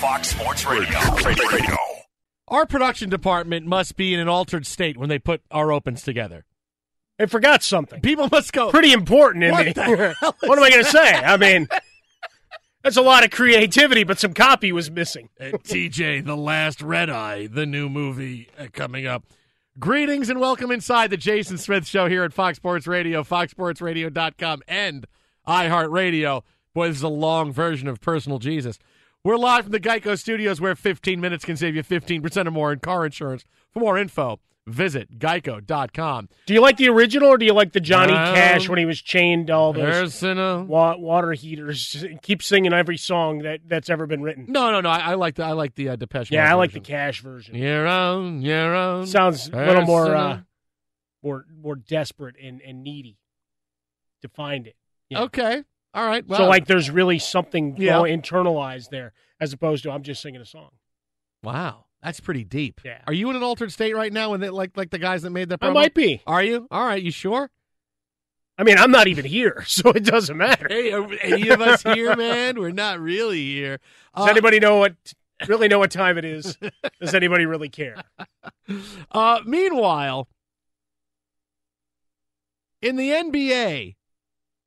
Fox Sports Radio. Radio. Our production department must be in an altered state when they put our opens together. They forgot something. People must go. Pretty important in What me. the hell what am I going to say? I mean, that's a lot of creativity, but some copy was missing. Uh, TJ, The Last Red Eye, the new movie uh, coming up. Greetings and welcome inside the Jason Smith Show here at Fox Sports Radio, foxsportsradio.com, and iHeartRadio. Boy, this is a long version of Personal Jesus. We're live from the Geico Studios where 15 minutes can save you 15% or more in car insurance. For more info, visit geico.com. Do you like the original or do you like the Johnny Um, Cash when he was chained to all those There's in a- wa- water heaters? Keep singing every song that, that's ever been written. No, no, no. I, I like the I like the uh, Depeche Yeah, Mode I like the. Cash version. You're on, you're on. Sounds a little more uh, more more desperate and, and needy to find it. know? Okay. All right. Well, so like there's really something Yeah. go- internalized there as opposed to I'm just singing a song. wow, that's pretty deep. Yeah. Are you in an altered state right now? And like like the guys that made that. I might be. Are you? All right. You sure? I mean, I'm not even here, so it doesn't matter. Hey, are any of us here, man? We're not really here. Does Uh, anybody know what really know what time it is? Does anybody really care? Uh, meanwhile, in the NBA,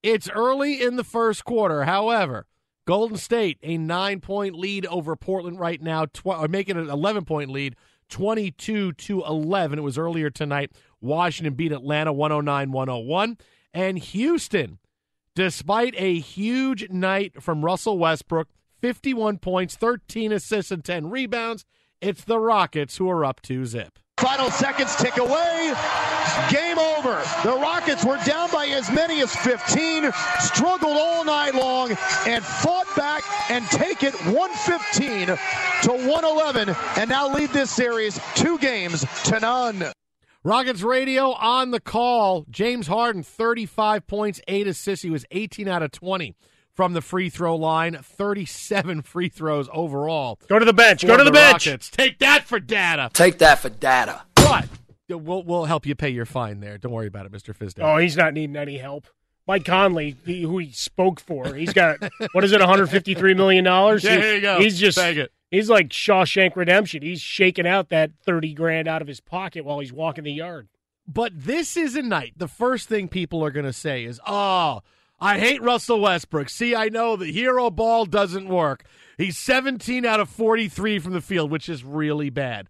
it's early in the first quarter. However, Golden State a nine point lead over Portland right now, tw- or making an eleven point lead, twenty two to eleven. It was earlier tonight. Washington beat Atlanta 109-101. and Houston Despite a huge night from Russell Westbrook, 51 points, 13 assists, and 10 rebounds, it's the Rockets who are up 2 zip. Final seconds tick away. Game over. The Rockets were down by as many as 15, struggled all night long, and fought back and take it 115 to 111, and now lead this series two games to none. Rockets radio on the call. James Harden, 35 points, 8 assists. He was 18 out of 20 from the free throw line, 37 free throws overall. Go to the bench. Go to the, bench. Rockets. Take that for data. Take that for data. But we'll, we'll help you pay your fine there. Don't worry about it, Mr. Fizdale. Oh, he's not needing any help. Mike Conley, he- who he spoke for, he's got what is it, 153 million dollars? Yeah, here you go. He's just Take it. he's like Shawshank Redemption. He's shaking out that 30 grand out of his pocket while he's walking the yard. But this is a night. The first thing people are going to say is, "Oh, I hate Russell Westbrook. See, I know the hero ball doesn't work. He's 17 out of 43 from the field, which is really bad."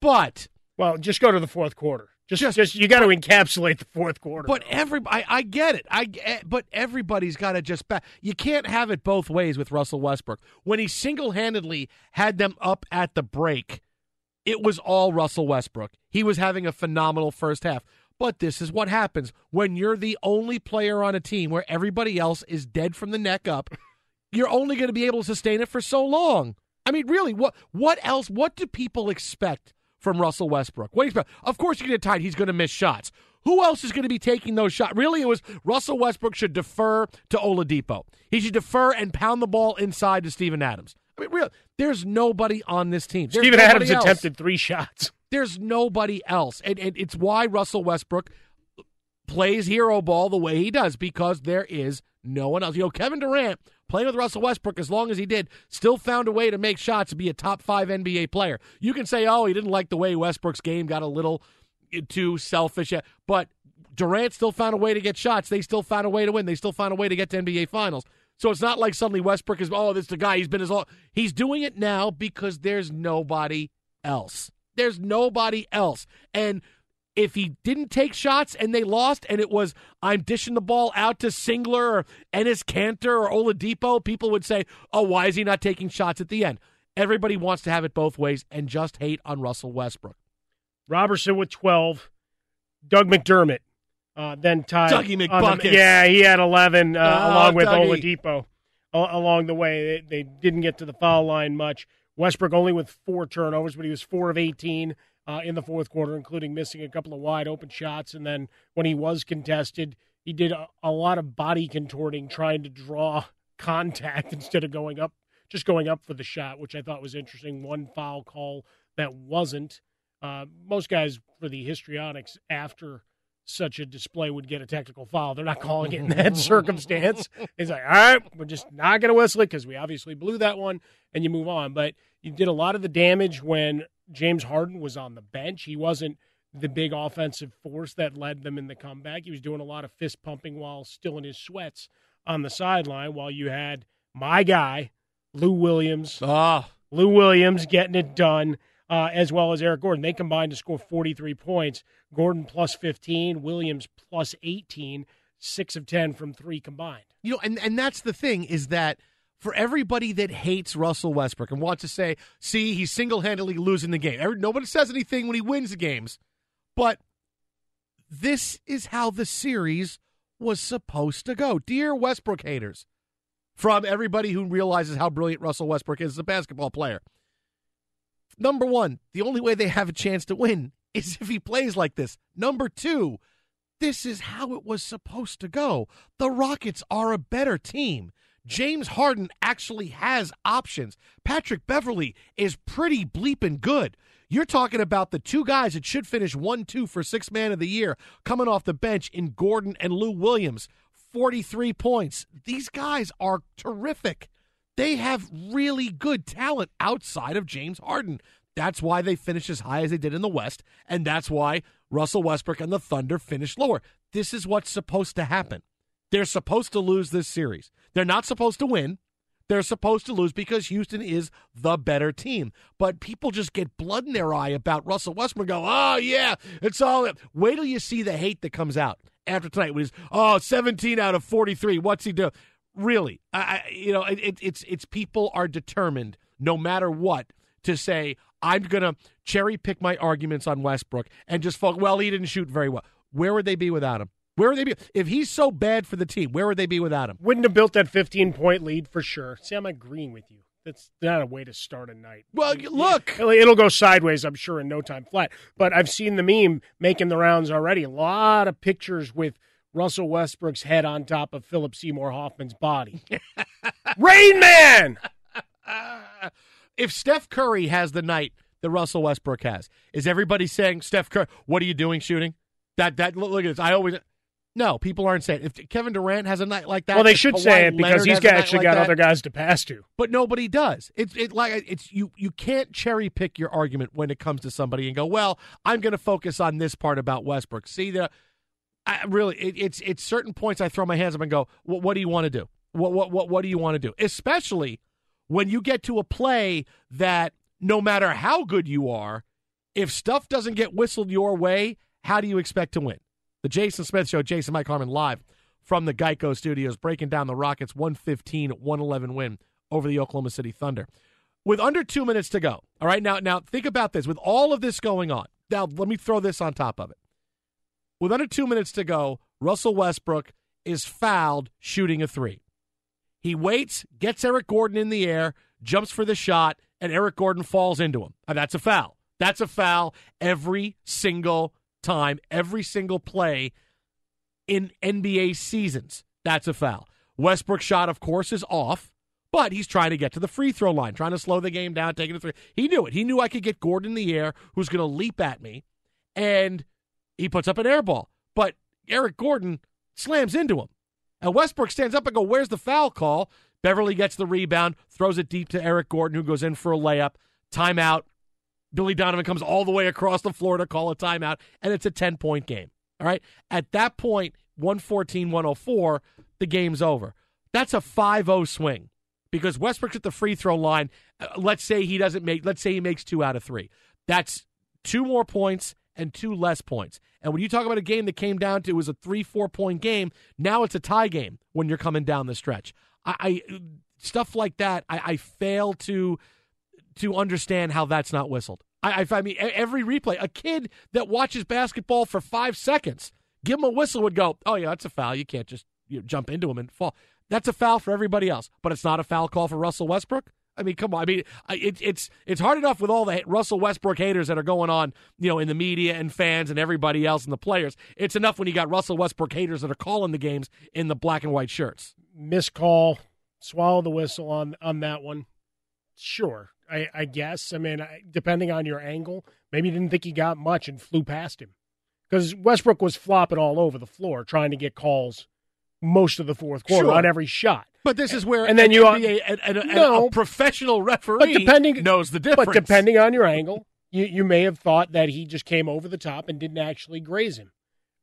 But Well, just go to the fourth quarter. Just, Just- just, you got to encapsulate the fourth quarter. But every I, I get it. I eh, but everybody's got to just back. You can't have it both ways with Russell Westbrook. When he single handedly had them up at the break, it was all Russell Westbrook. He was having a phenomenal first half. But this is what happens when you're the only player on a team where everybody else is dead from the neck up. You're only going to be able to sustain it for so long. I mean, really, what what else? What do people expect from Russell Westbrook? What do you expect? Of course, you get tight. He's going to miss shots. Who else is going to be taking those shots? Really, it was Russell Westbrook should defer to Oladipo. He should defer and pound the ball inside to Steven Adams. I mean, real. There's nobody on this team. There's Steven Adams else. attempted three shots. There's nobody else. And, and it's why Russell Westbrook plays hero ball the way he does because there is no one else. You know, Kevin Durant playing with Russell Westbrook as long as he did still found a way to make shots to be a top five NBA player. You can say, oh, he didn't like the way Westbrook's game got a little too selfish, but Durant still found a way to get shots. They still found a way to win. They still found a way to get to NBA Finals. So it's not like suddenly Westbrook is, oh, this is the guy. He's been his all. He's doing it now because there's nobody else. There's nobody else. And if he didn't take shots and they lost and it was I'm dishing the ball out to Singler or Enes Kanter or Oladipo, people would say, oh, why is he not taking shots at the end? Everybody wants to have it both ways and just hate on Russell Westbrook. Roberson with 12. Doug McDermott uh, then tied. Dougie on the- yeah, he had 11 uh, Oh, along with Dougie. Oladipo a- along the way. They, they didn't get to the foul line much. Westbrook only with four turnovers, but he was 4 of 18 uh, in the fourth quarter, including missing a couple of wide open shots. And then when he was contested, he did a, a lot of body contorting trying to draw contact instead of going up, just going up for the shot, which I thought was interesting. One foul call that wasn't. Uh, most guys for the histrionics after such a display would get a technical foul. They're not calling it in that circumstance. It's like, all right, we're just not going to whistle it because we obviously blew that one, and you move on. But you did a lot of the damage when James Harden was on the bench. He wasn't the big offensive force that led them in the comeback. He was doing a lot of fist pumping while still in his sweats on the sideline, while you had my guy, Lou Williams, Ah, Lou Williams getting it done, uh, as well as Eric Gordon. They combined to score 43 points. Gordon plus 15, Williams plus 18, six of 10 from three combined. you know, and and that's the thing is that for everybody that hates Russell Westbrook and wants to say, see, he's single handedly losing the game. Nobody says anything when he wins the games, but this is how the series was supposed to go. Dear Westbrook haters, from everybody who realizes how brilliant Russell Westbrook is as a basketball player. Number one, the only way they have a chance to win is if he plays like this. Number two, this is how it was supposed to go. The Rockets are a better team. James Harden actually has options. Patrick Beverley is pretty bleeping good. You're talking about the two guys that should finish 1 2 for six man of the year coming off the bench in Gordon and Lou Williams. 43 points. These guys are terrific. They have really good talent outside of James Harden. That's why they finished as high as they did in the West, and that's why Russell Westbrook and the Thunder finished lower. This is what's supposed to happen. They're supposed to lose this series. They're not supposed to win. They're supposed to lose because Houston is the better team. But people just get blood in their eye about Russell Westbrook. Go, oh yeah, it's all. Wait till you see the hate that comes out. after tonight when he's oh 17 out of 43. What's he do? Really, I, I you know it, it, it's it's people are determined no matter what to say I'm gonna cherry pick my arguments on Westbrook and just focus. Well, he didn't shoot very well. Where would they be without him? Where would they be if he's so bad for the team? Where would they be without him? Wouldn't have built that 15 point lead for sure. See, I'm agreeing with you. That's not a way to start a night. Well, look, it'll go sideways, I'm sure, in no time flat. But I've seen the meme making the rounds already. A lot of pictures with Russell Westbrook's head on top of Philip Seymour Hoffman's body. Rain Man. if Steph Curry has the night that Russell Westbrook has, is everybody saying Steph Curry? What are you doing shooting? That that look at this. I always no, people aren't saying. If Kevin Durant has a night like that, well, they should say it because Leonard he's got, actually like got that, other guys to pass to. but nobody does. It's it like it's you. You can't cherry pick your argument when it comes to somebody and go, "Well, I'm going to focus on this part about Westbrook." See the, I really, it, it's it's certain points I throw my hands up and go, "What, what do you want to do? What what what what do you want to do?" Especially when you get to a play that no matter how good you are, if stuff doesn't get whistled your way, how do you expect to win? The Jason Smith Show, Jason Mike Harmon live from the Geico Studios, breaking down the Rockets' 115 111 win over the Oklahoma City Thunder. With under two minutes to go, all right, now, now think about this. With all of this going on, now let me throw this on top of it. With under two minutes to go, Russell Westbrook is fouled shooting a three. He waits, gets Eric Gordon in the air, jumps for the shot, and Eric Gordon falls into him. And that's a foul. That's a foul every single time, every single play in NBA seasons. That's a foul. Westbrook shot, of course, is off, but he's trying to get to the free throw line, trying to slow the game down, taking a three. He knew it. He knew I could get Gordon in the air, who's going to leap at me, and he puts up an air ball. But Eric Gordon slams into him. And Westbrook stands up and go, Where's the foul call? Beverley gets the rebound, throws it deep to Eric Gordon, who goes in for a layup. Timeout. Billy Donovan comes all the way across the floor to call a timeout, and it's a 10 point game. All right. At that point, 114 104, the game's over. That's a 5 0 swing because Westbrook's at the free throw line. Uh, let's say he doesn't make, let's say he makes two out of three. That's two more points and two less points. And when you talk about a game that came down to it was a three, four point game, now it's a tie game when you're coming down the stretch. I, I stuff like that, I, I fail to to understand how that's not whistled. I, I, I mean, every replay, a kid that watches basketball for five seconds, give him a whistle would go, "Oh yeah, that's a foul. You can't just you know, jump into him and fall." That's a foul for everybody else, but it's not a foul call for Russell Westbrook. I mean, come on. I mean, it, it's it's hard enough with all the Russell Westbrook haters that are going on, you know, in the media and fans and everybody else and the players. It's enough when you got Russell Westbrook haters that are calling the games in the black and white shirts. Miss call, swallow the whistle on on that one. Sure, I, I guess. I mean, I, depending on your angle, maybe you didn't think he got much and flew past him because Westbrook was flopping all over the floor trying to get calls most of the fourth quarter Sure. on every shot. But this is where And then you- NBA, and, and, and No. a professional But referee depending knows the difference. But depending on your angle, you you may have thought that he just came over the top and didn't actually graze him,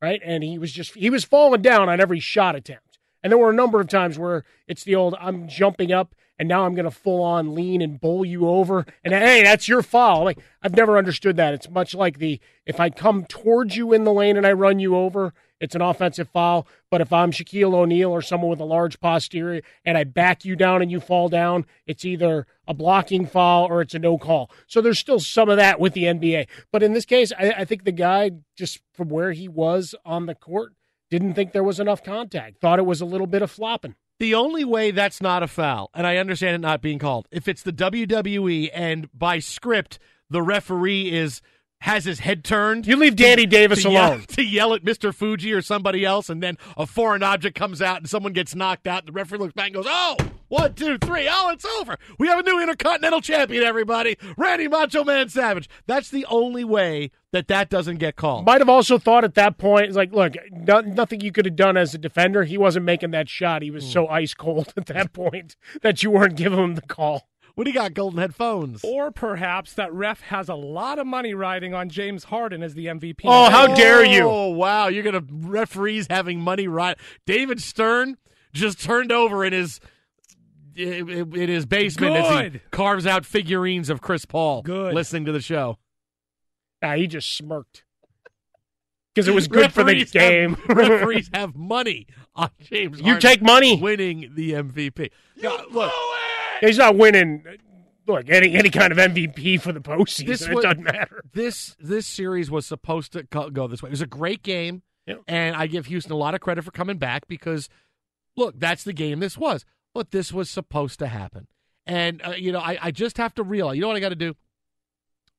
right? And he was just he was falling down on every shot attempt. And there were a number of times where it's the old I'm jumping up and now I'm going to full on lean and bowl you over and hey, that's your foul. Like I've never understood that. It's much like the if I come towards you in the lane and I run you over, it's an offensive foul. But if I'm Shaquille O'Neal or someone with a large posterior and I back you down and you fall down, it's either a blocking foul or it's a no call. So there's still some of that with the NBA. But in this case, I, I think the guy, just from where he was on the court, didn't think there was enough contact. Thought it was a little bit of flopping. The only way that's not a foul, and I understand it not being called, if it's the WWE and by script the referee is has his head turned. You leave Danny Davis to yell- alone. to yell at Mr. Fuji or somebody else, and then a foreign object comes out and someone gets knocked out. And the referee looks back and goes, "Oh, one, two, three. Oh, it's over. We have a new Intercontinental Champion, everybody. Randy Macho Man Savage." That's the only way that that doesn't get called. Might have also thought at that point, like, look, no, nothing you could have done as a defender. He wasn't making that shot. He was hmm. so ice cold at that point that you weren't giving him the call. What do you got, Golden Headphones? Or perhaps that ref has a lot of money riding on James Harden as the MVP. Oh, how oh, dare you. Oh, wow. You're going to referees having money right. David Stern just turned over in his in his basement as he carves out figurines of Chris Paul Good. listening to the show. Nah, he just smirked. Because it was good for the game. Have, referees have money on James. You Harden take money. winning the MVP. You Now, look, He's not winning. Look, any any kind of MVP for the postseason. This it doesn't matter. this this series was supposed to go, go this way. It was a great game, and I give Houston a lot of credit for coming back because, look, that's the game this was. But this was supposed to happen, and uh, you know, I, I just have to realize. You know what I got to do?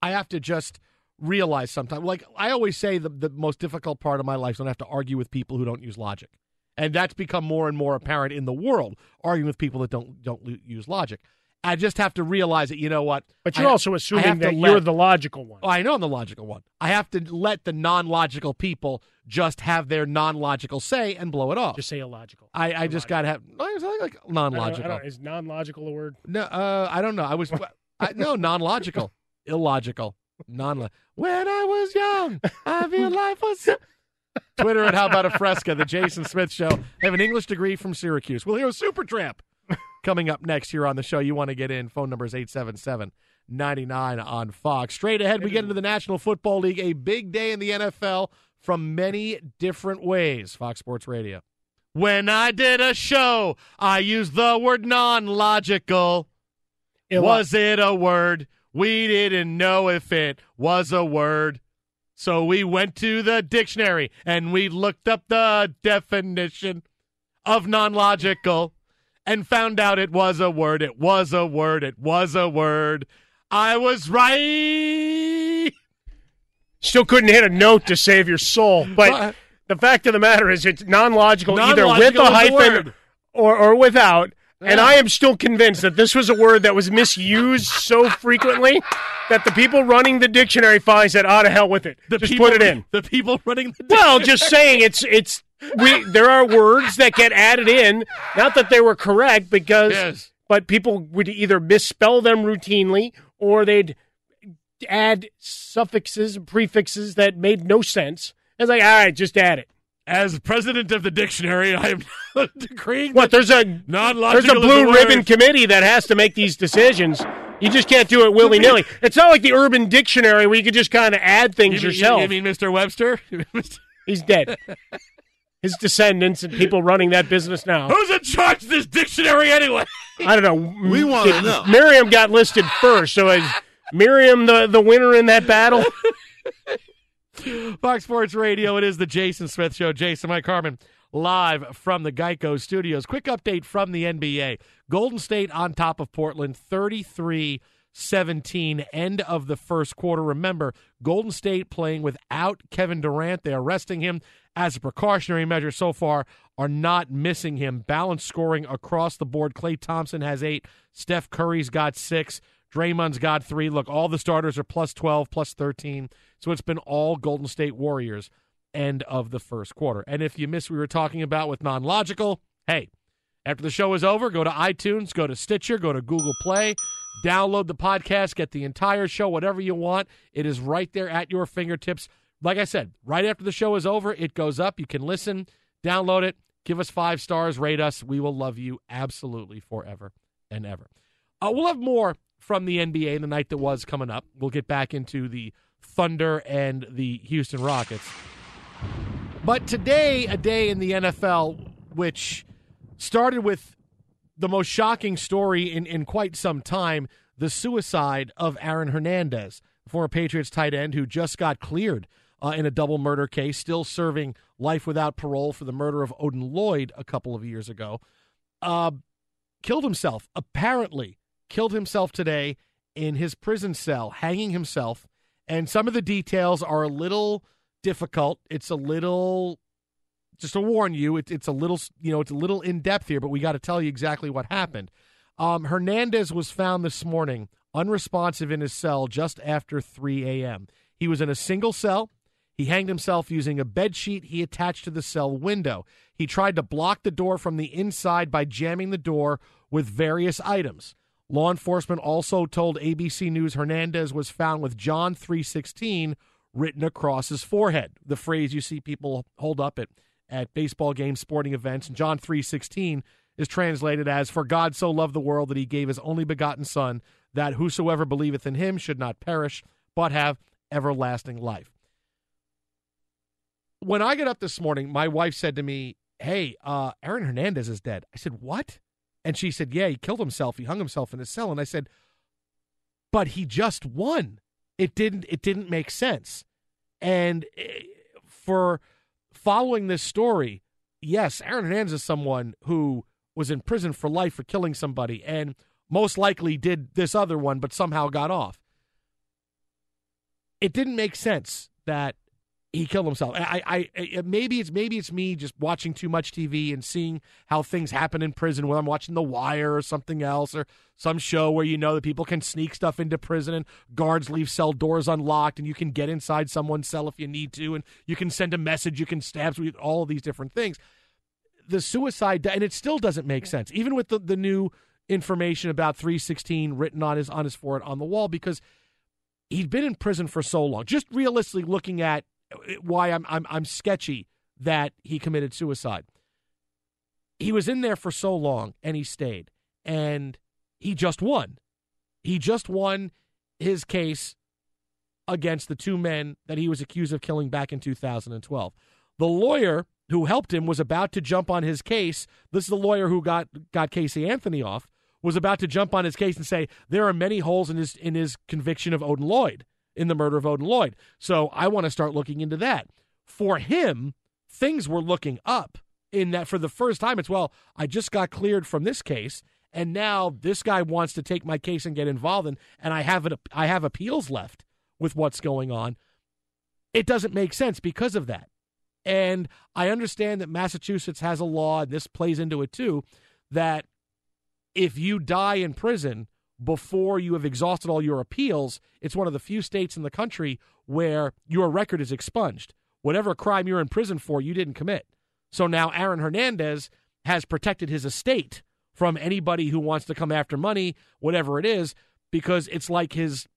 I have to just realize sometimes. Like I always say, the the most difficult part of my life is I have to argue with people who don't use logic, and that's become more and more apparent in the world. Arguing with people that don't don't use logic. I just have to realize that you know what. But you're I- also assuming that you're the logical one. Oh, I know I'm the logical one. I have to let the non-logical people just have their non-logical say and blow it off. Just say illogical. I, I just got to have no, it's not like I don't- non-logical. I don't- is non-logical a word? No, uh, I don't know. I was I, no non-logical, illogical, non. When I was young, I feel life was. Twitter at How About a Fresca, the Jason Smith Show. I have an English degree from Syracuse. We'll hear Supertramp coming up next here on the show. You want to get in? Phone number is 877 99 on Fox. Straight ahead, we get into the National Football League. A big day in the NFL from many different ways. Fox Sports Radio. When I did a show, I used the word non logical. Was it a word? We didn't know if it was a word. So we went to the dictionary and we looked up the definition of non logical and found out it was a word. It was a word. It was a word. I was right. Still couldn't hit a note to save your soul. But the fact of the matter is, it's non-logical, either with a hyphen or, or without. And I am still convinced that this was a word that was misused so frequently that the people running the dictionary finds that, oh, to hell with it. The Just people, put it in. The people running the Well, just saying it's it's we there are words that get added in, not that they were correct because Yes. but people would either misspell them routinely or they'd add suffixes and prefixes that made no sense. It's like, all right, just add it. As president of the dictionary, I am decreeing What there's a non-logical there's a is the blue ribbon committee that has to make these decisions. You just can't do it willy nilly. It's not like the Urban Dictionary where you could just kind of add things You mean, yourself. You mean Mr. Webster? He's dead. His descendants and people running that business now. Who's in charge of this dictionary anyway? I don't know. We wanna know. Merriam got listed first, so is Merriam the, the winner in that battle? Fox Sports Radio. It is the Jason Smith Show. Jason, Mike Harmon, live from the Geico Studios. Quick update from the NBA. Golden State on top of Portland, 33 17, end of the first quarter. Remember, Golden State playing without Kevin Durant. They are resting him as a precautionary measure so far, are not missing him. Balanced scoring across the board. Klay Thompson has eight. Steph Curry's got six. Draymond's got three. Look, all the starters are plus 12, plus 13. So it's been all Golden State Warriors end of the first quarter. And if you what we were talking about with non logical, hey, after the show is over, go to iTunes, go to Stitcher, go to Google Play, download the podcast, get the entire show, whatever you want. It is right there at your fingertips. Like I said, right after the show is over, it goes up. You can listen, download it, give us five stars, rate us. We will love you absolutely forever and ever. Uh, we'll have more from the NBA the night that was coming up. We'll get back into the Thunder and the Houston Rockets. But today, a day in the NFL, which started with the most shocking story in, in quite some time the suicide of Aaron Hernandez, former Patriots tight end who just got cleared uh, in a double murder case, still serving life without parole for the murder of Odin Lloyd a couple of years ago. Uh, killed himself, apparently, killed himself today in his prison cell, hanging himself. And some of the details are a little difficult. It's a little just to warn you, it, it's a little, you know, it's a little in depth here, but we got to tell you exactly what happened. Um, Hernandez was found this morning unresponsive in his cell just after 3 a.m. He was in a single cell. He hanged himself using a bed sheet he attached to the cell window. He tried to block the door from the inside by jamming the door with various items. Law enforcement also told ABC News Hernandez was found with John 316 written across his forehead. The phrase you see people hold up at at baseball games, sporting events. And John 3:16 is translated as for God so loved the world that he gave his only begotten son that whosoever believeth in him should not perish but have everlasting life. when I got up this morning, my wife said to me, "Hey, uh, Aaron Hernandez is dead." I said, "What?" And she said, "Yeah, he killed himself. He hung himself in his cell." And I said, "But he just won. It didn't. It didn't make sense." And eh, for following this story, yes, Aaron Hernandez is someone who was in prison for life for killing somebody, and most likely did this other one, but somehow got off. It didn't make sense that he killed himself. I, I, I, maybe it's maybe it's me just watching too much TV and seeing how things happen in prison when I'm watching The Wire or something else or some show where you know that people can sneak stuff into prison and guards leave cell doors unlocked and you can get inside someone's cell if you need to and you can send a message, you can stab all these different things. The suicide and it still doesn't make sense, even with the, the new information about 316 written on his on his forehead on the wall because he'd been in prison for so long. Just realistically looking at why I'm I'm I'm sketchy that he committed suicide. He was in there for so long and he stayed and he just won. He just won his case against the two men that he was accused of killing back in 2012. The lawyer who helped him was about to jump on his case. This is the lawyer who got got Casey Anthony off. Was about to jump on his case and say there are many holes in his in his conviction of Odin Lloyd in the murder of Odin Lloyd. So I want to start looking into that. For him, things were looking up in that for the first time. It's, well, I just got cleared from this case. And now this guy wants to take my case and get involved, and, and I have it. I have appeals left with what's going on. It doesn't make sense because of that. And I understand that Massachusetts has a law, and this plays into it too, that if you die in prison, before you have exhausted all your appeals, it's one of the few states in the country where your record is expunged. Whatever crime you're in prison for, you didn't commit. So now Aaron Hernandez has protected his estate from anybody who wants to come after money, whatever it is, because it's like his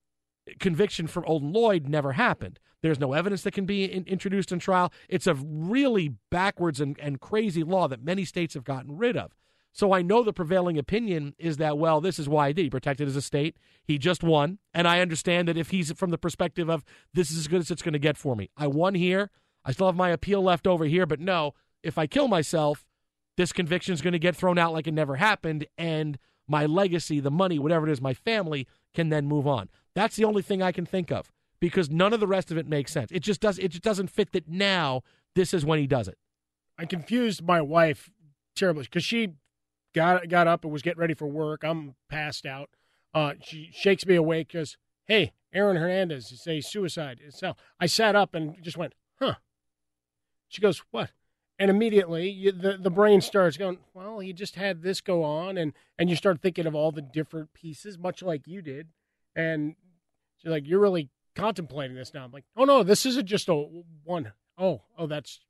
conviction from Odin Lloyd never happened. There's no evidence that can be in, introduced in trial. It's a really backwards and, and crazy law that many states have gotten rid of. So I know the prevailing opinion is that, well, this is why he did. He protected his estate. He just won. And I understand that if he's from the perspective of this is as good as it's going to get for me. I won here. I still have my appeal left over here. But no, if I kill myself, this conviction is going to get thrown out like it never happened. And my legacy, the money, whatever it is, my family can then move on. That's the only thing I can think of because none of the rest of it makes sense. It just does. It just doesn't fit that now this is when he does it. I confused my wife terribly because she got got up and was getting ready for work. I'm passed out. Uh, she shakes me awake because, hey, Aaron Hernandez is a suicide. So I sat up and just went, huh. She goes, what? And immediately you, the the brain starts going, well, he just had this go on, and and you start thinking of all the different pieces, much like you did, and she's like, you're really contemplating this now. I'm like, oh no, this isn't just a one. Oh, oh, that's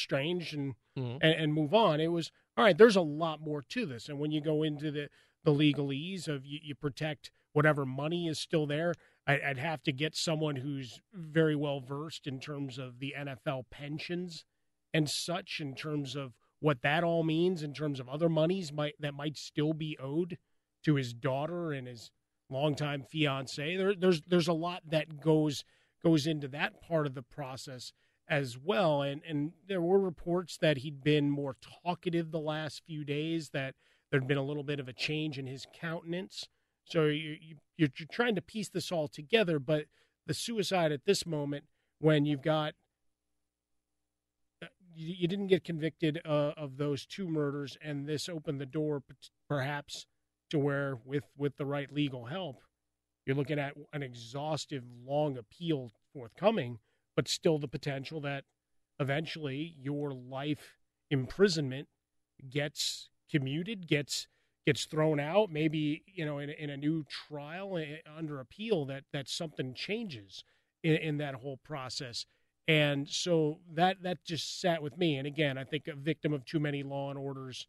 strange, and mm-hmm. and, and move on. It was all right, there's a lot more to this. And when you go into the, the legalese of you, you protect whatever money is still there, I, I'd have to get someone who's very well versed in terms of the NFL pensions and such, in terms of what that all means, in terms of other monies might that might still be owed to his daughter and his longtime fiance. There, there's there's a lot that goes goes into that part of the process as well. And and there were reports that he'd been more talkative the last few days, that there'd been a little bit of a change in his countenance. So you, you, you're, trying to piece this all together, but the suicide at this moment, when you've got uh, you, you didn't get convicted uh, of those two murders, and this opened the door perhaps to where, with with the right legal help, you're looking at an exhaustive, long appeal forthcoming but still the potential that eventually your life imprisonment gets commuted, gets gets thrown out. Maybe you know in, in a new trial eh, under appeal that that something changes in, in that whole process. And so that that just sat with me. And again, I think a victim of too many Law and Orders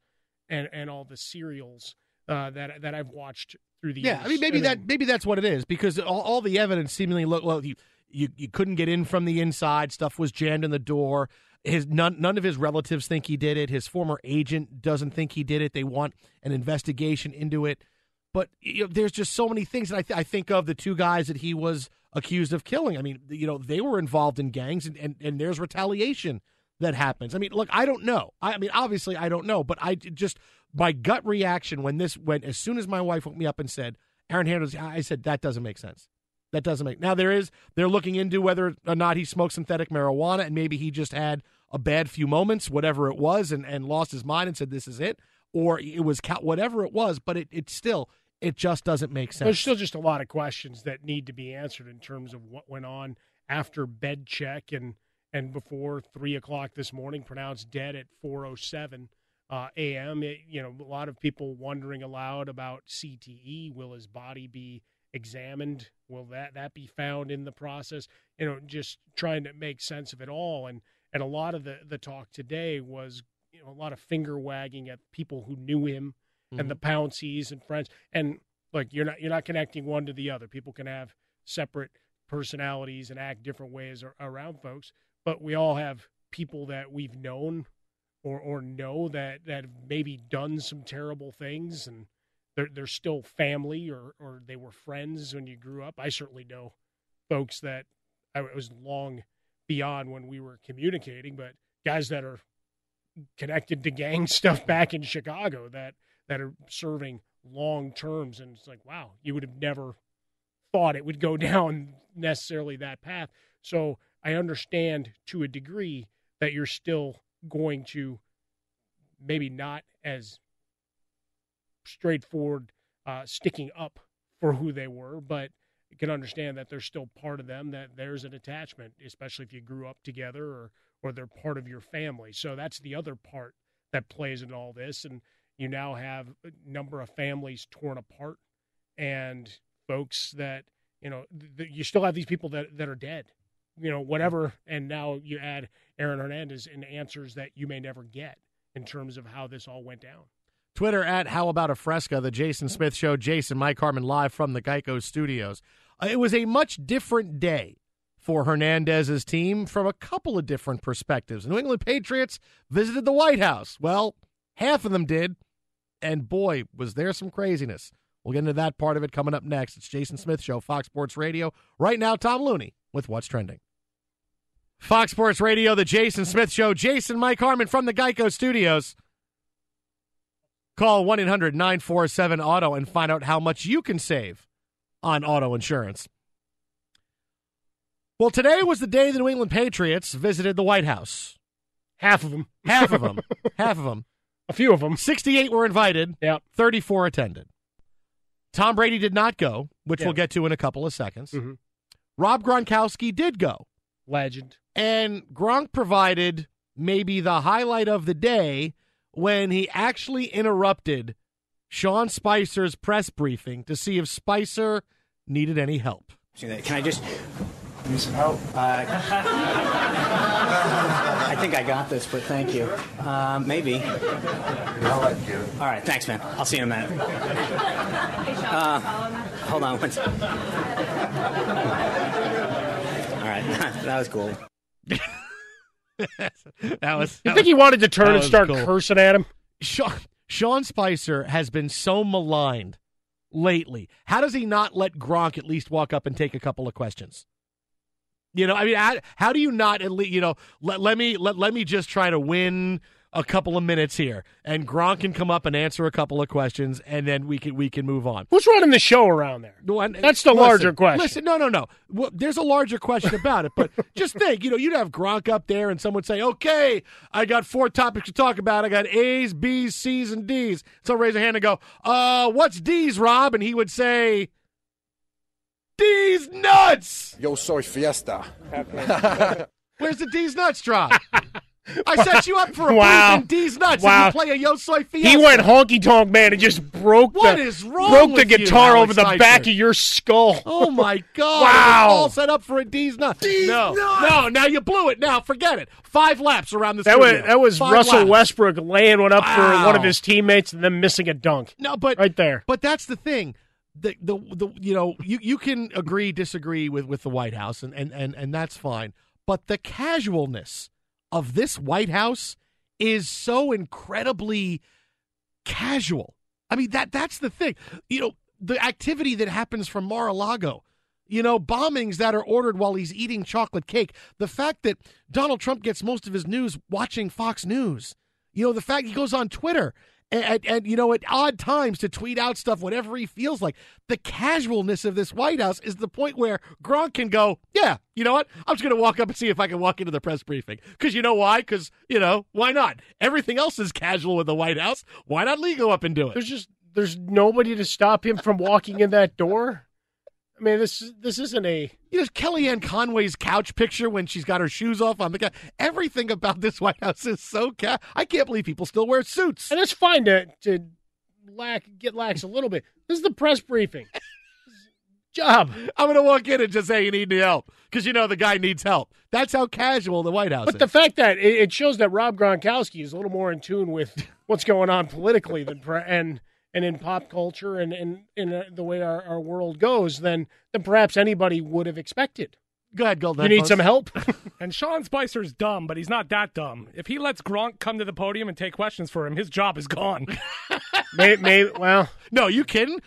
and and all the serials uh, that that I've watched through the yeah. Years. I mean, maybe and that maybe that's what it is because all, all the evidence seemingly look well. You you, you couldn't get in from the inside. Stuff was jammed in the door. His none none of his relatives think he did it. His former agent doesn't think he did it. They want an investigation into it. But you know, there's just so many things, and I, th- I think of the two guys that he was accused of killing. I mean, you know, they were involved in gangs, and, and, and there's retaliation that happens. I mean, look, I don't know. I, I mean, obviously, I don't know, but I just my gut reaction when this when as soon as my wife woke me up and said Aaron Hernandez, I said that doesn't make sense. That doesn't make now there is they're looking into whether or not he smoked synthetic marijuana and maybe he just had a bad few moments, whatever it was, and, and lost his mind and said this is it, or it was whatever it was. But it it still it just doesn't make sense. There's still just a lot of questions that need to be answered in terms of what went on after bed check and and before three o'clock this morning, pronounced dead at 4:07 uh, a.m. It, you know, a lot of people wondering aloud about CTE. Will his body be examined? Will that that be found in the process? You know, just trying to make sense of it all. And and a lot of the the talk today was you know a lot of finger wagging at people who knew him mm-hmm. and the Pounceys and friends. And look, you're not you're not connecting one to the other. People can have separate personalities and act different ways around folks, but we all have people that we've known or or know that that have maybe done some terrible things and they're they're still family or or they were friends when you grew up. I certainly know folks that I was long beyond when we were communicating, but guys that are connected to gang stuff back in Chicago that that are serving long terms and it's like wow, you would have never thought it would go down necessarily that path. So I understand to a degree that you're still going to maybe not as straightforward uh, sticking up for who they were, but you can understand that they're still part of them, that there's an attachment, especially if you grew up together or, or they're part of your family. So that's the other part that plays in all this. And you now have a number of families torn apart and folks that, you know, th- you still have these people that, that are dead you know, whatever. And now you add Aaron Hernandez and answers that you may never get in terms of how this all went down. Twitter at How About a Fresca, the Jason Smith Show. Jason, Mike Harmon live from the Geico Studios. Uh, it was a much different day for Hernandez's team from a couple of different perspectives. New England Patriots visited the White House. Well, half of them did, and boy, was there some craziness. We'll get into that part of it coming up next. It's Jason Smith Show, Fox Sports Radio. Right now, Tom Looney with What's Trending. Fox Sports Radio, The Jason Smith Show. Jason Mike Harmon from the Geico Studios. Call 1 800 947 Auto and find out how much you can save on auto insurance. Well, today was the day the New England Patriots visited the White House. Half of them. Half of them. Half of them. A few of them. 68 were invited. Yep. 34 attended. Tom Brady did not go, which yep. we'll get to in a couple of seconds. Mm-hmm. Rob Gronkowski did go. Legend. And Gronk provided maybe the highlight of the day when he actually interrupted Sean Spicer's press briefing to see if Spicer needed any help. Can I just need some help? Uh, I think I got this, but thank you. Uh, maybe. I'll let you. All right, thanks, man. I'll see you in a minute. Uh, hold on one second. All right, that was cool. that was. You think he wanted to turn and start cool. cursing at him? Sean, Sean Spicer has been so maligned lately. How does he not let Gronk at least walk up and take a couple of questions? You know, I mean, how, how do you not at least, you know, let, let me let, let me just try to win a couple of minutes here, and Gronk can come up and answer a couple of questions, and then we can we can move on. Who's running the show around there? That's the listen, larger question. Listen, no, no, no. Well, there's a larger question about it, but just think, you know, you'd have Gronk up there, and someone say, "Okay, I got four topics to talk about. I got A's, B's, C's, and D's." So raise a hand and go, "Uh, what's D's, Rob?" And he would say. D's nuts! Yo soy fiesta. Where's the D's nuts drop? I set you up for a wow. and D's nuts. Wow. And you play a Yo Soy Fiesta. He went honky tonk man and just broke What the is wrong broke the with you, guitar over the back of your skull. Oh my God! Wow. All set up for a D's nuts. D's no, nuts. no. Now you blew it. Now forget it. Five laps around the That was that was Five Russell laps. Westbrook laying one up for one of his teammates and then missing a dunk. No, but Right there. But that's the thing. The, the the you know you you can agree disagree with with the White House and and and, and that's fine. But the casualness of this White House is so incredibly casual. I mean that that's the thing. You know, the activity that happens from Mar-a-Lago, you know, bombings that are ordered while he's eating chocolate cake. The fact that Donald Trump gets most of his news watching Fox News. You know, the fact he goes on Twitter and, and, you know, at odd times to tweet out stuff, whatever he feels like. The casualness of this White House is the point where Gronk can go, yeah, you know what? I'm just going to walk up and see if I can walk into the press briefing. Because you know why? Because, you know, why not? Everything else is casual with the White House. Why not Lee go up and do it? There's just there's nobody to stop him from walking in that door. I mean, this this isn't a you know Kellyanne Conway's couch picture when she's got her shoes off on the couch. Everything about this White House is so ca- I can't believe people still wear suits. and it's fine to to lack get lax a little bit. This is the press briefing. Job. I'm going to walk in and just say you need any help because you know the guy needs help. That's how casual the White House But is. the fact that it, it shows that Rob Gronkowski is a little more in tune with what's going on politically than pre- and and in pop culture and and in uh, the way our, our world goes than than perhaps anybody would have expected. Go ahead, Gold. You need some help. And Sean Spicer's dumb, but he's not that dumb. If he lets Gronk come to the podium and take questions for him, his job is gone. may, may, well, no, you kidding?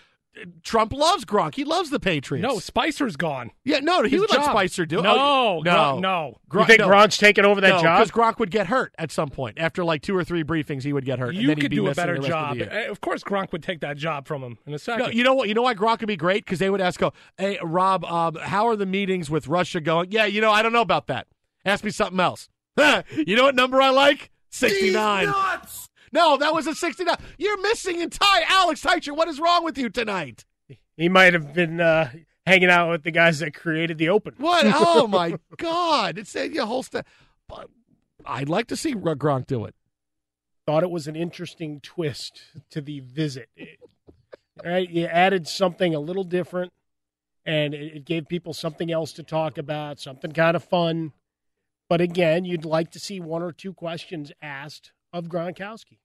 Trump loves Gronk. He loves the Patriots. no, Spicer's gone. Yeah, no, he His would let. Spicer do it. No, Oh, no, Gronk- no. you think no. Gronk's taking over that no, job? because Gronk would get hurt at some point. After like two or three briefings, he would get hurt. and You then he'd could be do a better job. Of, the year. Uh, Of course, Gronk would take that job from him in a second. No, you know what? You know why Gronk would be great because they would ask, "Go, hey Rob, um, how are the meetings with Russia going?" Yeah, you know, I don't know about that. Ask me something else. you know what number I like? Sixty nine. No, that was a sixty nine. You're missing entire Alex Teicher. What is wrong with you tonight? he might have been uh, hanging out with the guys that created the Open. What? Oh my God! It's a your whole stuff. But I'd like to see Gronk do it. Thought it was an interesting twist to the visit. It- right, you added something a little different, and it, it gave people something else to talk about, something kind of fun. But again, you'd like to see one or two questions asked of Gronkowski.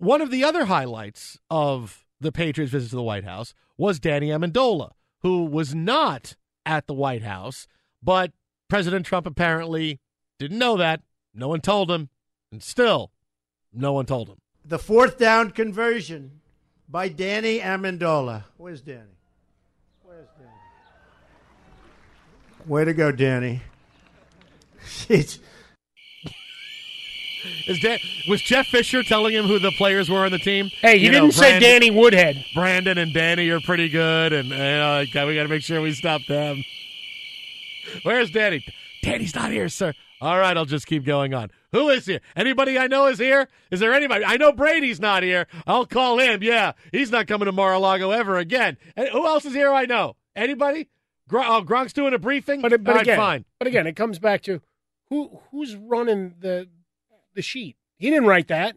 One of the other highlights of the Patriots' visit to the White House was Danny Amendola, who was not at the White House, but President Trump apparently didn't know that. No one told him, and still, no one told him. The fourth down conversion by Danny Amendola. Where's Danny? Where's Danny? Way to go, Danny. Is Dan- was Jeff Fisher telling him who the players were on the team? Hey, he You didn't say Brandon- Danny Woodhead. Brandon and Danny are pretty good, and uh, we got to make sure we stop them. Where's Danny? Danny's not here, sir. All right, I'll just keep going on. Who is here? Anybody I know is here? Is there anybody? I know Brady's not here. I'll call him. Yeah, he's not coming to Mar-a-Lago ever again. And who else is here? I know. Anybody? Gr- oh, Gronk's doing a briefing. But, but All right, again, fine. but again, it comes back to who who's running the the sheet. He didn't write that.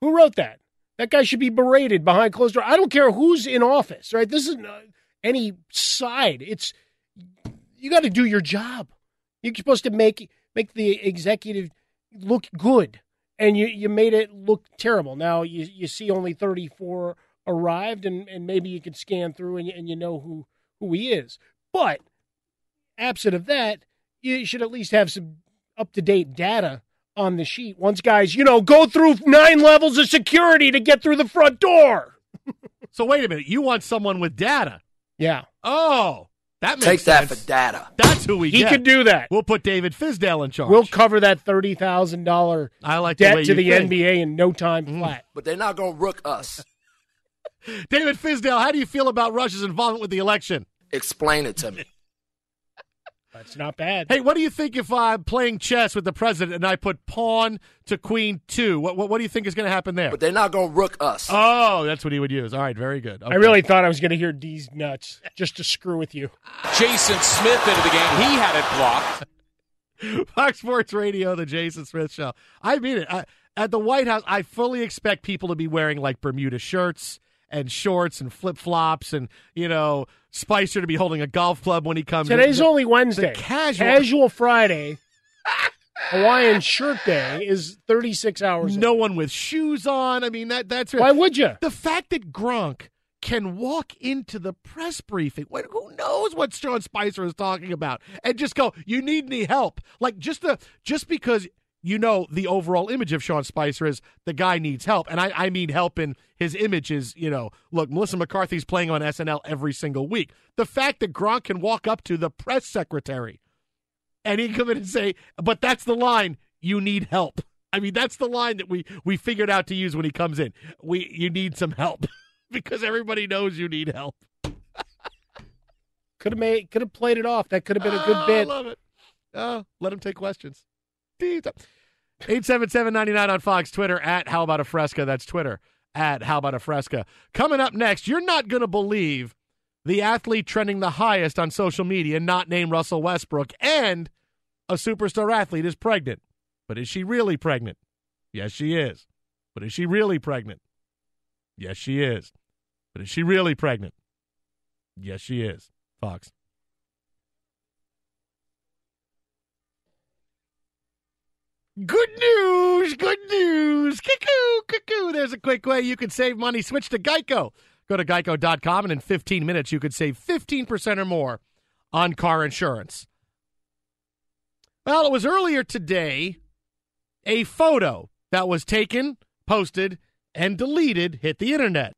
Who wrote that? That guy should be berated behind closed door. I don't care who's in office, right? This isn't uh, any side. It's you got to do your job. You're supposed to make make the executive look good, and you you made it look terrible. Now you you see only 34 arrived, and and maybe you can scan through and and you know who who he is. But absent of that, you should at least have some up to date data on the sheet. Once guys, you know, go through nine levels of security to get through the front door. So wait a minute. You want someone with data? Yeah. Oh, that makes Take that sense. for data. That's who we He get. could do that. We'll put David Fizdale in charge. We'll cover that thirty thousand dollar I like the to the think. NBA in no time mm. flat. But they're not going to rook us. David Fizdale, how do you feel about Russia's involvement with the election? Explain it to me. That's not bad. Hey, what do you think if I'm playing chess with the president and I put pawn to queen two? What what, what do you think is going to happen there? But they're not going to rook us. Oh, that's what he would use. All right, very good. I really thought I was going to hear D's nuts just to screw with you. Jason Smith into the game. He had it blocked. Fox Sports Radio, the Jason Smith Show. I mean it. I, at the White House, I fully expect people to be wearing like Bermuda shirts and shorts and flip flops, and you know Spicer to be holding a golf club when he comes. Today's The- only Wednesday. Casual. Casual Friday. Hawaiian shirt day is 36 hours. no one with shoes on. I mean that that's Why would you? the fact that Gronk can walk into the press briefing. Who knows what Sean Spicer is talking about? And just go, "You need any help?" Like just the just because you know the overall image of Sean Spicer is the guy needs help, and I, I mean help in his image is you know look Melissa McCarthy's playing on SNL every single week. The fact that Gronk can walk up to the press secretary and he come in and say, "But that's the line you need help." I mean that's the line that we we figured out to use when he comes in. We you need some help because everybody knows you need help. Could have made, could have played it off. That could have been a good Oh, bit. I love it. Oh, let him take questions. 877-99 on Fox, Twitter at How About a Fresca. That's Twitter at How About a Fresca. Coming up next, you're not going to believe the athlete trending the highest on social media, not named Russell Westbrook, and a superstar athlete is pregnant. But is she really pregnant? Yes, she is. But is she really pregnant? Yes, she is. But is she really pregnant? Yes, she is. Fox. Good news, good news. Cuckoo, cuckoo. There's a quick way you can save money. Switch to Geico. Go to geico.com, and in 15 minutes, you could save 15% or more on car insurance. Well, it was earlier today a photo that was taken, posted, and deleted hit the internet.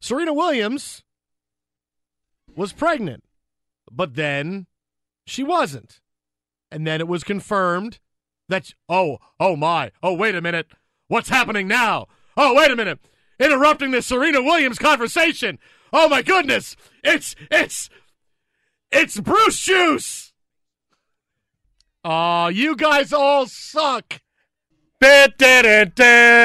Serena Williams was pregnant, but then she wasn't. And then it was confirmed that, oh, oh my, oh, wait a minute. What's happening now? Oh, wait a minute. Interrupting the Serena Williams conversation. Oh my goodness. It's, it's, it's Bruce Juice. Oh, you guys all suck.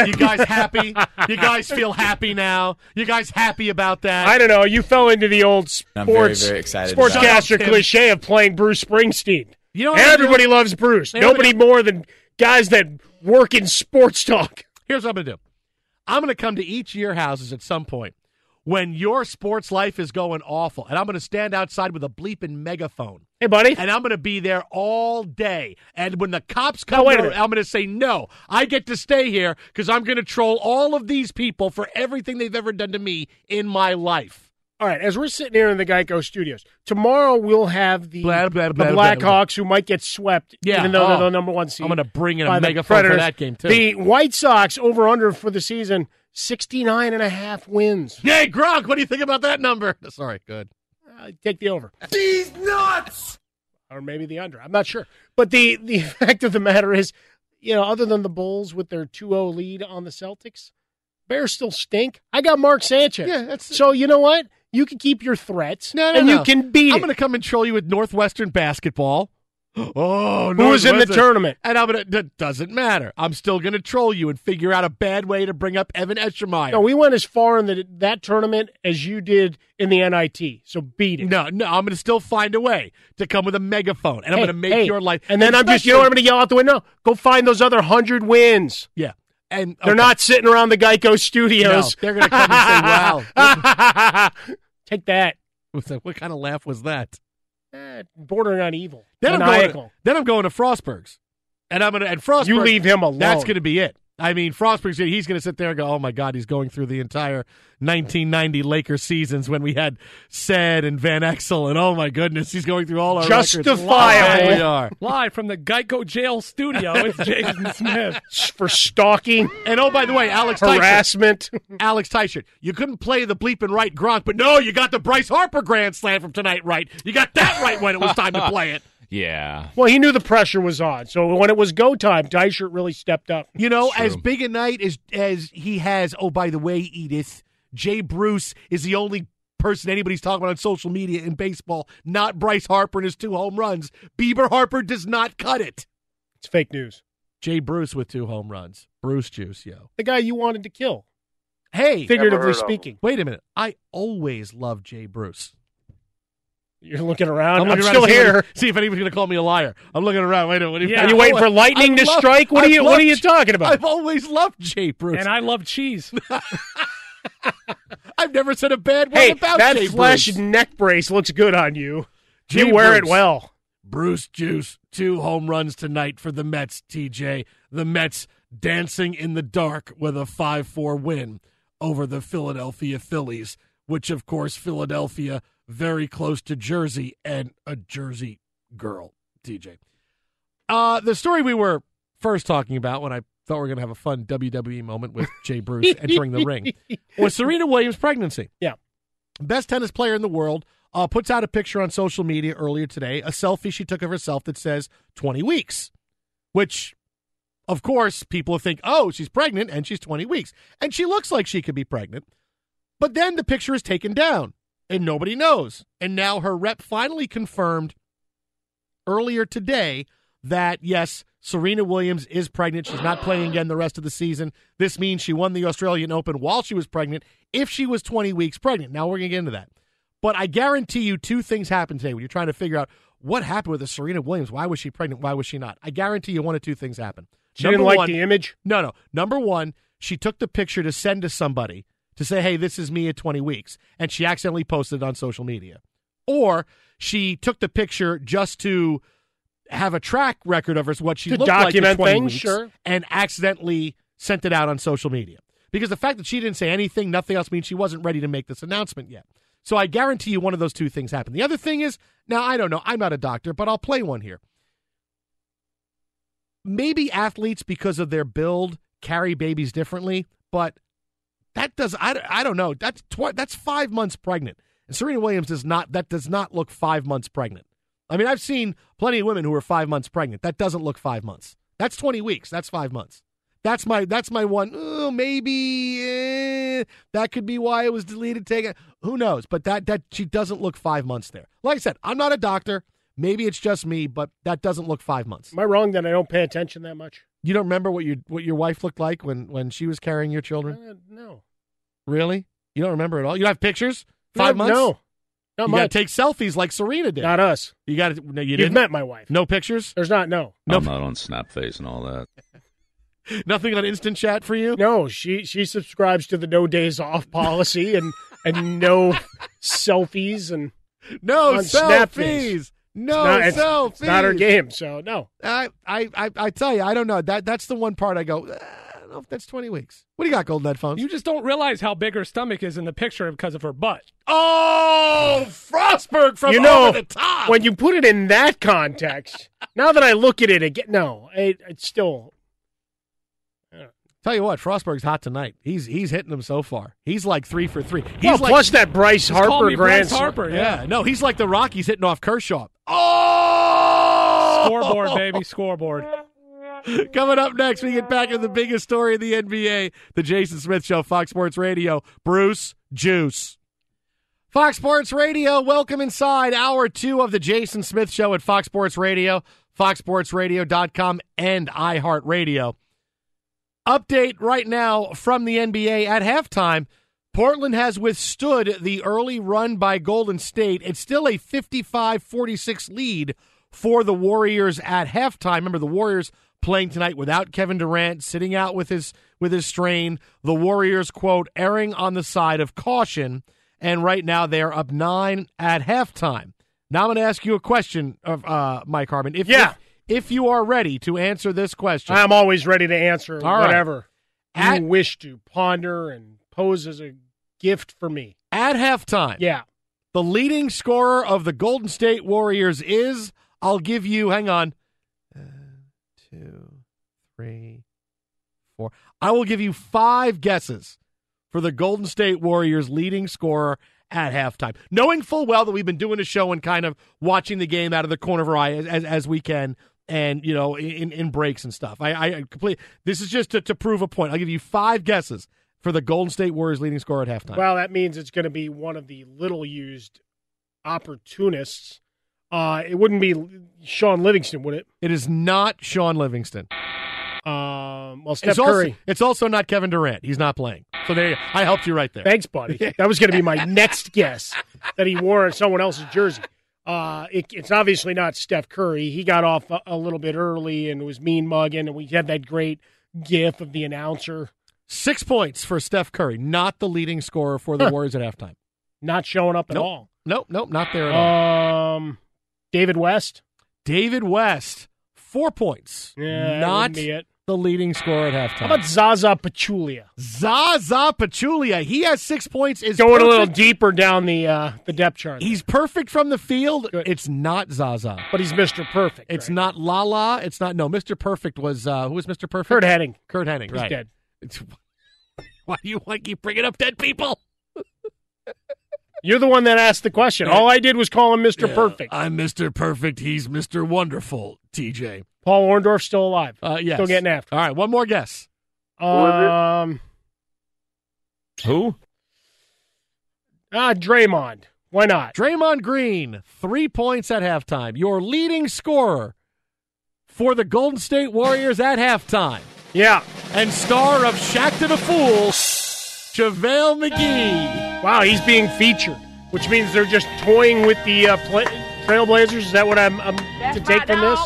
You guys happy? You guys feel happy now? You guys happy about that? I don't know. You fell into the old I'm very, sports very excited sportscaster cliche of playing Bruce Springsteen. You know gonna Everybody loves Bruce. You know what Nobody more than guys that work in sports talk. Here's what I'm to do. I'm going to come to each of your houses at some point when your sports life is going awful, and I'm going to stand outside with a bleeping megaphone. Hey, buddy. And I'm going to be there all day. And when the cops come, Now, wait over. I'm going to say, no, I get to stay here because I'm going to troll all of these people for everything they've ever done to me in my life. All right, as we're sitting here in the Geico studios, tomorrow we'll have the, Blah, blah, blah, the blah, blah. Blackhawks who might get swept, Yeah, even though they're oh. the number one seed. I'm going to bring in by a the megaphone for Predators. that game, too. The White Sox over under for the season 69 and a half wins. Yay, Gronk, what do you think about that number? Sorry, good. Uh, take the over. These nuts! or maybe the under. I'm not sure. But the the fact of the matter is, you know, other than the Bulls with their 2-0 lead on the Celtics, Bears still stink. I got Mark Sanchez. Yeah, that's- so you know what? You can keep your threats, No, no, and no. you can beat I'm going to come and troll you with Northwestern basketball. Oh, Who was in the tournament? And I'm gonna. That doesn't matter. I'm still gonna troll you and figure out a bad way to bring up Evan Eschmeyer. No, we went as far in the, that tournament as you did in the NIT. So beat it. no, no. I'm gonna still find a way to come with a megaphone, and I'm gonna make hey, your life. And then I'm just, you know what I'm going to yell out the window? Go find those other hundred wins. Yeah, and They're not sitting around the Geico studios. No, they're gonna come and say, "Wow." Take that. That- What kind of laugh was that? Eh, bordering on evil. Then I'm, going to, then I'm going to Frostberg's, and I'm gonna and Frostberg. You leave him alone. That's going to be it. I mean, Frostberg's he's going to sit there and go, "Oh my God, he's going through the entire 1990 Lakers seasons when we had Said and Van Exel, and oh my goodness, he's going through all our records. Justifiable. There we are. Live from the Geico jail studio, it's Jason Smith. For stalking, And oh, by the way, Alex Teichert, harassment. Alex Teichert, you couldn't play the bleeping right Gronk, but no, you got the Bryce Harper Grand Slam from tonight right. You got that right when it was time to play it. Yeah. Well, he knew the pressure was on. So when it was go time, Dyshirt really stepped up. You know, as big a night as as he has. Oh, by the way, Edith, Jay Bruce is the only person anybody's talking about on social media in baseball. Not Bryce Harper and his two home runs. Bieber Harper does not cut it. It's fake news. Jay Bruce with two home runs. Bruce juice, yo. The guy you wanted to kill, Hey, figuratively speaking. wait a minute. I always loved Jay Bruce. You're looking around. I'm, looking around still see here. see if anybody's going to call me a liar. I'm looking around. Wait a minute. What do Yeah. Are you waiting for lightning I to strike? What are you What are you talking about? I've always loved Jay Bruce. And I love cheese. I've never said a bad word hey, about that Jay flesh Bruce. neck brace looks good on you. Jay you wear it well. Bruce Juice, two home runs tonight for the Mets, TJ. The Mets dancing in the dark with a 5 4 win over the Philadelphia Phillies, which, of course, Philadelphia very close to Jersey and a Jersey girl, TJ. Uh, the story we were first talking about when I thought we were going to have a fun WWE moment with Jay Bruce entering the ring was Serena Williams' pregnancy. Yeah. Best tennis player in the world uh, puts out a picture on social media earlier today, a selfie she took of herself that says 20 weeks, which, of course, people think, oh, she's pregnant and she's 20 weeks. And she looks like she could be pregnant. But then the picture is taken down and nobody knows. And now her rep finally confirmed earlier today that yes, Serena Williams is pregnant. She's not playing again the rest of the season. This means she won the Australian Open while she was pregnant if she was 20 weeks pregnant. Now we're going to get into that. But I guarantee you two things happened today when you're trying to figure out what happened with the Serena Williams. Why was she pregnant? Why was she not? I guarantee you one of two things happened. She didn't like the image? No, no. Number one, she took the picture to send to somebody to say, hey, this is me at 20 weeks. And she accidentally posted it on social media. Or she took the picture just to have a track record of her, what she To looked like at 20 things, weeks, sure. and accidentally sent it out on social media. Because the fact that she didn't say anything, nothing else means she wasn't ready to make this announcement yet. So I guarantee you one of those two things happened. The other thing is, now I don't know, I'm not a doctor, but I'll play one here. Maybe athletes, because of their build, carry babies differently, but that does I, I don't know. That's tw- that's five months pregnant, and Serena Williams does not. That does not look five months pregnant. I mean, I've seen plenty of women who are five months pregnant. That doesn't look five months. That's twenty weeks. That's five months. That's my that's my one. Oh, maybe eh, that could be why it was deleted. Take it. Who knows? But that that she doesn't look five months there. Like I said, I'm not a doctor. Maybe it's just me, but that doesn't look five months. Am I wrong that I don't pay attention that much? You don't remember what your what your wife looked like when when she was carrying your children? Uh, no. Really? You don't remember at all? You don't have pictures? Five No, months? No. Not you got to take selfies like Serena did. Not us. You got to. No, you You've didn't. met my wife. No pictures. There's not. No. No. I'm not on Snapface and all that. Nothing on instant chat for you. No. She she subscribes to the no days off policy and and no selfies and No selfies. Snapface. No Not- it's- selfies. It's not her game. So no. I, I, I, I tell you, I don't know. That that's the one part I go. "Uh, I don't know if that's twenty weeks. What do you got, Golden Headphones? You just don't realize how big her stomach is in the picture because of her butt. Oh, Frostberg from you know over the top. when you put it in that context. now that I look at it again, no, it, it's still Tell you what, Frostberg's hot tonight. He's he's hitting them so far. He's like three for three. He's well. like, plus that Bryce Harper me grand Bryce Harper. yeah. Yeah. no, he's like the Rockies hitting off Kershaw. Oh, Scoreboard, baby, scoreboard. Coming up next, we get back to the biggest story in the NBA, the Jason Smith Show, Fox Sports Radio. Bruce Juice. Fox Sports Radio, welcome inside hour two of the Jason Smith Show at Fox Sports Radio, foxsportsradio.com, and iHeartRadio. Update right now from the NBA at halftime. Portland has withstood the early run by Golden State. It's still a 55 46 lead for the Warriors at halftime. Remember, the Warriors playing tonight without Kevin Durant, sitting out with his with his strain. The Warriors, quote, erring on the side of caution. And right now they're up nine at halftime. Now I'm going to ask you a question, of uh, Mike Harmon. If, Yeah. if, if you are ready to answer this question, I'm always ready to answer All right. whatever At- you wish to ponder and pose as a gift for me. at halftime, Yeah. The leading scorer of the Golden State Warriors is, I'll give you, hang on, uh, two, three, four. I will give you five guesses for the Golden State Warriors leading scorer at halftime, knowing full well that we've been doing a show and kind of watching the game out of the corner of our eye as, as, as we can. And you know, in, in breaks and stuff. I, I complete. This is just to, to prove a point. I'll give you five guesses for the Golden State Warriors leading scorer at halftime. Well, that means it's going to be one of the little used opportunists. Uh, it wouldn't be Shaun Livingston, would it? It is not Shaun Livingston. Um, well, Steph it's also, Curry. It's also not Kevin Durant. He's not playing. So there, you, I helped you right there. Thanks, buddy. That was going to be my next guess that he wore someone else's jersey. Uh, it, it's obviously not Steph Curry. He got off a, a little bit early and was mean mugging, and we had that great gif of the announcer Six points for Steph Curry, not the leading scorer for the Huh. Warriors at halftime. not showing up at Nope. all. Nope, nope, not there at all. Um, David West. David West, four points. Yeah, not the leading scorer at halftime. How about Zaza Pachulia? Zaza Pachulia. He has six points. Is Going a little deeper down the uh, the depth chart. He's perfect from the field. It's not Zaza. but he's Mr. Perfect. It's right? not Lala. It's not no. Mr. Perfect was uh who was Mr. Perfect? Curt Hennig. Curt Hennig. He's right. dead. It's, why do you want to keep bringing up dead people? You're the one that asked the question. All I did was call him Mr. Yeah, Perfect. I'm Mr. Perfect. He's Mr. Wonderful. TJ. Paul Orndorff's still alive. Uh, yes. Still getting after. All right. One more guess. Um, Who? ah, Draymond. Why not? Draymond Green. Three points at halftime. Your leading scorer for the Golden State Warriors at halftime. Yeah. And star of Shaqtin' a Fool, JaVale McGee. Wow, he's being featured, which means they're just toying with the uh, play- Trailblazers. Is that what I'm, I'm to take from this?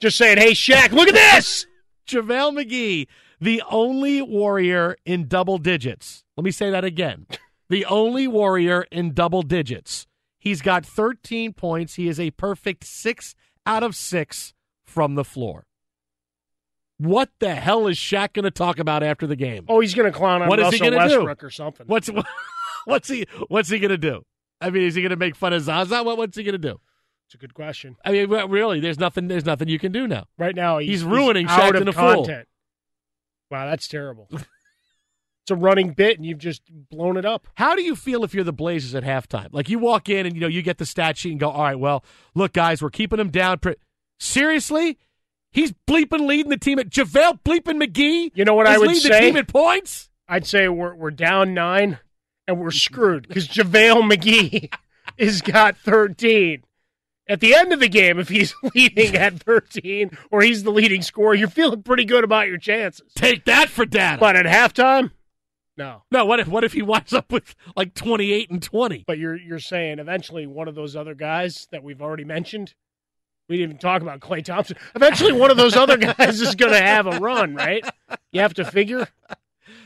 Just saying, hey, Shaq, look at this. JaVale McGee, the only warrior in double digits. Let me say that again. The only warrior in double digits. He's got 13 points. He is a perfect six out of six from the floor. What the hell is Shaq going to talk about after the game? Oh, he's going to clown on What is he Russell gonna do? Westbrook or something. What's what's he what's he going to do? I mean, is he going to make fun of Zaza? What, what's he going to do? It's a good question. I mean, really, there's nothing. There's nothing you can do now. Right now, he's, He's ruining out Shaq of and the Fool. Wow, that's terrible. it's a running bit, and you've just blown it up. How do you feel if you're the Blazers at halftime? Like you walk in and you know you get the stat sheet and go, "All right, well, look, guys, we're keeping them down." Seriously, he's bleeping leading the team at JaVale bleeping McGee. You know what I would say? The team at points. I'd say we're we're down nine, and we're screwed because JaVale McGee has got thirteen. At the end of the game, if he's leading at 13 or he's the leading scorer, you're feeling pretty good about your chances. Take that for data. But at halftime, no. no, what if what if he winds up with like 28 and 20? But you're you're saying eventually one of those other guys that we've already mentioned, we didn't even talk about Klay Thompson. Eventually, one of those other guys is going to have a run, right? You have to figure.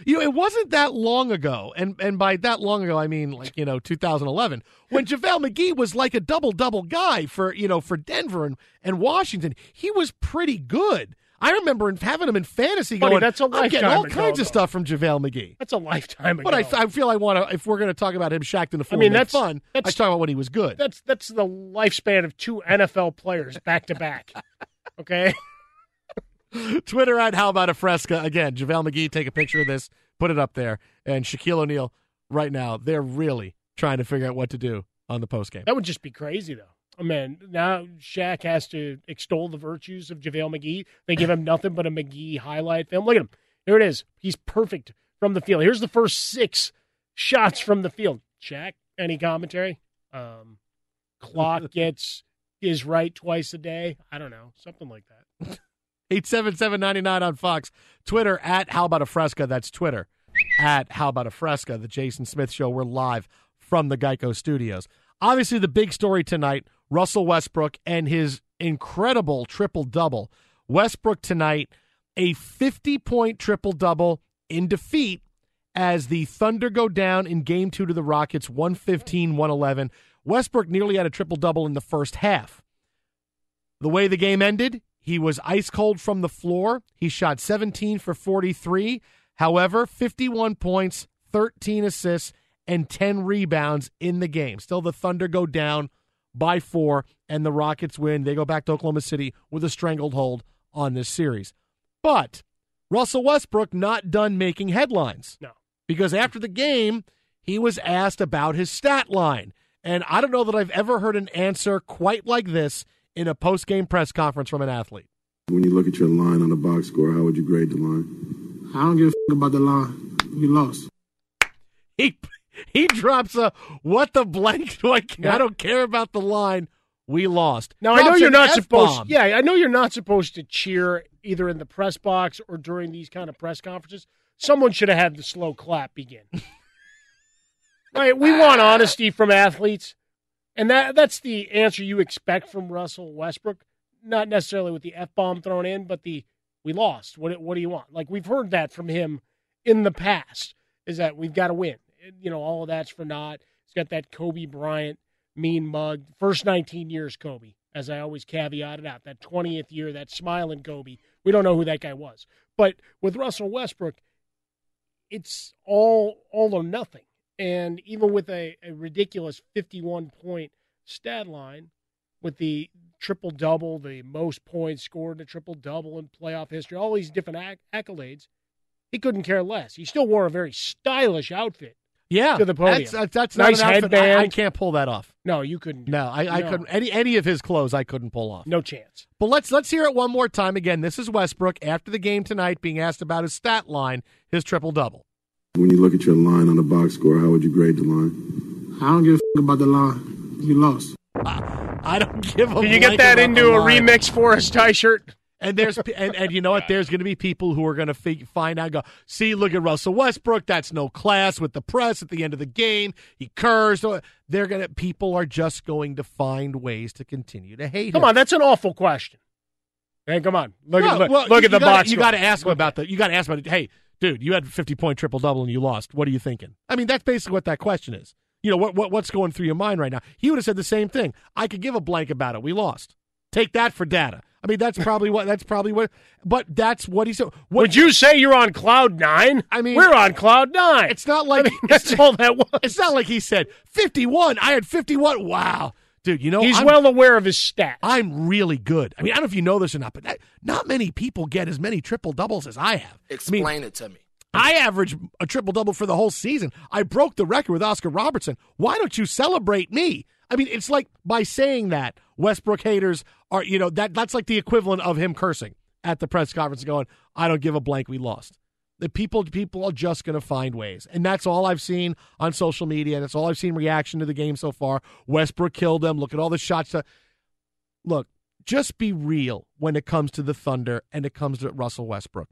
You know, it wasn't that long ago, and and by that long ago, I mean like you know 2011, when JaVale McGee was like a double double guy for you know for Denver and, and Washington. He was pretty good. I remember having him in fantasy. Buddy, going, that's a I'm getting all ago, kinds of stuff from JaVale McGee. That's a lifetime ago. But I, I feel I want to. If we're going to talk about him, shacked in the four, I mean, that's fun. I that's- talk about when he was good. That's that's the lifespan of two NFL players back to back. Okay. Twitter at How About a Fresca. Again, JaVale McGee, take a picture of this, put it up there. And Shaquille O'Neal, right now, they're really trying to figure out what to do on the post game. That would just be crazy, though. I mean, now Shaq has to extol the virtues of JaVale McGee. They give him nothing but a McGee highlight film. Look at him. Here it is. He's perfect from the field. Here's the first six shots from the field. Shaq, any commentary? Um, clock gets is right twice a day. I don't know. Something like that. 877-99 on Fox. Twitter at How About a Fresca. That's Twitter at How About a Fresca. The Jason Smith Show. We're live from the Geico Studios. Obviously, the big story tonight, Russell Westbrook and his incredible triple-double. Westbrook tonight, a 50-point triple-double in defeat as the Thunder go down in game two to the Rockets, 115-111. Westbrook nearly had a triple-double in the first half. The way the game ended, he was ice cold from the floor. He shot 17 for 43. However, 51 points, 13 assists, and 10 rebounds in the game. Still, the Thunder go down by four, and the Rockets win. They go back to Oklahoma City with a strangled hold on this series. But Russell Westbrook not done making headlines. No. Because after the game, he was asked about his stat line. And I don't know that I've ever heard an answer quite like this in a post game press conference from an athlete. When you look at your line on the box score, how would you grade the line? I don't give a f- about the line. We lost. He he drops a what the blank do I care? I don't care about the line. We lost. Now I know you're not F-bomb. supposed. Yeah, I know you're not supposed to cheer either in the press box or during these kind of press conferences. Someone should have had the slow clap begin. right, we want honesty from athletes, and that that's the answer you expect from Russell Westbrook. Not necessarily with the f bomb thrown in, but the we lost. What what do you want? Like we've heard that from him in the past. Is that we've got to win? You know, all of that's for naught. He's got that Kobe Bryant mean mug. First 19 years, Kobe as I always caveated out. That 20th year, that smiling Kobe, we don't know who that guy was. But with Russell Westbrook, it's all all or nothing. And even with a, a ridiculous 51 point stat line, with the triple double, the most points scored in a triple double in playoff history, all these different acc- accolades, he couldn't care less. He still wore a very stylish outfit. Yeah, to the podium. That's, that's, that's nice not headband. I, I can't pull that off. No, you couldn't. No, I, I No. couldn't. Any any of his clothes, I couldn't pull off. No chance. But let's let's hear it one more time. Again, this is Westbrook after the game tonight, being asked about his stat line, his triple double. When you look at your line on the box score, how would you grade the line? I don't give a f- about the line. You lost. I don't give a. Can you get that into a line. remix for us, tie shirt? And there's and, and you know what? There's going to be people who are going to fig- find out. and Go see, look at Russell Westbrook. That's no class with the press at the end of the game. He cursed. Oh, they're going to. People are just going to find ways to continue to hate him. Come him. on, that's an awful question. Hey, come on. Look No, at look, well, look you- at the you gotta- box. You got to ask him about the. You got to ask about it. Hey, dude, you had a 50 point triple double and you lost. What are you thinking? I mean, that's basically what that question is. You know what, what what's going through your mind right now? He would have said the same thing. I could give a blank about it. We lost. Take that for data. I mean, that's probably what. That's probably what. But that's what he said. What, Would you say you're on cloud nine? I mean, we're on cloud nine. It's not like that's all that was. It's not like he said 51. I had 51. Wow. Dude, you know He's I'm- well aware of his stats. I'm really good. I mean, I don't know if you know this or not, but that, not many people get as many triple doubles as I have. Explain I mean, it to me. I average a triple double for the whole season. I broke the record with Oscar Robertson. Why don't you celebrate me? I mean, it's like by saying that Westbrook haters are, you know, that that's like the equivalent of him cursing at the press conference, going, "I don't give a blank. We lost." The people people are just going to find ways, and that's all I've seen on social media. That's all I've seen reaction to the game so far. Westbrook killed them. Look at all the shots. To, look, just be real when it comes to the Thunder and it comes to Russell Westbrook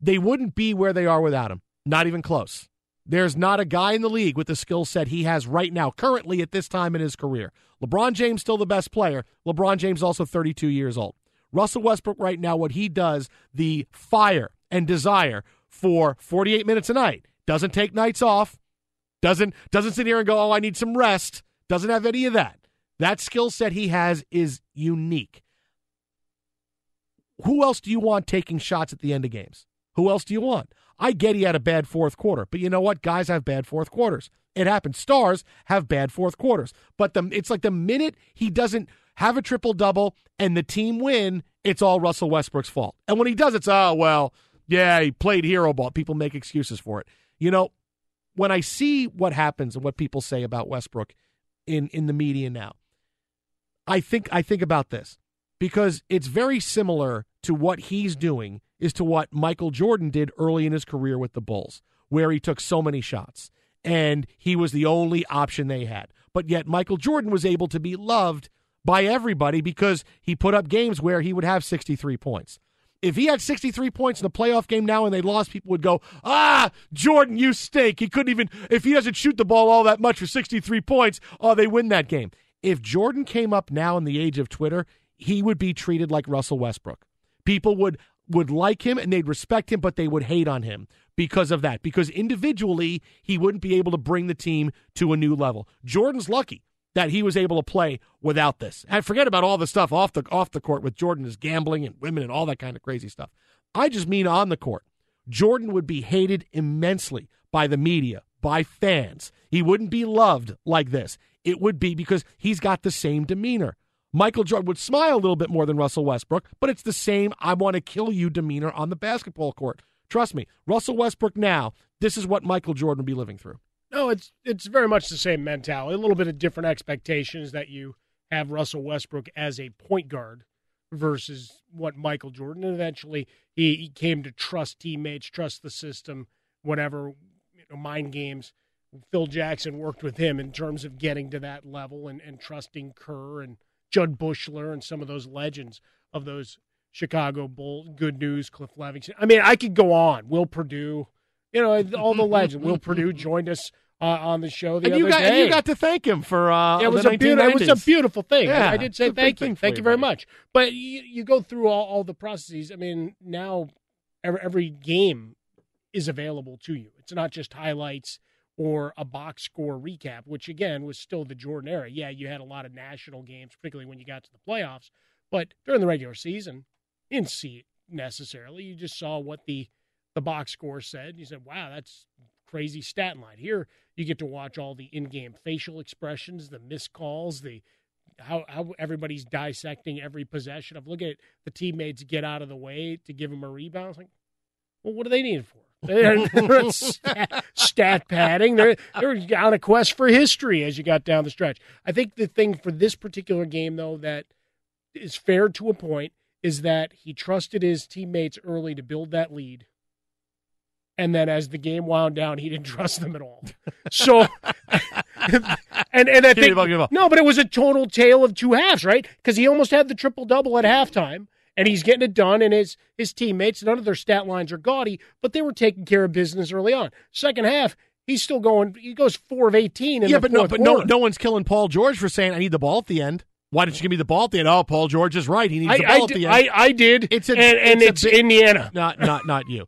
they wouldn't be where they are without him. Not even close. There's not a guy in the league with the skill set he has right now, currently at this time in his career. LeBron James still the best player. LeBron James also 32 years old. Russell Westbrook right now, what he does, the fire and desire for 48 minutes a night, doesn't take nights off, doesn't doesn't sit here and go, oh, I need some rest. Doesn't have any of that. That skill set he has is unique. Who else do you want taking shots at the end of games? Who else do you want? I get he had a bad fourth quarter, but you know what? Guys have bad fourth quarters. It happens. Stars have bad fourth quarters. But the, it's like the minute he doesn't have a triple double and the team win, it's all Russell Westbrook's fault. And when he does, it's, oh, well, yeah, he played hero ball. People make excuses for it. You know, when I see what happens and what people say about Westbrook in, in the media now, I think I think about this because it's very similar to what he's doing is to what Michael Jordan did early in his career with the Bulls, where he took so many shots and he was the only option they had. But yet Michael Jordan was able to be loved by everybody because he put up games where he would have 63 points. If he had 63 points in the playoff game now and they lost, people would go, ah, Jordan, you stink. He couldn't even, if he doesn't shoot the ball all that much for 63 points, oh, they win that game. If Jordan came up now in the age of Twitter, he would be treated like Russell Westbrook. People would would like him and they'd respect him, but they would hate on him because of that. Because individually, he wouldn't be able to bring the team to a new level. Jordan's lucky that he was able to play without this. And forget about all the stuff off the off the court with Jordan is gambling and women and all that kind of crazy stuff. I just mean on the court. Jordan would be hated immensely by the media, by fans. He wouldn't be loved like this. It would be because he's got the same demeanor. Michael Jordan would smile a little bit more than Russell Westbrook, but it's the same I want to kill you demeanor on the basketball court. Trust me, Russell Westbrook now, this is what Michael Jordan would be living through. No, it's it's very much the same mentality. A little bit of different expectations that you have Russell Westbrook as a point guard versus what Michael Jordan. And eventually, he, he came to trust teammates, trust the system, whatever you know, mind games. Phil Jackson worked with him in terms of getting to that level and, and trusting Kerr and Jud Buechler and some of those legends of those Chicago Bulls. Good news, Cliff Levingston. I mean, I could go on. Will Perdue, you know, all the legends. Will Perdue joined us uh, on the show the and other you got, day. And you got to thank him for uh, it was a beautiful. It was a beautiful thing. Yeah, I did say it's a big thank you, thank you, very much. But you, you go through all, all the processes. I mean, now every, every game is available to you. It's not just highlights or a box score recap, which again was still the Jordan era. Yeah, you had a lot of national games, particularly when you got to the playoffs, but during the regular season, you didn't see it necessarily. You just saw what the the box score said. You said, "Wow, that's crazy stat line." Here, you get to watch all the in-game facial expressions, the missed calls, the how how everybody's dissecting every possession of look at the teammates get out of the way to give them a rebound. It's like, well, what do they need it for? They're, they're stat, stat padding. They're they're on a quest for history as you got down the stretch. I think the thing for this particular game, though, that is fair to a point, is that he trusted his teammates early to build that lead. And then as the game wound down, he didn't trust them at all. So, and and I think no, but it was a total tale of two halves, right? Because he almost had the triple double at halftime, and he's getting it done. And his his teammates, none of their stat lines are gaudy, but they were taking care of business early on. Second half, he's still going. He goes four of eighteen. Yeah, but no, but no, quarter. no one's killing Paul George for saying I need the ball at the end. Why didn't you give me the ball at the end? Oh, Paul George is right. He needs I, the ball I at the end. I, I did, It's a, and, and it's, big- Indiana. Not not not you.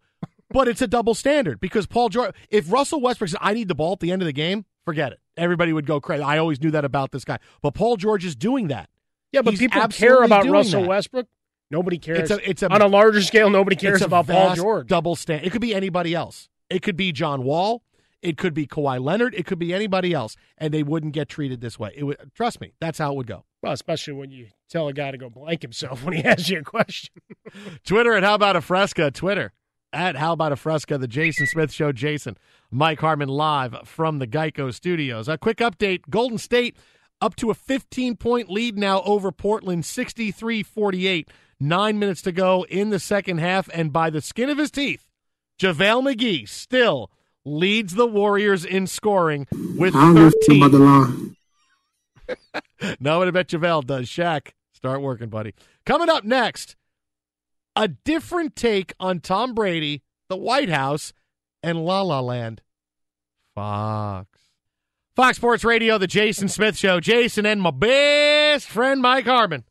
But it's a double standard because Paul George. If Russell Westbrook said, "I need the ball at the end of the game," forget it. Everybody would go crazy. I always knew that about this guy. But Paul George is doing that. Yeah, but He's people care about Russell that. Westbrook. Nobody cares. It's a, it's a on a larger scale. Nobody cares about Paul George. Double stand. It could be anybody else. It could be John Wall. It could be Kawhi Leonard. It could be anybody else, and they wouldn't get treated this way. It would. Trust me, that's how it would go. Well, especially when you tell a guy to go blank himself when he asks you a question. Twitter at How About a Fresca. Twitter at How About a Fresca. The Jason Smith Show. Jason, Mike Harmon live from the Geico Studios. A quick update: Golden State up to a 15 point lead now over Portland, 63 48. Nine minutes to go in the second half, and by the skin of his teeth, JaVale McGee still leads the Warriors in scoring with I don't give a fuck 13. about the line. No, I bet JaVale does. Shaq, start working, buddy. Coming up next, a different take on Tom Brady, the White House, and La La Land. Fox. Fox Sports Radio, the Jason Smith Show. Jason and my best friend Mike Harmon.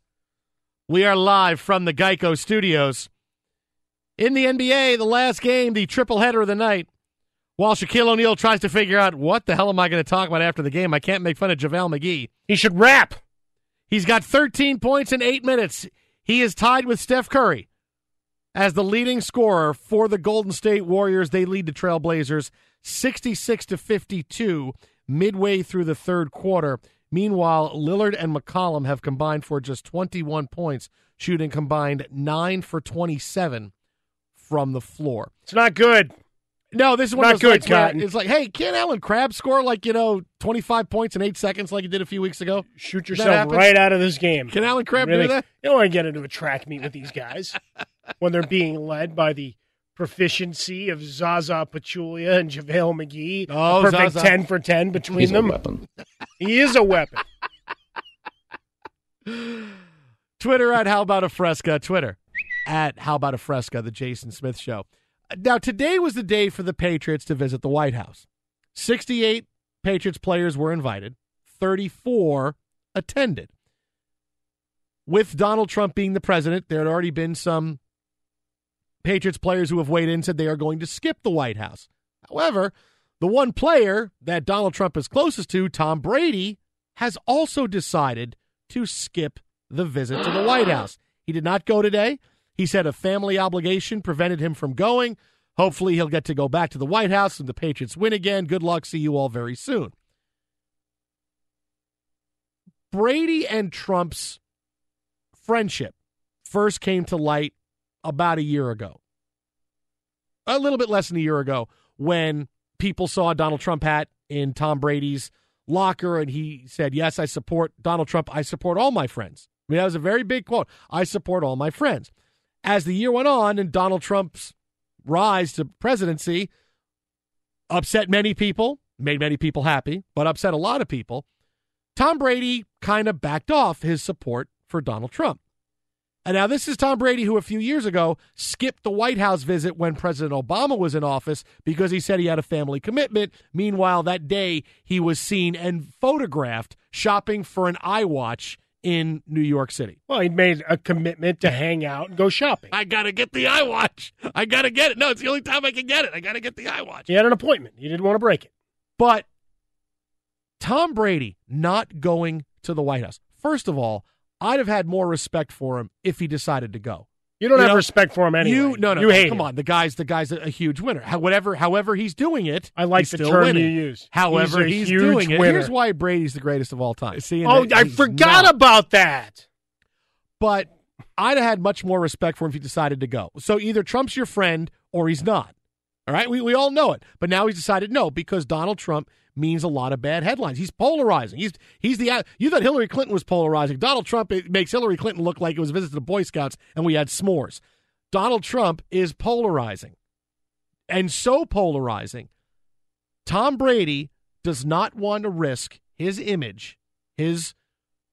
We are live from the Geico Studios. In the NBA, the last game, the triple header of the night. While Shaquille O'Neal tries to figure out what the hell am I going to talk about after the game, I can't make fun of JaVale McGee. He should rap. He's got 13 points in eight minutes. He is tied with Steph Curry as the leading scorer for the Golden State Warriors. They lead the Trailblazers 66 to 52 midway through the third quarter. Meanwhile, Lillard and McCollum have combined for just 21 points, shooting combined 9 for 27 from the floor. It's not good. No, this is one Not of those good, Cotton. It's like, hey, can't Allen Crabbe score like, you know, 25 points in eight seconds like he did a few weeks ago? Shoot yourself right out of this game. Can Allen Crabbe Really? do that? You don't want to get into a track meet with these guys when they're being led by the proficiency of Zaza Pachulia and JaVale McGee. Oh, a perfect Zaza. 10 for 10 between He's a them. weapon. He is a weapon. Twitter at How About a Fresca. Twitter at How About a Fresca, the Jason Smith Show. Now, today was the day for the Patriots to visit the White House. 68 Patriots players were invited, 34 attended. With Donald Trump being the president, there had already been some Patriots players who have weighed in said they are going to skip the White House. However, the one player that Donald Trump is closest to, Tom Brady, has also decided to skip the visit to the White House. He did not go today. He said a family obligation prevented him from going. Hopefully, he'll get to go back to the White House and the Patriots win again. Good luck. See you all very soon. Brady and Trump's friendship first came to light about a year ago. A little bit less than a year ago when people saw Donald Trump hat in Tom Brady's locker and he said, Yes, I support Donald Trump. I support all my friends. I mean, that was a very big quote. I support all my friends. As the year went on and Donald Trump's rise to presidency upset many people, made many people happy, but upset a lot of people, Tom Brady kind of backed off his support for Donald Trump. And now this is Tom Brady, who a few years ago skipped the White House visit when President Obama was in office because he said he had a family commitment. Meanwhile, that day he was seen and photographed shopping for an iWatch in New York City. Well, he made a commitment to hang out and go shopping. I got to get the iWatch. I got to get it. No, it's the only time I can get it. I got to get the iWatch. He had an appointment. He didn't want to break it. But Tom Brady not going to the White House. First of all, I'd have had more respect for him if he decided to go. You don't You have know, respect for him anyway. You no no You no, hate come him. on the guy's the guy's a, a huge winner. How, whatever however he's doing it, I like he's the still term winning. you use. However He's a he's, huge doing it. winner. Here's why Brady's the greatest of all time. See, Oh, I forgot not. about that. But I'd have had much more respect for him if he decided to go. So either Trump's your friend or he's not. All right, we we all know it. But now he's decided no because Donald Trump means a lot of bad headlines. He's polarizing. He's he's the you thought Hillary Clinton was polarizing. Donald Trump makes Hillary Clinton look like it was a visit to the Boy Scouts and we had s'mores. Donald Trump is polarizing. And so polarizing. Tom Brady does not want to risk his image, his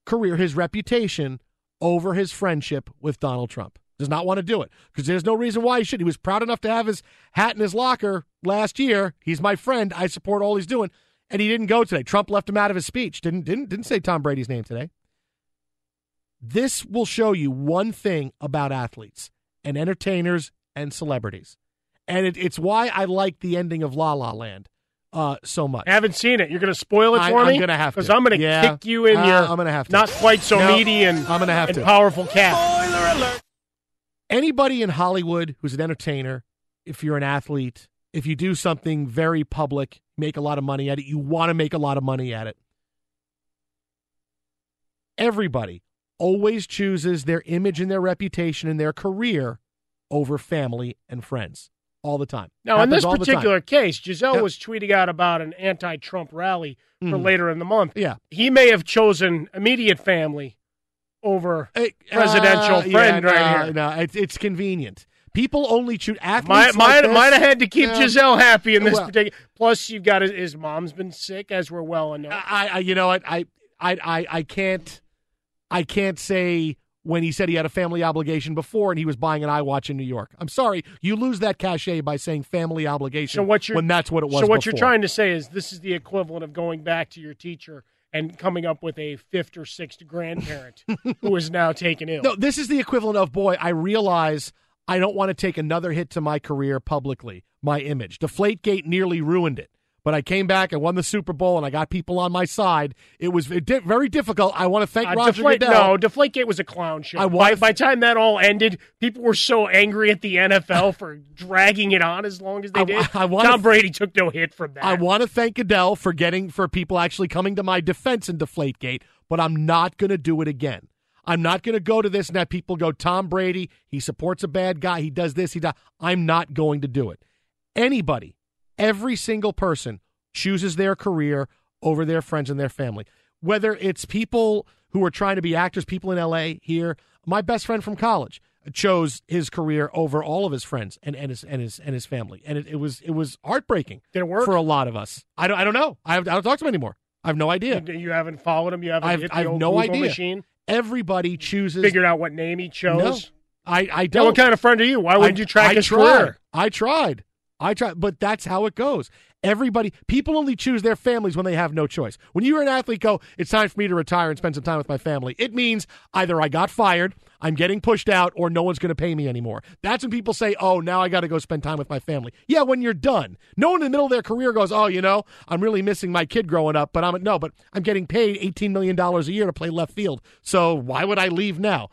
career, his reputation over his friendship with Donald Trump. Does not want to do it because there's no reason why he should. He was proud enough to have his hat in his locker last year. He's my friend. I support all he's doing, and he didn't go today. Trump left him out of his speech. Didn't didn't didn't say Tom Brady's name today. This will show you one thing about athletes and entertainers and celebrities, and it, it's why I like the ending of La La Land uh, so much. I haven't seen it. You're going to spoil it I- for me. I'm gonna have to. Because I'm going to Yeah. kick you in Uh, your I'm gonna have to. not quite so No, meaty and, I'm gonna have to. powerful cat. Spoiler alert! Anybody in Hollywood who's an entertainer, if you're an athlete, if you do something very public, make a lot of money at it, you want to make a lot of money at it. Everybody always chooses their image and their reputation and their career over family and friends all the time. Now, in this all the time. particular case, Giselle Yeah. was tweeting out about an anti-Trump rally for Mhm. later in the month. Yeah. He may have chosen immediate family over presidential Uh, friend yeah, right no, here. No, it's, it's convenient. People only choose athletes. Might, like might, this- might have had to keep Yeah. Giselle happy in this Well, particular. Plus, you've got his, his mom's been sick, as we're well know. I, I you know I, I I I can't I can't say when he said he had a family obligation before and he was buying an iWatch in New York. I'm sorry, you lose that cachet by saying family obligation So what you're when that's what it was. So what you're trying to say is this is the equivalent of going back to your teacher and coming up with a fifth or sixth grandparent who is now taken ill. No, this is the equivalent of boy. I realize I don't want to take another hit to my career publicly, my image. Deflategate nearly ruined it. But I came back, I won the Super Bowl, and I got people on my side. It was very difficult. I want to thank Uh, Roger Deflate, Goodell. no, Deflategate was a clown show. I by, wanna- by the time that all ended, people were so angry at the NFL for dragging it on as long as they I- did. I wanna- Tom Brady took no hit from that. I want to thank Goodell for getting for people actually coming to my defense in Deflategate, but I'm not going to do it again. I'm not going to go to this and have people go, Tom Brady, he supports a bad guy, he does this, he does. I'm not going to do it. Anybody, every single person chooses their career over their friends and their family. Whether it's people who are trying to be actors, people in LA here. My best friend from college chose his career over all of his friends and, and his and his and his family, and it, it was it was heartbreaking. Did it work for a lot of us? I don't I don't know. I, have, I don't talk to him anymore. I have no idea. You, you haven't followed him. You haven't I've, hit the I have old no Google idea. machine. Everybody chooses. Figured out what name he chose. No, I I don't. what kind of friend are you? Why wouldn't I- you track I his tried. career? I tried. I tried, but that's how it goes. Everybody, people only choose their families when they have no choice. When you're an athlete, go, it's time for me to retire and spend some time with my family. It means either I got fired, I'm getting pushed out, or no one's going to pay me anymore. That's when people say, oh, now I got to go spend time with my family. Yeah, when you're done. No one in the middle of their career goes, oh, you know, I'm really missing my kid growing up, but I'm, no, but I'm getting paid $18 million a year to play left field. So why would I leave now?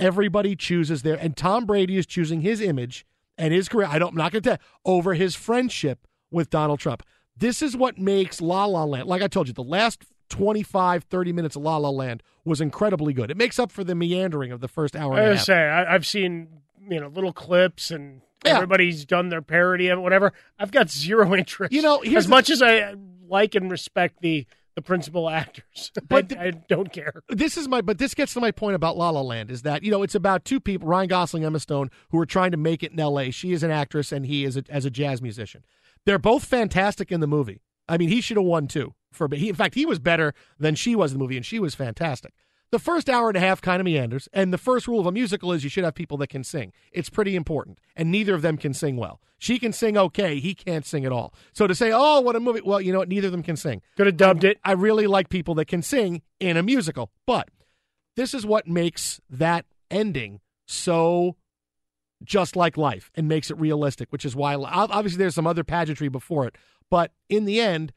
Everybody chooses their, and Tom Brady is choosing his image and his career. I don't, I'm not going to tell over his friendship with Donald Trump. This is what makes La La Land. Like I told you, the last 25, 30 minutes of La La Land was incredibly good. It makes up for the meandering of the first hour I and a was say I, I've seen you know little clips and Yeah. everybody's done their parody of it, whatever. I've got zero interest. You know, as the- much as I like and respect the the principal actors, But I, I don't care. this is my but this gets to my point about La La Land is that you know it's about two people Ryan Gosling Emma Stone who are trying to make it in L.A. She is an actress and he is a, as a jazz musician. They're both fantastic in the movie. I mean, he should have won too. For he, in fact, he was better than she was in the movie, and she was fantastic. The first hour and a half kind of meanders, and the first rule of a musical is you should have people that can sing. It's pretty important, and neither of them can sing well. She can sing okay, he can't sing at all. So to say, "Oh, what a movie!" Well, you know what? Neither of them can sing. Could have dubbed it. I really like people that can sing in a musical, but this is what makes that ending so just like life and makes it realistic, which is why obviously there's some other pageantry before it, but in the end,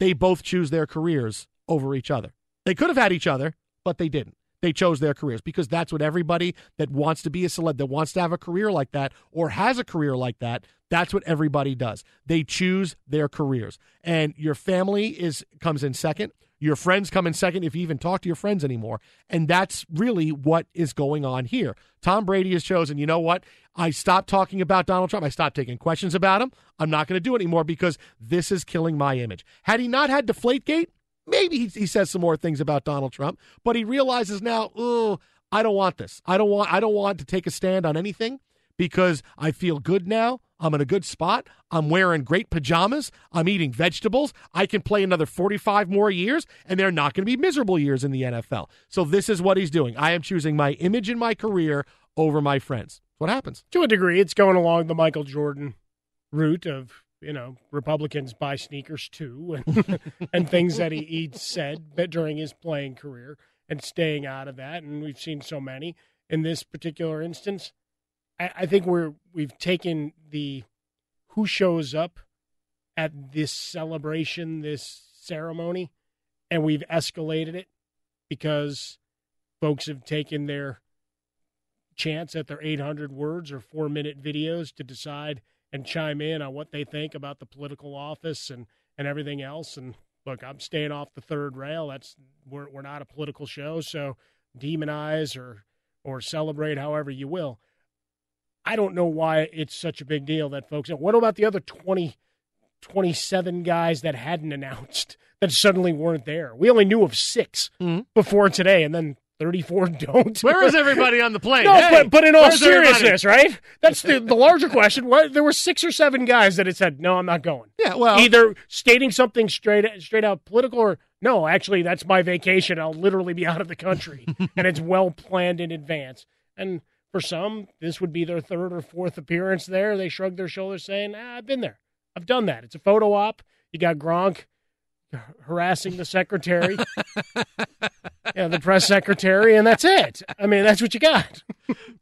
they both choose their careers over each other. They could have had each other, but they didn't. They chose their careers because that's what everybody that wants to be a celeb, that wants to have a career like that, or has a career like that, that's what everybody does. They choose their careers. And your family is comes in second. Your friends come in second if you even talk to your friends anymore. And that's really what is going on here. Tom Brady has chosen, you know what? I stopped talking about Donald Trump. I stopped taking questions about him. I'm not going to do it anymore because this is killing my image. Had he not had Deflategate, maybe he, he says some more things about Donald Trump, but he realizes now, oh, I don't want this. I don't want I don't want to take a stand on anything because I feel good now. I'm in a good spot. I'm wearing great pajamas. I'm eating vegetables. I can play another 45 more years, and they're not going to be miserable years in the NFL. So, this is what he's doing. I am choosing my image and my career over my friends. What happens? To a degree, it's going along the Michael Jordan route of, you know, Republicans buy sneakers too and, and things that he, he said during his playing career and staying out of that. And we've seen so many. In this particular instance, I, I think we're we've taken the who shows up at this celebration, this ceremony, and we've escalated it because folks have taken their chance at their 800 words or four minute videos to decide and chime in on what they think about the political office and, and everything else. And look, I'm staying off the third rail. That's we're, we're not a political show, so demonize or or celebrate however you will. I don't know why it's such a big deal that folks. What about the other 20, 27 guys that hadn't announced that suddenly weren't there? We only knew of 6 mm-hmm. before today, and then 34 don't. Where is everybody on the plane? no, hey, but, but in all seriousness, everybody? right? That's the, the larger question. What, there were six or seven guys that had said, no, I'm not going. Yeah, well. Either stating something straight, straight out political or, no, actually, that's my vacation. I'll literally be out of the country. and it's well planned in advance. And for some, this would be their third or fourth appearance there. They shrug their shoulders, saying, ah, I've been there. I've done that. It's a photo op. You got Gronk harassing the secretary, yeah, the press secretary, and that's it. I mean, that's what you got.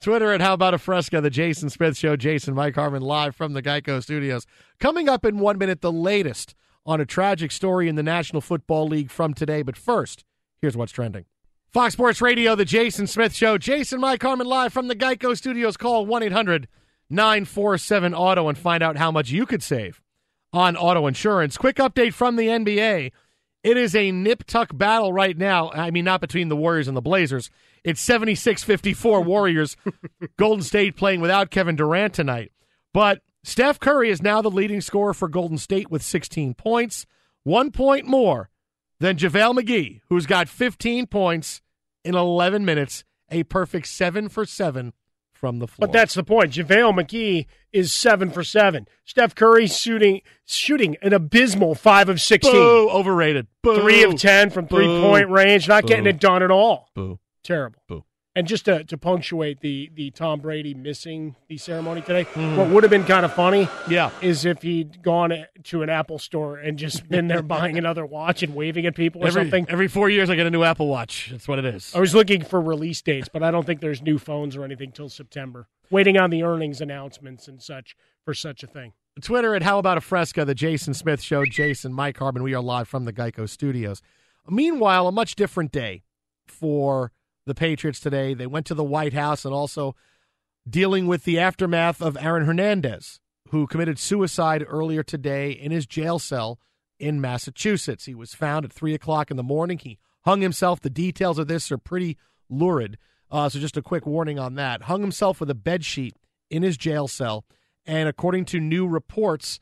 Twitter at How About a Fresca, the Jason Smith Show. Jason Mike Harmon live from the Geico Studios. Coming up in one minute, the latest on a tragic story in the National Football League from today. But first, here's what's trending. Fox Sports Radio, the Jason Smith Show. Jason Mike Harmon live from the Geico Studios. Call 1 800 947 Auto and find out how much you could save on auto insurance. Quick update from the NBA. It is a nip tuck battle right now. I mean, not between the Warriors and the Blazers. It's 76 54 Warriors. Golden State playing without Kevin Durant tonight. But Steph Curry is now the leading scorer for Golden State with 16 points, one point more than JaVale McGee, who's got 15 points in 11 minutes, a perfect seven for seven from the floor. But that's the point. JaVale McGee is seven for seven. Steph Curry shooting shooting an abysmal five of sixteen. Boo, overrated. Boo. Three of ten from three Boo. point range, not Boo. getting it done at all. Boo. Terrible. Boo. And just to, to punctuate the the Tom Brady missing the ceremony today, Mm. what would have been kind of funny, yeah, is if he'd gone to an Apple store and just been there buying another watch and waving at people or every, something. Every four years, I get a new Apple Watch. That's what it is. I was looking for release dates, but I don't think there's new phones or anything till September. Waiting on the earnings announcements and such for such a thing. Twitter at How About a Fresca, the Jason Smith Show. Jason, Mike Harmon. We are live from the Geico Studios. Meanwhile, a much different day for the Patriots today. They went to the White House and also dealing with the aftermath of Aaron Hernandez, who committed suicide earlier today in his jail cell in Massachusetts. He was found at 3 o'clock in the morning. He hung himself. The details of this are pretty lurid. Uh, so just a quick warning on that. Hung himself with a bed sheet in his jail cell, and according to new reports,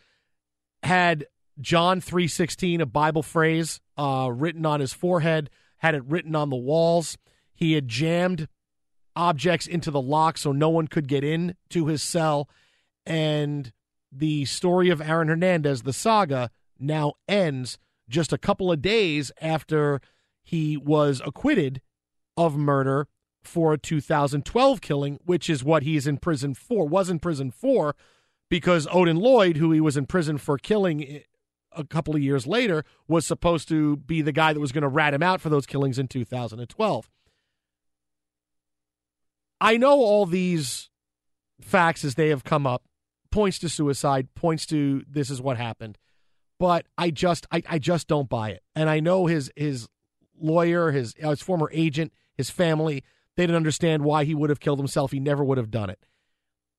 had John three sixteen, a Bible phrase, uh, written on his forehead, had it written on the walls. He had jammed objects into the lock so no one could get in to his cell, and the story of Aaron Hernandez, the saga, now ends just a couple of days after he was acquitted of murder for a 2012 killing, which is what he's in prison for, was in prison for, because Odin Lloyd, who he was in prison for killing a couple of years later, was supposed to be the guy that was going to rat him out for those killings in 2012. I know all these facts as they have come up points to suicide, points to this is what happened. but I just I, I just don't buy it. And I know his his lawyer, his uh, his former agent, his family, they didn't understand why he would have killed himself. He never would have done it.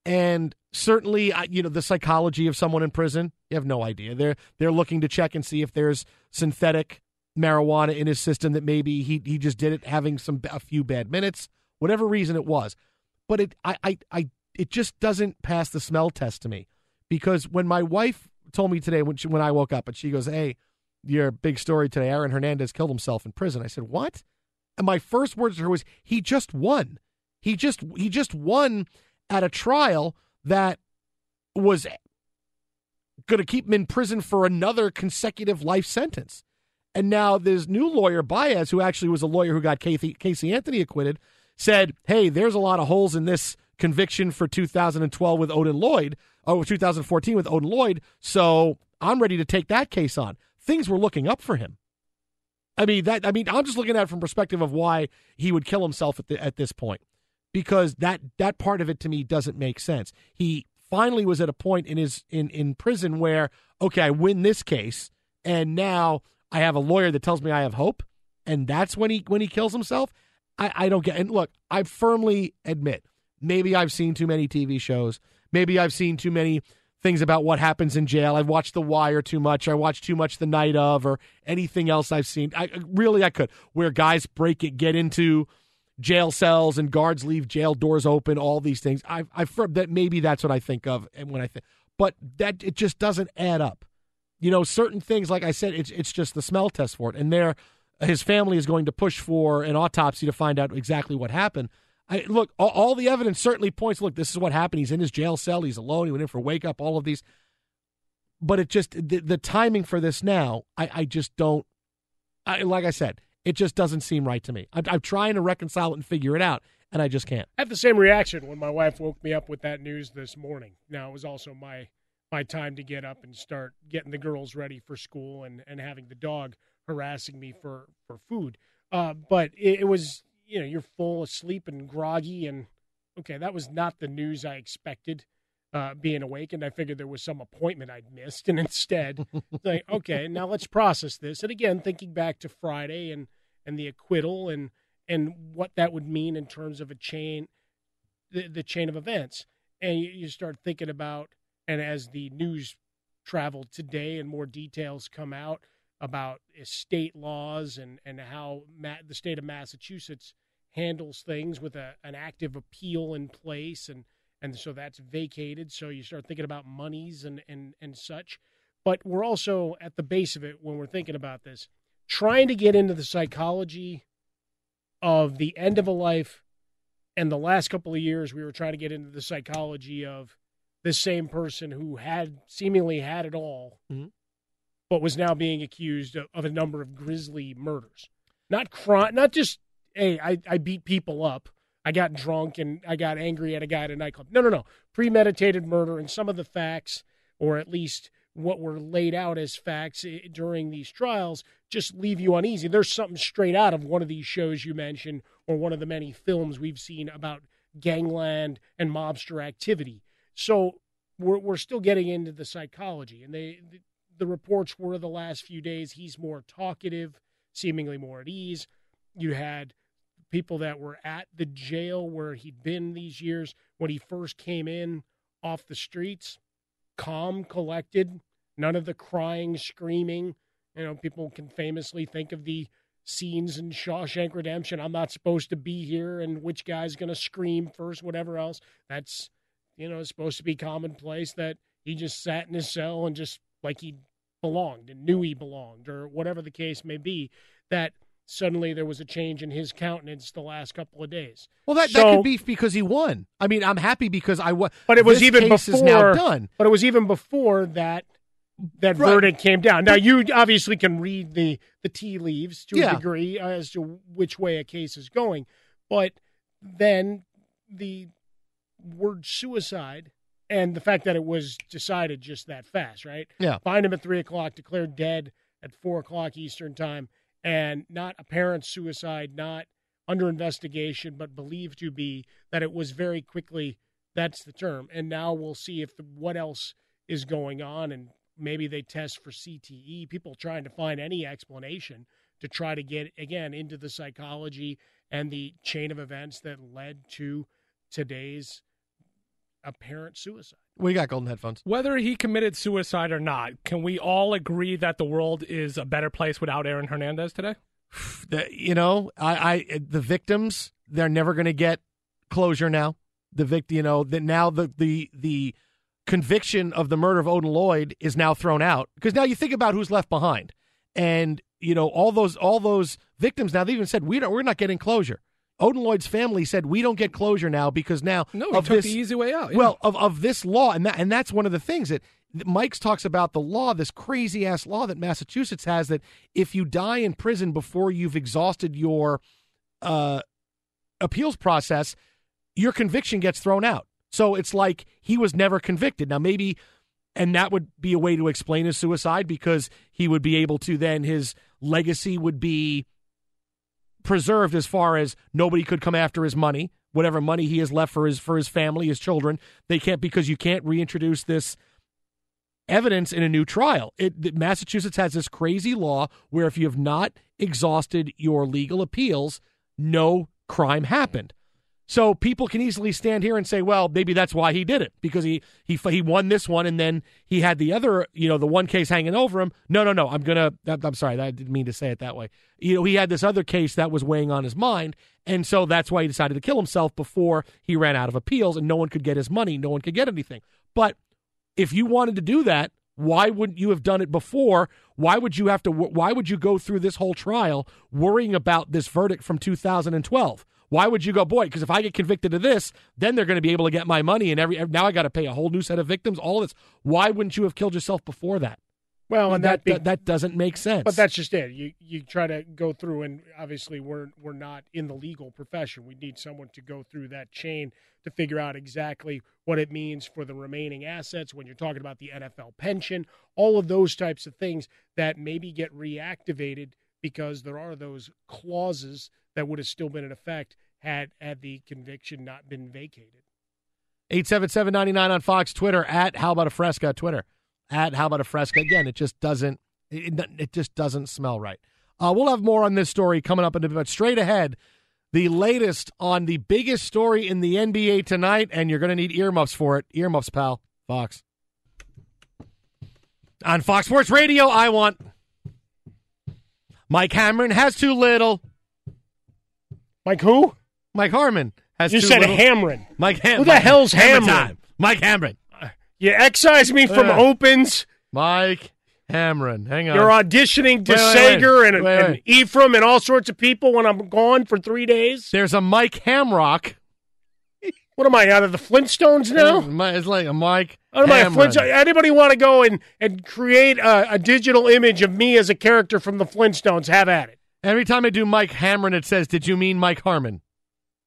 And certainly, you know, the psychology of someone in prison, you have no idea. They're they're looking to check and see if there's synthetic marijuana in his system that maybe he he just did it having some a few bad minutes, whatever reason it was. But it I I, I it just doesn't pass the smell test to me because when my wife told me today when she, when I woke up and she goes, "Hey, your big story today, Aaron Hernandez killed himself in prison." I said, "What?" And my first words to her was, "He just won. He just he just won at a trial that was going to keep him in prison for another consecutive life sentence." And now this new lawyer, Baez, who actually was a lawyer who got Casey, Casey Anthony acquitted, said, "Hey, there's a lot of holes in this conviction for 2012 with Odin Lloyd, or 2014 with Odin Lloyd. So I'm ready to take that case on. Things were looking up for him. I mean that. I mean, I'm just looking at it from perspective of why he would kill himself at the, at this point, because that that part of it to me doesn't make sense. He finally was at a point in his in in prison where okay, I win this case, and now I have a lawyer that tells me I have hope, and that's when he when he kills himself. I, I don't get. And look, I firmly admit maybe I've seen too many TV shows. Maybe I've seen too many things about what happens in jail. I've watched The Wire too much. I watched too much The Night of, or anything else I've seen. I really I could where guys break it, get into jail cells, and guards leave jail doors open. All these things. I've heard that maybe that's what I think of, and when I think, but that it just doesn't add up. You know, certain things, like I said, it's it's just the smell test for it, and there, his family is going to push for an autopsy to find out exactly what happened. I, look, all, all, the evidence certainly points. Look, this is what happened. He's in his jail cell. He's alone. He went in for wake up. All of these, but it just the, the timing for this now. I, I just don't. I, like I said, it just doesn't seem right to me. I'm, I'm trying to reconcile it and figure it out, and I just can't. I had the same reaction when my wife woke me up with that news this morning. Now it was also my my time to get up and start getting the girls ready for school and and having the dog harassing me for for food. Uh, but it, it was you know you're full asleep and groggy and okay that was not the news i expected uh, being awake. And i figured there was some appointment i'd missed. And instead like okay now let's process this. And again thinking back to friday and and the acquittal and and what that would mean in terms of a chain the, the chain of events. And you, you start thinking about and as the news traveled today and more details come out about state laws and, and how Ma- the state of Massachusetts handles things with a, an active appeal in place and and so that's vacated so you start thinking about monies and, and and such but we're also at the base of it when we're thinking about this trying to get into the psychology of the end of a life and the last couple of years we were trying to get into the psychology of the same person who had seemingly had it all mm-hmm. But was now being accused of, of a number of grisly murders not crime not just hey, I, I beat people up. I got drunk and I got angry at a guy at a nightclub. No, no, no. Premeditated murder and some of the facts, or at least what were laid out as facts eh, during these trials, just leave you uneasy. There's something straight out of one of these shows you mentioned, or one of the many films we've seen about gangland and mobster activity. So we're, we're still getting into the psychology. And they, the, reports were the last few days he's more talkative, seemingly more at ease. You had people that were at the jail where he'd been these years when he first came in off the streets, calm, collected, none of the crying, screaming. You know, people can famously think of the scenes in Shawshank Redemption. I'm not supposed to be here, and which guy's going to scream first, whatever else. That's, you know, supposed to be commonplace that he just sat in his cell and just like he belonged and knew he belonged, or whatever the case may be. That suddenly there was a change in his countenance the last couple of days. Well, that, so, that could be because he won. I mean, I'm happy because I won. But it was even case before is now done. But it was even before that that Right. verdict came down. Now you obviously can read the the tea leaves to Yeah. a degree as to which way a case is going, but then the word suicide and the fact that it was decided just that fast, right? Yeah. Find him at three o'clock, declared dead at four o'clock Eastern time, and not apparent suicide, not under investigation, but believed to be that it was very quickly. That's the term. And now we'll see if the, what else is going on and maybe they test for CTE. People trying to find any explanation to try to get again into the psychology and the chain of events that led to today's apparent suicide. We got golden headphones. Whether he committed suicide or not, can we all agree that the world is a better place without Aaron Hernandez today? The, you know, I, I the victims they're never going to get closure now. The victim, you know, that now the the the conviction of the murder of Odin Lloyd is now thrown out because now you think about who's left behind, and you know all those all those victims now they even said we don't we're not getting closure. Odin Lloyd's family said we don't get closure now because now No, of took this the easy way out. yeah. well of of this law and that and that's one of the things that that Mike's talks about the law this crazy ass law that Massachusetts has that if you die in prison before you've exhausted your uh appeals process your conviction gets thrown out so it's like he was never convicted now maybe and that would be a way to explain his suicide because he would be able to then his legacy would be preserved as far as nobody could come after his money. Whatever money he has left for his for his family his children they can't because you can't reintroduce this evidence in a new trial. It massachusetts has this crazy law where if you have not exhausted your legal appeals no crime happened so people can easily stand here and say, well, maybe that's why he did it because he he he won this one and then he had the other, you know, the one case hanging over him. No, no, no. I'm gonna. I'm sorry. I didn't mean to say it that way. You know, he had this other case that was weighing on his mind, and so that's why he decided to kill himself before he ran out of appeals, and no one could get his money. No one could get anything. But if you wanted to do that, why wouldn't you have done it before? Why would you have to? Why would you go through this whole trial worrying about this verdict from 2012? Why would you go, boy? Because if I get convicted of this, then they're going to be able to get my money, and every now I got to pay a whole new set of victims. All this. Why wouldn't you have killed yourself before that? Well, and that that, be- that, that doesn't make sense. But that's just it. You you try to go through, and obviously we're we're not in the legal profession. We need someone to go through that chain to figure out exactly what it means for the remaining assets. When you're talking about the NFL pension, all of those types of things that maybe get reactivated because there are those clauses that would have still been in effect had had the conviction not been vacated. 877-99 on Fox Twitter at How About a Fresca Twitter at How About a Fresca. Again, it just doesn't it, it just doesn't smell right. Uh, we'll have more on this story coming up in a bit. Straight ahead, the latest on the biggest story in the NBA tonight, and you're going to need earmuffs for it. Earmuffs, pal. Fox. On Fox Sports Radio, I want Mike Cameron has too little. Mike who? Mike Harmon has You too said little. Hamron. Mike Ham- Who the Mike- hell's Hamron? time. Mike Hamron. You excise me from Uh, opens. Mike Hamron. Hang on. You're auditioning to Wait, wait, Sager and, Wait, and wait. Ephraim and all sorts of people when I'm gone for three days. There's a Mike Hamrock. What am I out of the Flintstones now? It's like a Mike. Out of my Hamron. Flintstones. Anybody want to go and, and create a, a digital image of me as a character from the Flintstones? Have at it. Every time I do Mike Hamron, it says, "Did you mean Mike Harmon?"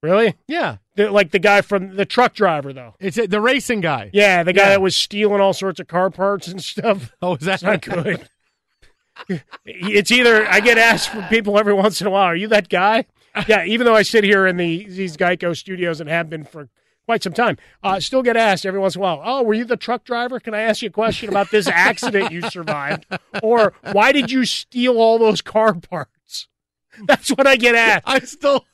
Really? Yeah. The- like the guy from the truck driver, though. It's uh, the racing guy. Yeah, the guy Yeah. that was stealing all sorts of car parts and stuff. Oh, is that not good. it's either I get asked from people every once in a while, "Are you that guy?" Yeah, even though I sit here in the these Geico studios and have been for quite some time, uh, still get asked every once in a while. Oh, were you the truck driver? Can I ask you a question about this accident you survived, or why did you steal all those car parts? That's what I get asked. I stole,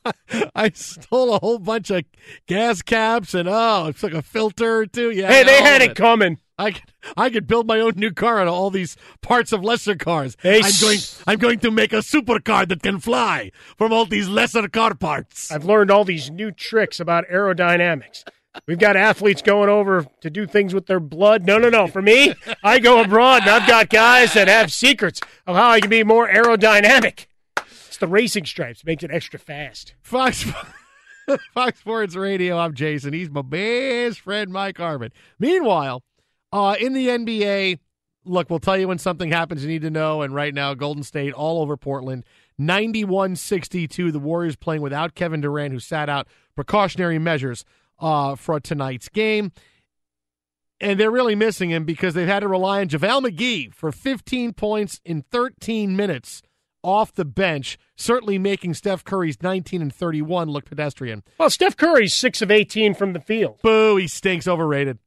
I stole a whole bunch of gas caps and oh, it's like a filter or two. Yeah, Hey, they had of it coming. I could, I could build my own new car out of all these parts of lesser cars. Hey, I'm going, I'm going to make a supercar that can fly from all these lesser car parts. I've learned all these new tricks about aerodynamics. We've got athletes going over to do things with their blood. No, no, no. For me, I go abroad and I've got guys that have secrets of how I can be more aerodynamic. It's the racing stripes, makes it extra fast. Fox, Fox Sports Radio. I'm Jason. He's my best friend, Mike Harmon. Meanwhile, uh, in the NBA, look, we'll tell you when something happens you need to know. And right now, Golden State all over Portland, 91 62. The Warriors playing without Kevin Durant, who sat out precautionary measures uh, for tonight's game. And they're really missing him because they've had to rely on JaVale McGee for 15 points in 13 minutes off the bench, certainly making Steph Curry's 19 and 31 look pedestrian. Well, Steph Curry's six of 18 from the field. Boo, he stinks overrated.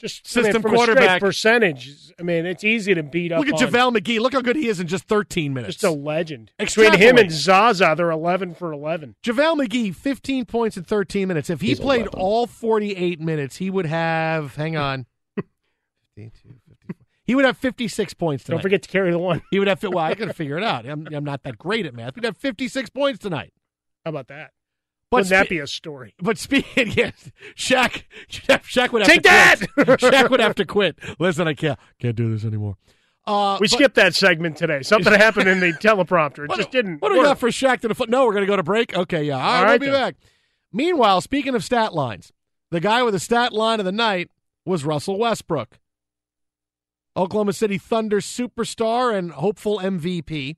Just System I mean, from a quarterback. percentage. I mean, it's easy to beat up. Look at on JaVale McGee. Look how good he is in just 13 minutes. Just a legend. Between him and Zaza, they're eleven for eleven. JaVale McGee, 15 points in 13 minutes. If he He's played 11. all 48 minutes, he would have, hang on, 52, 54. he would have 56 points tonight. Don't forget to carry the one. He would have, well, I got to figure it out. I'm, I'm not that great at math. He'd have 56 points tonight. How about that? But Wouldn't that be a story? But speaking, yes, Shaq, Shaq would have Take to that! quit. Shaq would have to quit. Listen, I can't, can't do this anymore. Uh, we but- skipped that segment today. Something happened in the teleprompter. It just didn't. What do we work. got for Shaqtin' a Fool? No, we're going to go to break. Okay, yeah. All right, All we'll be then. back. Meanwhile, speaking of stat lines, the guy with the stat line of the night was Russell Westbrook. Oklahoma City Thunder superstar and hopeful MVP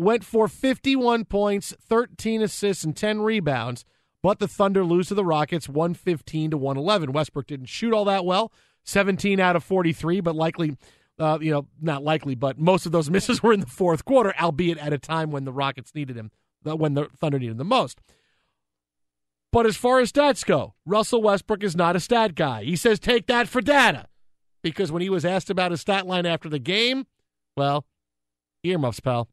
went for 51 points, 13 assists, and 10 rebounds, but the Thunder lose to the Rockets 115 to 111. Westbrook didn't shoot all that well, 17 out of 43, but likely, uh, you know, not likely, but most of those misses were in the fourth quarter, albeit at a time when the Rockets needed him, when the Thunder needed him the most. But as far as stats go, Russell Westbrook is not a stat guy. He says, take that for data. Because when he was asked about his stat line after the game, well, earmuffs, pal.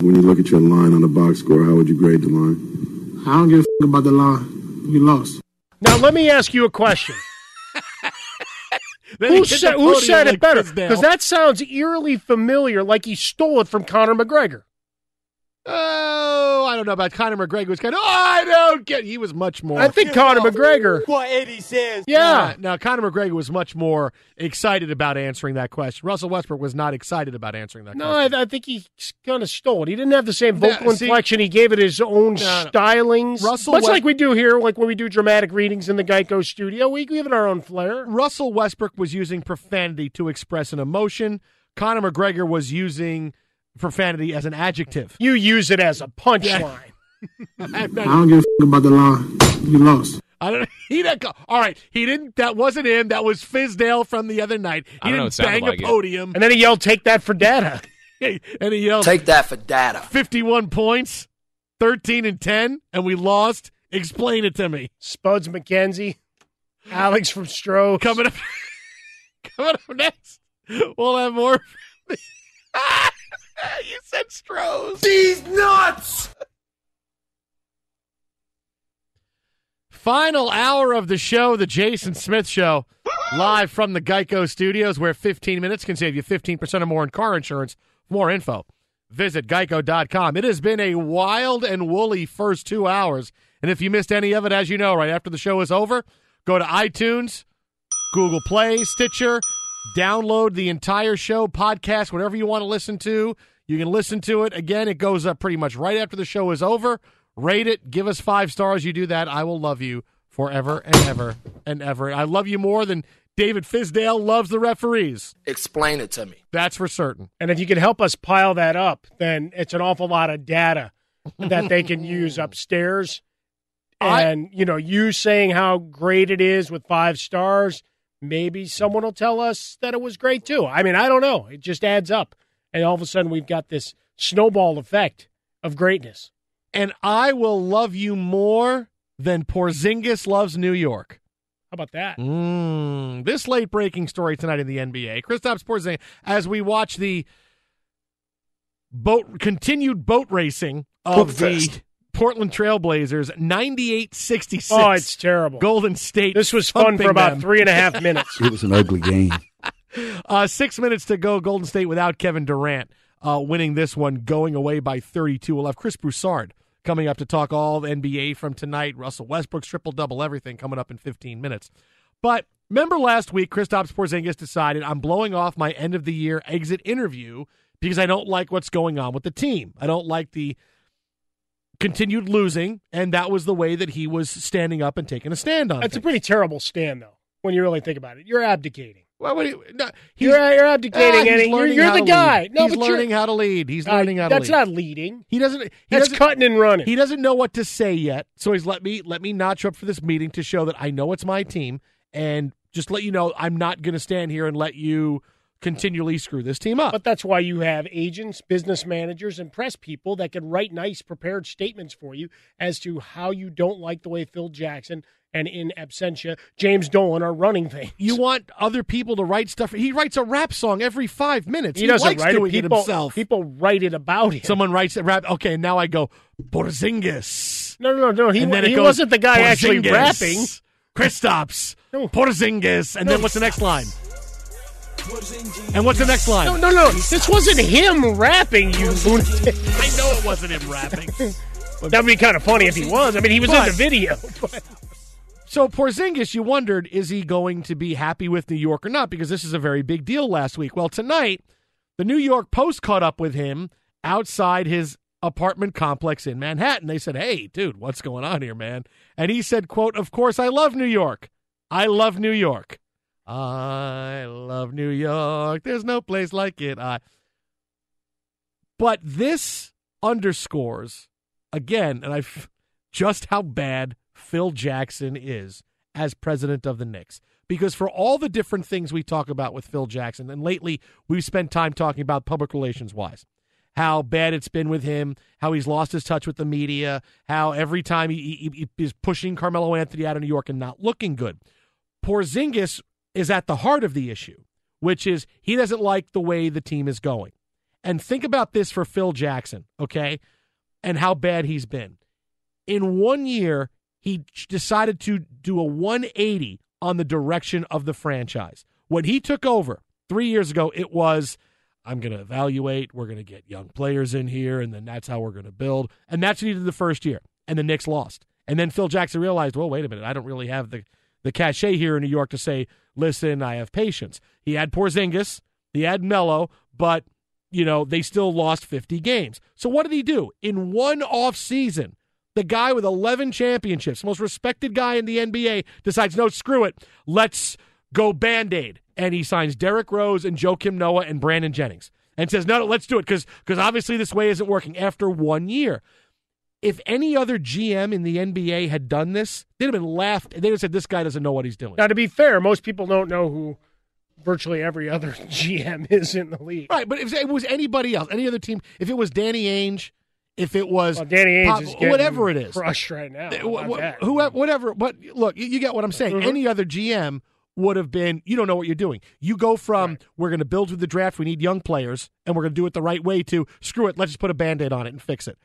When you look at your line on the box score, how would you grade the line? I don't give a f- about the line. We lost. Now let me ask you a question. Who said, who podium said it better? Because that sounds eerily familiar, like he stole it from Conor McGregor. Oh, I don't know about Conor McGregor. Was kind of, oh, I don't get. He was much more. I think Conor McGregor. What Eddie says. Yeah. Now, Conor McGregor was much more excited about answering that question. Russell Westbrook was not excited about answering that No, question. I, I think he kind of stole it. He didn't have the same Yeah, vocal see- inflection. He gave it his own No, no. stylings. Russell much West- like we do here, like when we do dramatic readings in the Geico studio. We give it our own flair. Russell Westbrook was using profanity to express an emotion. Conor McGregor was using profanity as an adjective. You use it as a punchline. I don't give a f- about the line. We lost. I don't. He didn't. Go, all right, he didn't. That wasn't him. That was Fizdale from the other night. He I don't know, it didn't sounded bang like a it. podium. And then he yelled, "Take that for data." and he yelled, Take that for data. 51 points, 13 and 10, and we lost. Explain it to me. Spuds MacKenzie, Alex from Stroh. Coming up, coming up next, we'll have more. you said Strohs. These nuts! Final hour of the show, the Jason Smith Show, live from the Geico Studios, where 15 minutes can save you 15% or more in car insurance. For more info, visit geico.com. It has been a wild and woolly first two hours. And if you missed any of it, as you know, right after the show is over, go to iTunes, Google Play, Stitcher, download the entire show, podcast, whatever you want to listen to. You can listen to it. Again, it goes up pretty much right after the show is over. Rate it, give us five stars. You do that, I will love you forever and ever and ever. I love you more than David Fizdale loves the referees. Explain it to me. That's for certain. And if you can help us pile that up, then it's an awful lot of data that they can use upstairs. I- And, you know, you saying how great it is with five stars, maybe someone will tell us that it was great too. I mean, I don't know. It just adds up. And all of a sudden, we've got this snowball effect of greatness. And I will love you more than Porzingis loves New York. How about that? Mm, this late breaking story tonight in the NBA. Kristaps Porzingis, as we watch the boat continued boat racing of the. Portland Trailblazers, 98-66. Oh, it's terrible. Golden State. This was fun for about them. three and a half minutes. It was an ugly game. Uh, six minutes to go. Golden State without Kevin Durant uh, winning this one, going away by 32. We'll have Chris Broussard coming up to talk all the NBA from tonight. Russell Westbrook's triple double, everything coming up in 15 minutes. But remember last week, Kristaps Porzingis decided I'm blowing off my end of the year exit interview because I don't like what's going on with the team. I don't like the continued losing, and that was the way that he was standing up and taking a stand on. That's a pretty terrible stand, though, when you really think about it. You're abdicating. Well, what you, no, You're, you're Ah, abdicating, and you're, you're the guy. lead. No, he's but learning how to lead. He's Uh, learning how to That's lead. not leading. He doesn't. He That's doesn't, cutting and running. He doesn't know what to say yet, so he's let me let me notch up for this meeting to show that I know it's my team, and just let you know I'm not going to stand here and let you continually screw this team up. But that's why you have agents, business managers, and press people that can write nice, prepared statements for you as to how you don't like the way Phil Jackson and in absentia James Dolan are running things. You want other people to write stuff. He writes a rap song every five minutes. He, doesn't likes write it. People, himself. People write it about him. Someone writes a rap. Okay, now I go Porzingis. No, no, no. He, it he goes, wasn't the guy actually rapping. Kristaps, No. Porzingis, and No. then what's the next line? And what's the next line? No, no, no. This wasn't him rapping, you lunatic. I know it wasn't him rapping. That'd be kind of funny if he was. I mean, he was But- in the video. But So Porzingis, you wondered, is he going to be happy with New York or not? Because this is a very big deal last week. Well, tonight, the New York Post caught up with him outside his apartment complex in Manhattan. They said, "Hey, dude, what's going on here, man?" And he said, "Quote: Of course, I love New York. I love New York. I love New York. There's no place like it. I." But this underscores again, and I've just how bad Phil Jackson is as president of the Knicks. Because for all the different things we talk about with Phil Jackson, and lately we've spent time talking about public relations wise, how bad it's been with him, how he's lost his touch with the media, how every time he, he, he is pushing Carmelo Anthony out of New York and not looking good. Porzingis is at the heart of the issue, which is he doesn't like the way the team is going. And think about this for Phil Jackson, okay? And how bad he's been. In one year, he decided to do a 180 on the direction of the franchise. When he took over three years ago, it was I'm going to evaluate, we're going to get young players in here, and then that's how we're going to build. And that's what he did the first year. And the Knicks lost. And then Phil Jackson realized, well, wait a minute, I don't really have the, the cachet here in New York to say, listen, I have patience. He had Porzingis, he had Melo, but you know, they still lost 50 games. So what did he do? In one off season, the guy with 11 championships, most respected guy in the NBA, decides, no, screw it. Let's go band aid. And he signs Derrick Rose and Joakim Noah and Brandon Jennings and says, no, no let's do it because obviously this way isn't working after one year. If any other GM in the NBA had done this, they'd have been laughed. They'd have said, this guy doesn't know what he's doing. now, to be fair, most people don't know who virtually every other GM is in the league. Right, but if it was anybody else, any other team, if it was Danny Ainge, if it was Well, Danny Ainge Pop- is whatever it is, crushed right now. Wh- wh- whoever, whatever. But look, you, you get what I'm saying. Mhm. Any other GM would have been, you don't know what you're doing. You go from we're going to build through the draft, we need young players, and we're going to do it the right way. To screw it, let's just put a band aid on it and fix it.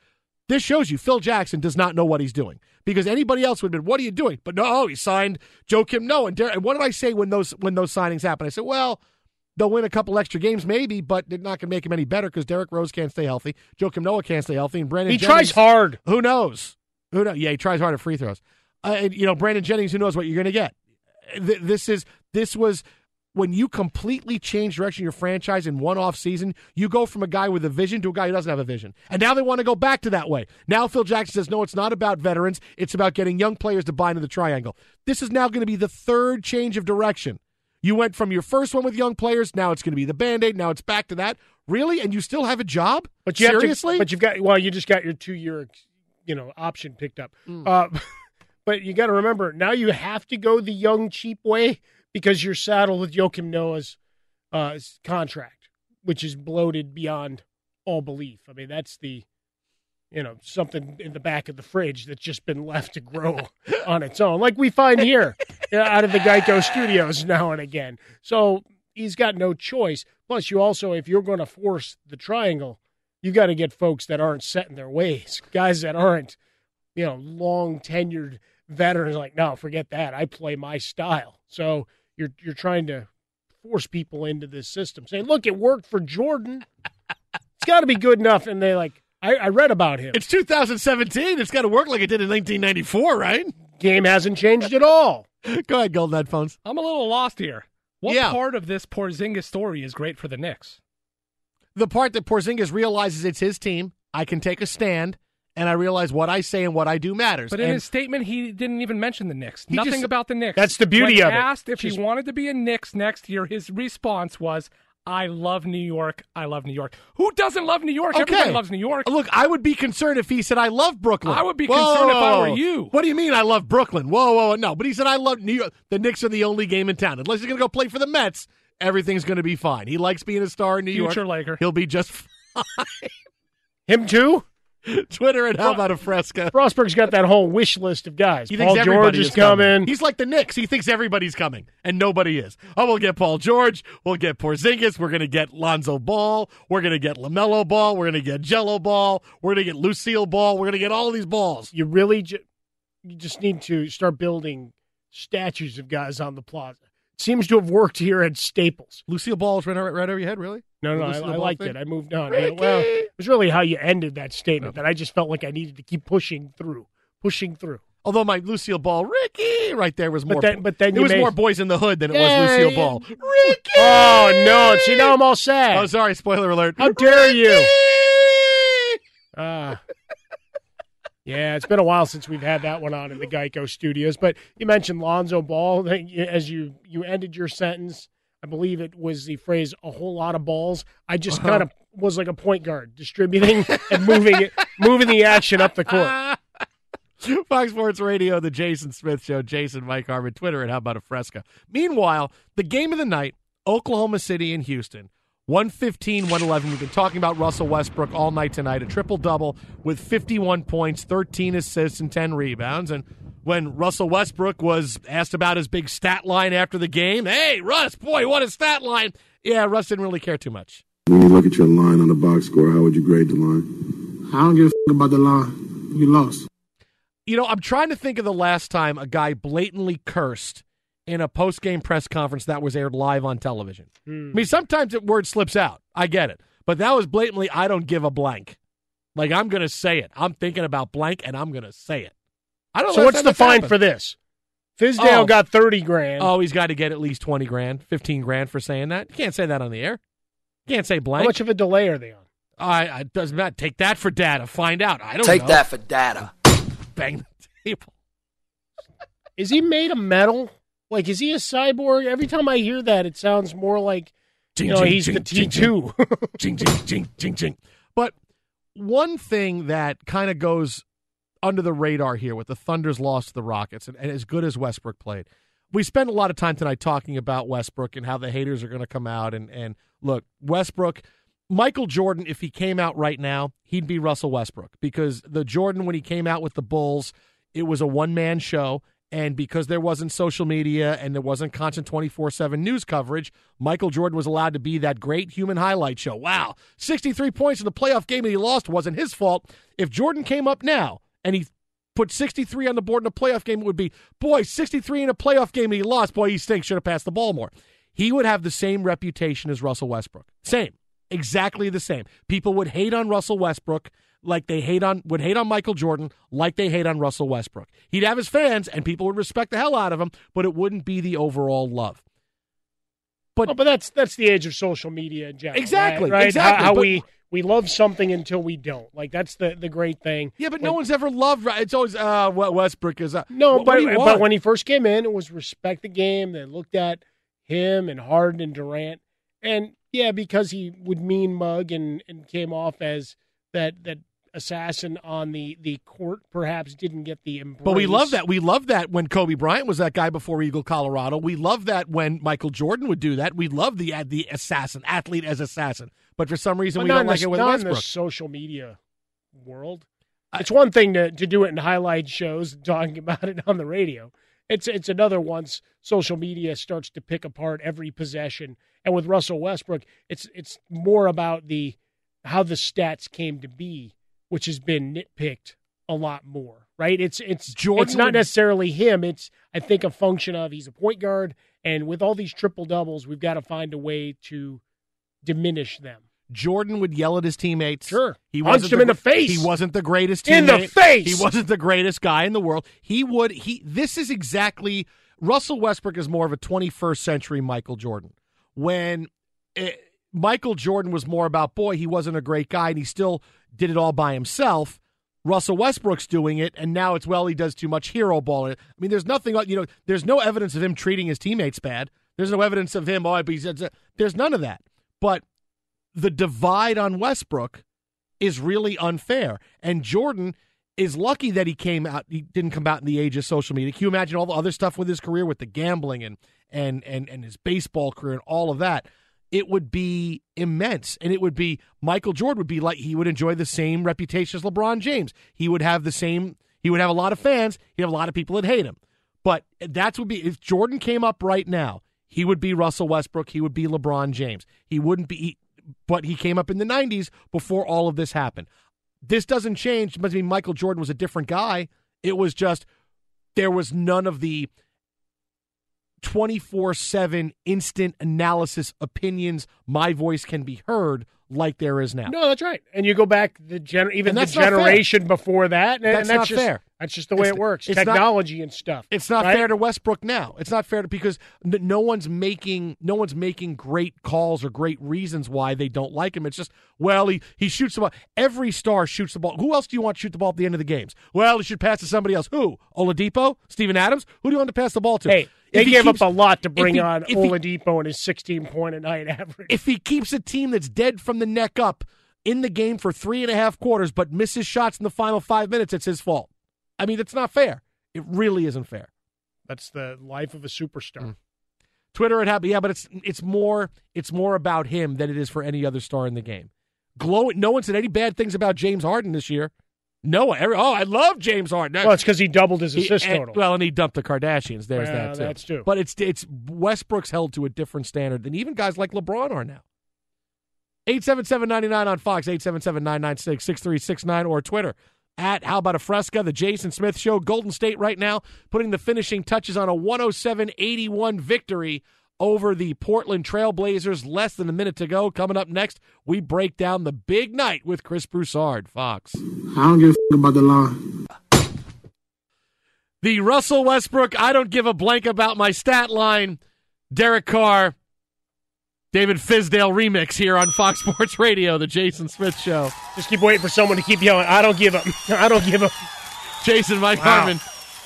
This shows you Phil Jackson does not know what he's doing because anybody else would have been, "What are you doing?" But no, he signed Joakim Noah and, Dar- and what did I say when those when those signings happen? I said, "Well." They'll win a couple extra games, maybe, but they're not going to make him any better because Derrick Rose can't stay healthy. Joakim Noah can't stay healthy, and Brandon He Jennings- tries hard. Who knows? Who knows? Yeah, he tries hard at free throws. Uh, and you know, Brandon Jennings. Who knows what you're going to get? Th- This is this was when you completely change direction of your franchise in one off season. You go from a guy with a vision to a guy who doesn't have a vision, and now they want to go back to that way. Now Phil Jackson says, no, it's not about veterans. It's about getting young players to buy into the triangle. This is now going to be the third change of direction. You went from your first one with young players, now it's going to be the band aid. Now it's back to that. Really? And you still have a job? But you seriously? To, but you've got well, you just got your two year, you know, option picked up. Mm. Uh, but you got to remember now you have to go the young cheap way because you're saddled with Joakim Noah's uh, contract, which is bloated beyond all belief. I mean, that's the you know something in the back of the fridge that's just been left to grow on its own, like we find here uh, out of the Geico Studios now and again. So he's got no choice. Plus, you also, if you're going to force the triangle, you got to get folks that aren't set in their ways, guys that aren't, you know, long tenured veterans. Like, no, forget that. I play my style. So you're you're trying to force people into this system, saying, look, it worked for Jordan. It's got to be good enough. And they like, I, I read about him. It's 2017. It's got to work like it did in 1994, right? Game hasn't changed at all. Go ahead, Golden Headphones. I'm a little lost here. What Yeah. part of this Porzingis story is great for the Knicks? The part that Porzingis realizes it's his team, I can take a stand, and I realize what I say and what I do matters. But in And his statement, he didn't even mention the Knicks. Nothing just- about the Knicks. That's the beauty when of it. asked if Just- he wanted to be a Knicks next year, his response was, "I love New York. I love New York. Who doesn't love New York? Everybody loves New York. Look, I would be concerned if he said, I love Brooklyn. I would be Whoa, concerned if I were you. What do you mean I love Brooklyn? Whoa, whoa, whoa, no. But he said, I love New York. The Knicks are the only game in town. Unless he's going to go play for the Mets, everything's going to be fine. He likes being a star in New Future York. Future Laker. He'll be just fine. Him too? Twitter and how about a fresca? Frostberg's got that whole wish list of guys. He Paul thinks George is coming. coming. He's like the Knicks. He thinks everybody's coming, and nobody is. Oh, we'll get Paul George. We'll get Porzingis. We're going to get Lonzo Ball. We're going to get LaMelo Ball. We're going to get Jello Ball. We're going to get Lucille Ball. We're going to get all these balls. You really ju- you just need to start building statues of guys on the plaza. Seems to have worked here at Staples. Lucille Ball is right, right over your head, really? No, no, The Lucille I, I liked thing? it. I moved on. Ricky! Well, it was really how you ended that statement that I just felt like I needed to keep pushing through, pushing through. Although my Lucille Ball, Ricky, right there was But more. then- but then it you was made- more boys in the hood than it Yeah, was Lucille yeah. Ball. Ricky. Oh no! See now I'm all sad. Oh, sorry. Spoiler alert. How dare you? Ah. Yeah, it's been a while since we've had that one on in the Geico studios. But you mentioned Lonzo Ball as you you ended your sentence. I believe it was the phrase "a whole lot of balls." I just Uh-huh. kind of was like a point guard, distributing and moving it, moving the action up the court. Fox Sports Radio, the Jason Smith Show, Jason Mike Harmon, Twitter, and how about a fresca? Meanwhile, the game of the night, Oklahoma City and Houston. 115, 111. We've been talking about Russell Westbrook all night tonight. A triple double with 51 points, 13 assists, and 10 rebounds. And when Russell Westbrook was asked about his big stat line after the game, hey, Russ, boy, what a stat line. Yeah, Russ didn't really care too much. When you look at your line on the box score, how would you grade the line? I don't give a f- about the line. You lost. You know, I'm trying to think of the last time a guy blatantly cursed in a post game press conference that was aired live on television. Hmm. I mean, sometimes the word slips out. I get it. But that was blatantly, I don't give a blank. Like, I'm going to say it. I'm thinking about blank, and I'm going to say it. I don't know. So what's the fine happened. for this? Fizdale Oh. got thirty grand. Oh, he's got to get at least 20 grand, 15 grand for saying that. You can't say that on the air. You can't say blank. How much of a delay are they on? I, I doesn't matter. Take that for data. Find out. I don't Take know. that for data. Bang the table. Is he made of metal? Like, is he a cyborg? Every time I hear that, it sounds more like you know, he's the T two. ching, ching, ching, ching, ching. But one thing that kind of goes under the radar here with the Thunder's loss to the Rockets, and, and as good as Westbrook played, we spent a lot of time tonight talking about Westbrook and how the haters are going to come out. And, and look, Westbrook, Michael Jordan, if he came out right now, he'd be Russell Westbrook because the Jordan, when he came out with the Bulls, it was a one man show. And because there wasn't social media and there wasn't constant 24 7 news coverage, Michael Jordan was allowed to be that great human highlight show. Wow, 63 points in the playoff game that he lost wasn't his fault. If Jordan came up now and he put 63 on the board in a playoff game, it would be, boy, 63 in a playoff game and he lost. Boy, he stinks. Should have passed the ball more. He would have the same reputation as Russell Westbrook. Same. Exactly the same. People would hate on Russell Westbrook like they hate on would hate on Michael Jordan like they hate on Russell Westbrook. He'd have his fans and people would respect the hell out of him, but it wouldn't be the overall love. But but that's that's the age of social media in general. Exactly, right? Right? exactly, How, how but- we we love something until we don't. Like that's the the great thing. Yeah, but no one's ever loved. It's always uh, Westbrook is. Uh, No, what, but what but when he first came in, it was respect the game. They looked at him and Harden and Durant, and yeah, because he would mean mug and and came off as that that assassin on the the court, perhaps didn't get the embrace. But we love that. We love that when Kobe Bryant was that guy before Eagle, Colorado. We love that when Michael Jordan would do that. We love the the assassin athlete as assassin. But for some reason, But we don't like the, it with not in the Westbrook. social media world. It's one thing to, to do it in highlight shows and talking about it on the radio. It's it's another once social media starts to pick apart every possession. And with Russell Westbrook, it's it's more about the how the stats came to be, which has been nitpicked a lot more. Right? It's it's Jordan it's not necessarily him. It's I think a function of he's a point guard, and with all these triple doubles, we've got to find a way to diminish them. Jordan would yell at his teammates. Sure. he Punched him in the face. He wasn't the greatest In the face. He wasn't the greatest guy in the world. He would. He. This is exactly. Russell Westbrook is more of a 21st century Michael Jordan. When eh, Michael Jordan was more about boy, he wasn't a great guy and he still did it all by himself. Russell Westbrook's doing it, and now it's well he does too much hero ball. I mean, there's nothing. You know, there's no evidence of him treating his teammates bad. There's no evidence of him. Oh, there's none of that. But the divide on Westbrook is really unfair. And Jordan, is lucky that he came out. He didn't come out in the age of social media. Can you imagine all the other stuff with his career, with the gambling and and and and his baseball career and all of that? It would be immense, and it would be Michael Jordan would be like he would enjoy the same reputation as LeBron James. He would have the same. He would have a lot of fans. He'd have a lot of people that hate him. But that's would be if Jordan came up right now, he would be Russell Westbrook. He would be LeBron James. He wouldn't be. But he came up in the '90s before all of this happened. This doesn't change. Must mean Michael Jordan was a different guy. It was just there was none of the 24 7 instant analysis opinions. My voice can be heard like there is now. No, that's right. And you go back the gen- even the generation before that, and That's and that's not just, fair. That's just the way It's- it works. it's not- Technology and stuff. It's not right? fair to Westbrook now. It's not fair to, because n- no one's making no one's making great calls or great reasons why they don't like him. It's just well he he shoots the ball. Every star shoots the ball. Who else do you want to shoot the ball at the end of the games? Well, he should pass to somebody else. Who? Oladipo? Steven Adams? Who do you want to pass the ball to? Hey, they gave keeps- up a lot to bring he- on Oladipo and his 16 point a night average. if he keeps a team that's dead from the neck up in the game for three and a half quarters but misses shots in the final five minutes, it's his fault. I mean, it's not fair. It really isn't fair. That's the life of a superstar. Mm. Twitter it happened, yeah, but it's it's more it's more about him than it is for any other star in the game. Glow. No one said any bad things about James Harden this year. No. Every, oh, I love James Harden. Well, it's because he doubled his He- assist and- total. well, and he dumped the Kardashians. There's Well, that too. that's true. But it's it's Westbrook's held to a different standard than even guys like LeBron are now. 877-99 on Fox, 877-996-6369 or Twitter. At How About a Fresca, the Jason Smith Show. Golden State right now putting the finishing touches on a 107-81 victory over the Portland Trailblazers. Less than a minute to go. Coming up next, we break down the big night with Chris Broussard, Fox. I don't give a f- about the line. The Russell Westbrook, I don't give a blank about my stat line. Derek Carr, David Fizdale remix here on Fox Sports Radio, the Jason Smith Show. Just keep waiting for someone to keep yelling. I don't give up. I don't give up. Jason Mike Wow. Harmon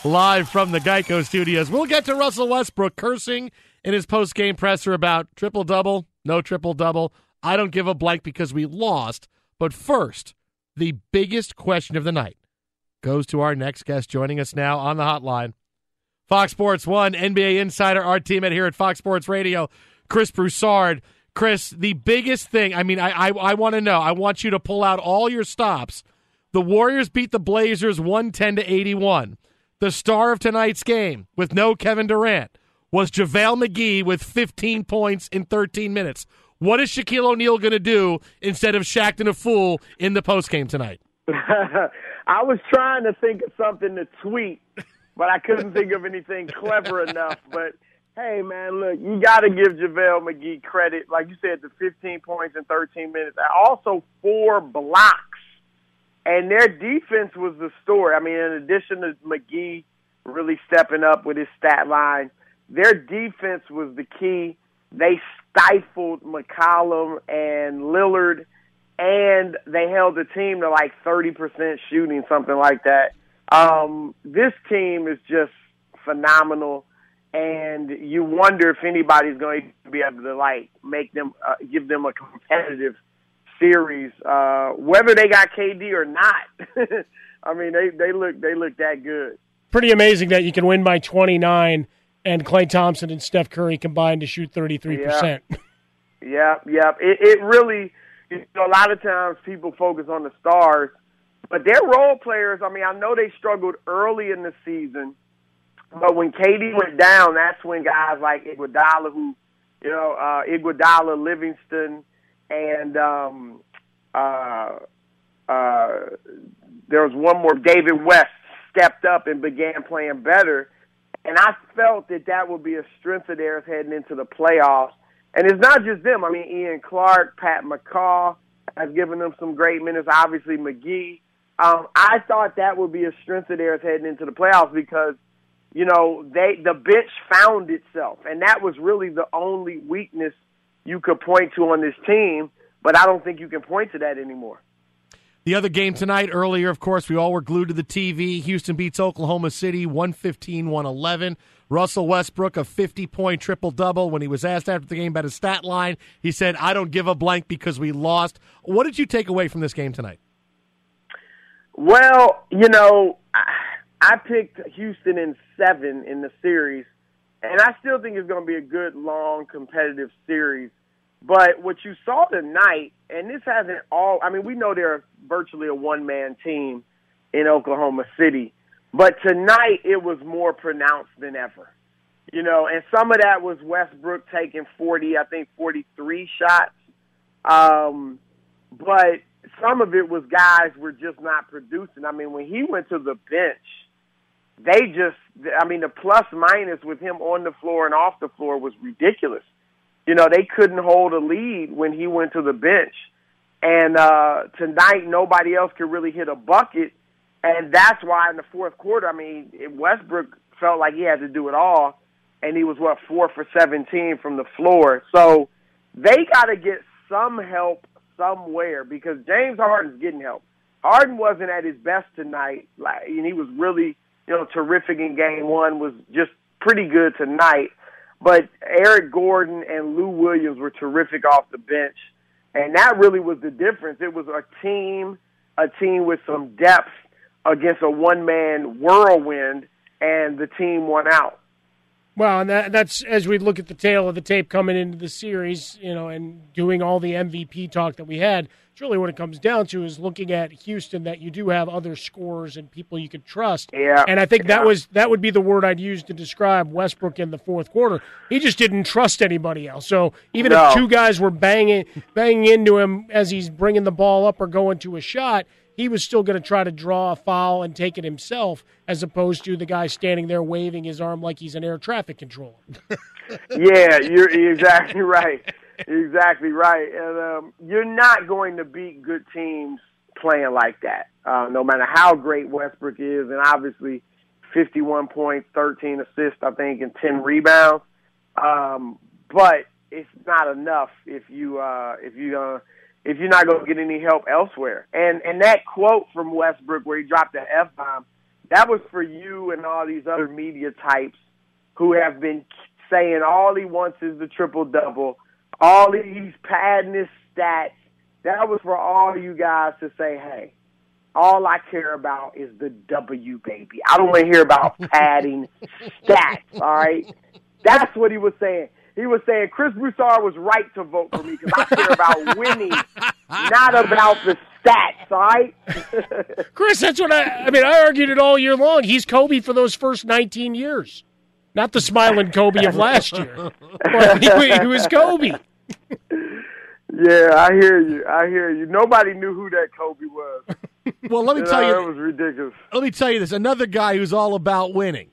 live from the Geico studios. We'll get to Russell Westbrook cursing in his post game presser about triple double, no triple double. I don't give a blank because we lost. But first, the biggest question of the night goes to our next guest joining us now on the hotline. Fox Sports One NBA insider, our teammate here at Fox Sports Radio, Chris Broussard. Chris, the biggest thing, I mean, I, I, I want to know, I want you to pull out all your stops. The Warriors beat the Blazers 110 to 81. The star of tonight's game, with no Kevin Durant, was JaVale McGee with 15 points in 13 minutes. What is Shaquille O'Neal going to do instead of Shaqtin' a Fool in the postgame tonight? I was trying to think of something to tweet, but I couldn't think of anything clever enough. But hey, man, look, you got to give JaVale McGee credit. Like you said, the 15 points in 13 minutes, also four blocks. And their defense was the story. I mean, in addition to McGee really stepping up with his stat line, their defense was the key. They stifled McCollum and Lillard, and they held the team to like 30% shooting, something like that. Um, this team is just phenomenal, and you wonder if anybody's going to be able to like make them, uh, give them a competitive series, uh, whether they got KD or not. I mean, they they look they look that good. Pretty amazing that you can win by 29 and Klay Thompson and Steph Curry combined to shoot 33%. Yeah, yeah. It, it really, you know, a lot of times people focus on the stars, but their role players. I mean, I know they struggled early in the season, but when KD went down, that's when guys like Iguodala, who, you know, uh, Iguodala, Livingston, and um, uh, uh, there was one more, David West, stepped up and began playing better. And I felt that that would be a strength of theirs heading into the playoffs. And it's not just them. I mean, Ian Clark, Pat McCaw has given them some great minutes. Obviously, McGee. Um, I thought that would be a strength of theirs heading into the playoffs because, you know, they the bench found itself, and that was really the only weakness you could point to on this team. But I don't think you can point to that anymore. The other game tonight, earlier, of course, we all were glued to the TV. Houston beats Oklahoma City 115 111. Russell Westbrook, a 50 point triple double. When he was asked after the game about his stat line, he said, I don't give a blank because we lost. What did you take away from this game tonight? Well, you know, I, picked Houston in seven in the series, and I still think it's going to be a good, long, competitive series. But what you saw tonight, and this hasn't all, I mean, we know they're virtually a one man team in Oklahoma City, but tonight it was more pronounced than ever. You know, and some of that was Westbrook taking 40, I think 43 shots. Um, but some of it was guys were just not producing. I mean, when he went to the bench, they just, I mean, the plus minus with him on the floor and off the floor was ridiculous. You know, they couldn't hold a lead when he went to the bench. And uh, tonight, nobody else could really hit a bucket. And that's why in the fourth quarter, I mean, Westbrook felt like he had to do it all. And he was, what, four for 17 from the floor. So they got to get some help somewhere because James Harden's getting help. Harden wasn't at his best tonight, like, and he was really, you know, terrific in game one. Was just pretty good tonight. But Eric Gordon and Lou Williams were terrific off the bench, and that really was the difference. It was a team, a team with some depth against a one-man whirlwind, and the team won out. Well, and that, that's as we look at the tail of the tape coming into the series, you know, and doing all the MVP talk that we had. It's really what it comes down to is looking at Houston that you do have other scorers and people you can trust. Yeah, and I think yeah. that was that would be the word I'd use to describe Westbrook in the fourth quarter. He just didn't trust anybody else. So even No. if two guys were banging banging into him as he's bringing the ball up or going to a shot, he was still going to try to draw a foul and take it himself, as opposed to the guy standing there waving his arm like he's an air traffic controller. yeah, you're exactly right. Exactly right. And um, you're not going to beat good teams playing like that, uh, no matter how great Westbrook is, and obviously 51 points, 13 assists, I think, and 10 rebounds. Um, but it's not enough if you uh, if you uh, if you're not going to get any help elsewhere. And and that quote from Westbrook where he dropped the f bomb, that was for you and all these other media types who have been saying all he wants is the triple double, all he, he's padding his stats. That was for all you guys to say, hey, all I care about is the W, baby. I don't want to hear about padding stats, all right? That's what he was saying. He was saying Chris Broussard was right to vote for me because I care about winning, not about the stats, all right? Chris, that's what I. I mean, I argued it all year long. He's Kobe for those first 19 years, not the smiling Kobe of last year. But he, he was Kobe. Yeah, I hear you. I hear you. Nobody knew who that Kobe was. Well, let me tell you, it was ridiculous. let me tell you this. Another guy who's all about winning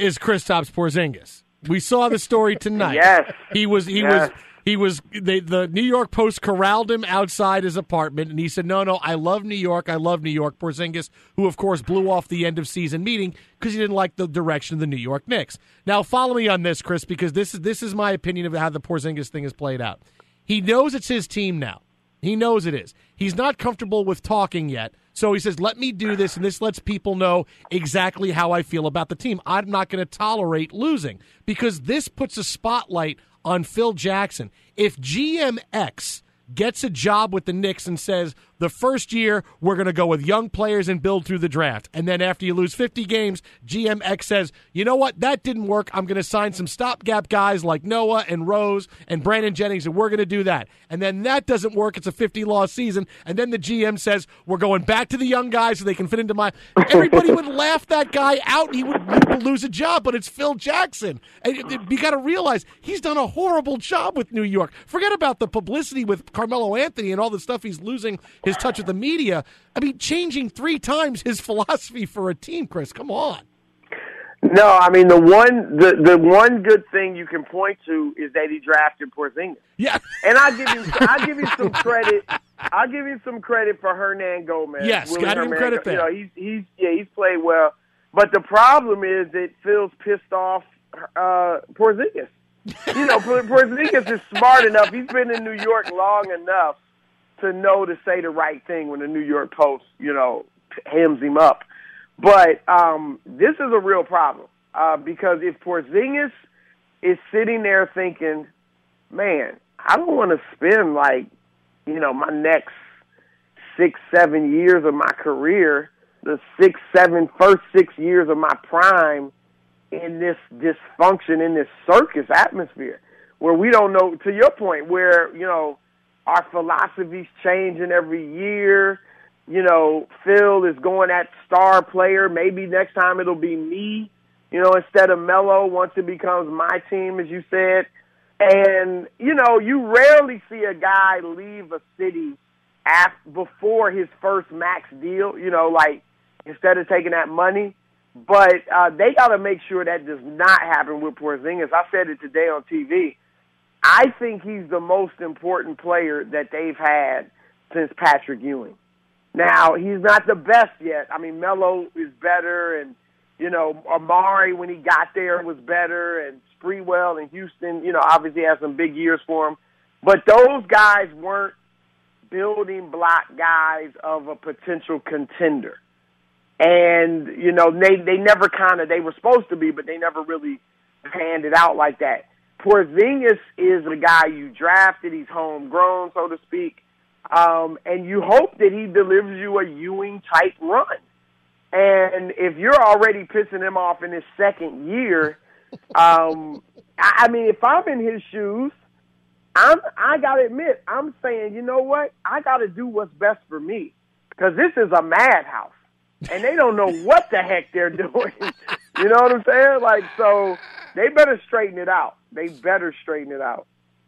is Kristaps Porzingis. We saw the story tonight. Yes. he was. He Yes. was. He was. They, the New York Post corralled him outside his apartment, and he said, "No, no, I love New York. I love New York." Porzingis, who of course blew off the end of season meeting because he didn't like the direction of the New York Knicks. Now, follow me on this, Chris, because this is this is my opinion of how the Porzingis thing has played out. He knows it's his team now. He knows it is. He's not comfortable with talking yet. So he says, let me do this, and this lets people know exactly how I feel about the team. I'm not going to tolerate losing because this puts a spotlight on Phil Jackson. If GMX gets a job with the Knicks and says, the first year, we're going to go with young players and build through the draft. And then after you lose 50 games, GMX says, you know what? That didn't work. I'm going to sign some stopgap guys like Noah and Rose and Brandon Jennings, and we're going to do that. And then that doesn't work. It's a 50 loss season. And then the GM says, we're going back to the young guys so they can fit into my. Everybody would laugh that guy out and he would, he would lose a job, but it's Phil Jackson. And you got to realize he's done a horrible job with New York. Forget about the publicity with Carmelo Anthony and all the stuff he's losing his touch with the media. I mean, changing three times his philosophy for a team, Chris. Come on. No, I mean the one the the one good thing you can point to is that he drafted Porzingis. Yeah, and I give you I give you some credit. I give you some credit for Hernangómez. Yes, Willy give him Hernan credit Go- there. You know, he's he's yeah he's played well, but the problem is that Phil's pissed off uh, Porzingis. You know, Por- Porzingis is smart enough. He's been in New York long enough to know to say the right thing when the New York Post, you know, hems him up. But um, this is a real problem uh, because if Porzingis is sitting there thinking, "Man, I don't want to spend like, you know, my next six, seven years of my career, the six, seven, first six years of my prime in this dysfunction, in this circus atmosphere, where we don't know, to your point, where, you know, our philosophy's changing every year. You know, Phil is going at star player. Maybe next time it'll be me, you know, instead of Melo once it becomes my team, as you said. And, you know, you rarely see a guy leave a city after, before his first max deal, you know, like instead of taking that money. But uh, they got to make sure that does not happen with Porzingis. I said it today on TV. I think he's the most important player that they've had since Patrick Ewing. Now, he's not the best yet. I mean, Melo is better, and, you know, Amar'e, when he got there, was better, and Sprewell and Houston, you know, obviously had some big years for him. But those guys weren't building block guys of a potential contender. And, you know, they, they never kind of, they were supposed to be, but they never really panned it out like that. Porzingis is the guy you drafted. He's homegrown, so to speak. Um, and you hope that he delivers you a Ewing type run. And if you're already pissing him off in his second year, um, I, I mean, if I'm in his shoes, I'm I gotta admit, I'm saying, you know what? I gotta do what's best for me because this is a madhouse, and they don't know what the heck they're doing. You know what I'm saying? Like, so they better straighten it out. They better straighten it out.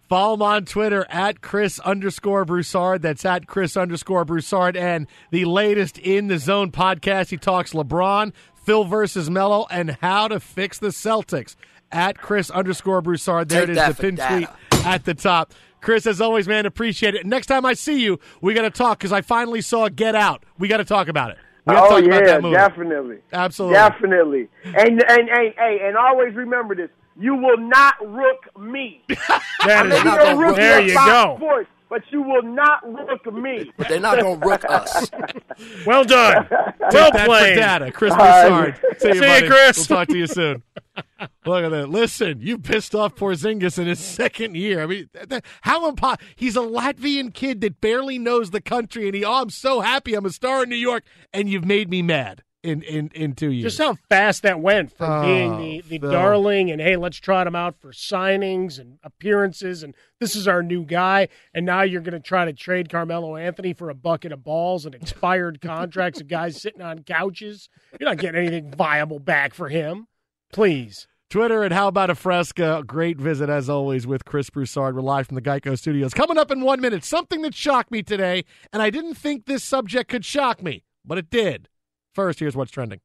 Follow him on Twitter at Chris underscore Broussard. That's at Chris underscore Broussard. And the latest in the zone podcast, he talks LeBron, Phil versus Melo, and how to fix the Celtics. At Chris underscore Broussard. There Take it is, the pin data. tweet at the top. Chris, as always, man, appreciate it. Next time I see you, we got to talk because I finally saw Get Out. We got to talk about it. We Oh talk about yeah, that movie. definitely, Absolutely. definitely. And and and hey, and always remember this: you will not rook me. That I is not a rookie there you go. Sports, but you will not rook me. But they're not going to rook us. Well done. well Take that for played. data. Chris All right. Broussard. See you, See you, buddy. Chris. We'll talk to you soon. Look at that. Listen, you pissed off Porzingis in his second year. I mean, th- th- how impo- He's a Latvian kid that barely knows the country, and he, oh, I'm so happy I'm a star in New York, and you've made me mad in, in, in two years. Just how fast that went from Oh, being the, oh, the Phil. darling and hey, let's trot him out for signings and appearances and this is our new guy. And now you're going to try to trade Carmelo Anthony for a bucket of balls and expired contracts of guys sitting on couches. You're not getting anything viable back for him. Please. Twitter and How About a Fresca. Great visit, as always, with Chris Broussard. We're live from the Geico Studios. Coming up in one minute, something that shocked me today, and I didn't think this subject could shock me, but it did. First, here's what's trending.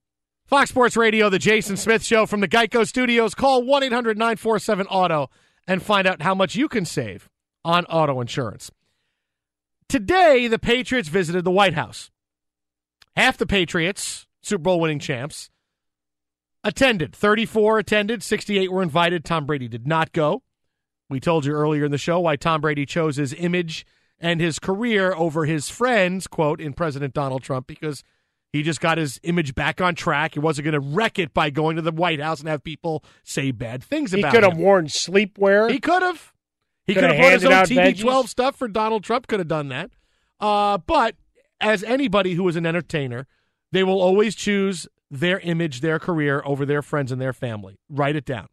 Fox Sports Radio, the Jason Smith Show from the Geico Studios. Call 1 800 947 Auto and find out how much you can save on auto insurance. Today, the Patriots visited the White House. Half the Patriots, Super Bowl winning champs, attended. 34 attended, 68 were invited. Tom Brady did not go. We told you earlier in the show why Tom Brady chose his image and his career over his friends, quote, in President Donald Trump, because he just got his image back on track. He wasn't going to wreck it by going to the White House and have people say bad things about him. He could have worn sleepwear. He could have. He Could have put his own handed TB12 veggies. stuff for Donald Trump. Could have done that. Uh, but as anybody who is an entertainer, they will always choose their image, their career over their friends and their family. Write it down.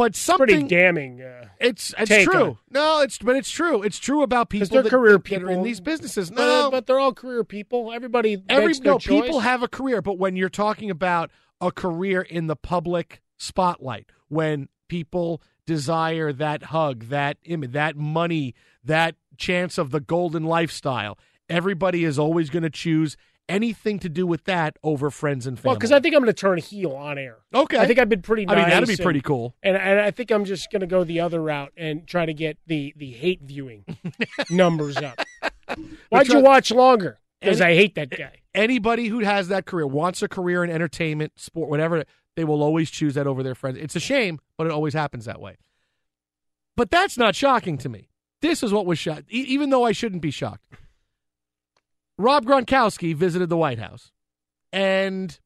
But something Pretty damning. Uh, it's it's true. on- No, it's but it's true. It's true about people they're that, career that people. are in these businesses. No, but they're all career people. Everybody Every no, people have a career, but when you're talking about a career in the public spotlight, when people desire that hug, that image, that money, that chance of the golden lifestyle, everybody is always going to choose anything to do with that over friends and family. Well, because I think I'm going to turn heel on air. Okay. I think I've been pretty. I mean, that'd be and- pretty cool. And, and I think I'm just going to go the other route and try to get the the hate viewing numbers up. Why'd try- you watch longer? Because I hate that guy. anybody who has that career wants a career in entertainment, sport, whatever. They will always choose that over their friends. It's a shame, but it always happens that way. But that's not shocking to me. This is what was shocked, even though I shouldn't be shocked. Rob Gronkowski visited the White House, and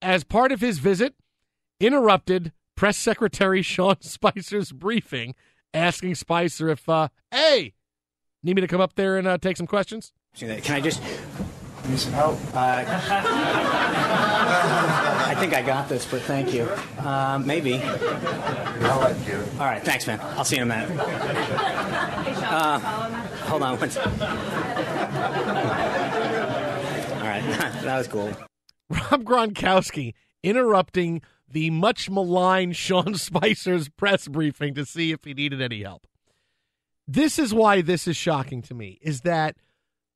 as part of his visit, interrupted press secretary Sean Spicer's briefing, asking Spicer if, uh, "Hey, need me to come up there and uh, take some questions?" Can I just need some help? Uh, I think I got this, but thank you. Uh, maybe. I'll let you. All right, thanks, man. I'll see you in a minute. Uh, hold on one second. Right, that was cool. Rob Gronkowski interrupting the much maligned Sean Spicer's press briefing to see if he needed any help. This is why this is shocking to me is that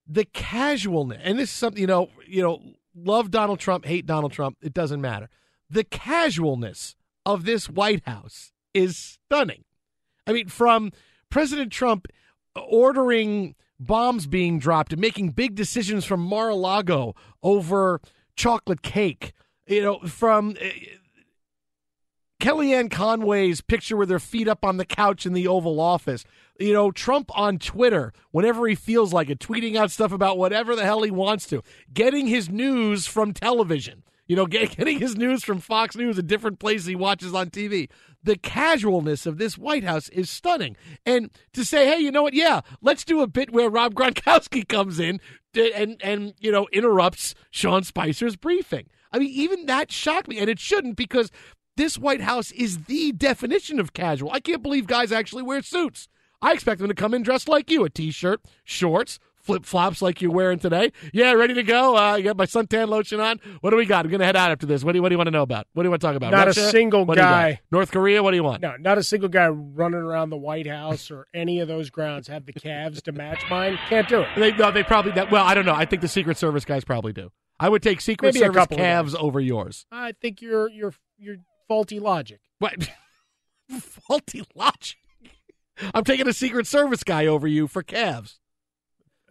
the casualness and this is something you know, you know, love Donald Trump, hate Donald Trump, it doesn't matter. The casualness of this White House is stunning. I mean, from President Trump ordering bombs being dropped and making big decisions from Mar-a-Lago over chocolate cake, you know, from uh, Kellyanne Conway's picture with her feet up on the couch in the Oval Office. You know, Trump on Twitter, whenever he feels like it, tweeting out stuff about whatever the hell he wants to, getting his news from television. You know, getting his news from Fox News, a different place he watches on TV. The casualness of this White House is stunning. And to say, hey, you know what? Yeah, let's do a bit where Rob Gronkowski comes in and and you know interrupts Sean Spicer's briefing. I mean, even that shocked me, and it shouldn't because this White House is the definition of casual. I can't believe guys actually wear suits. I expect them to come in dressed like you a t shirt, shorts, flip flops like you're wearing today. Yeah, ready to go. Uh, I got my suntan lotion on. What do we got? I'm going to head out after this. What do, you, what do you want to know about? What do you want to talk about? Not Russia? a single What do you got? guy. North Korea? What do you want? No, not a single guy running around the White House or any of those grounds have the calves to match mine. Can't do it. They, no, they probably. That, well, I don't know. I think the Secret Service guys probably do. I would take Secret Maybe Service calves over yours. I think you're you're you're faulty logic. What? Faulty logic. I'm taking a Secret Service guy over you for calves.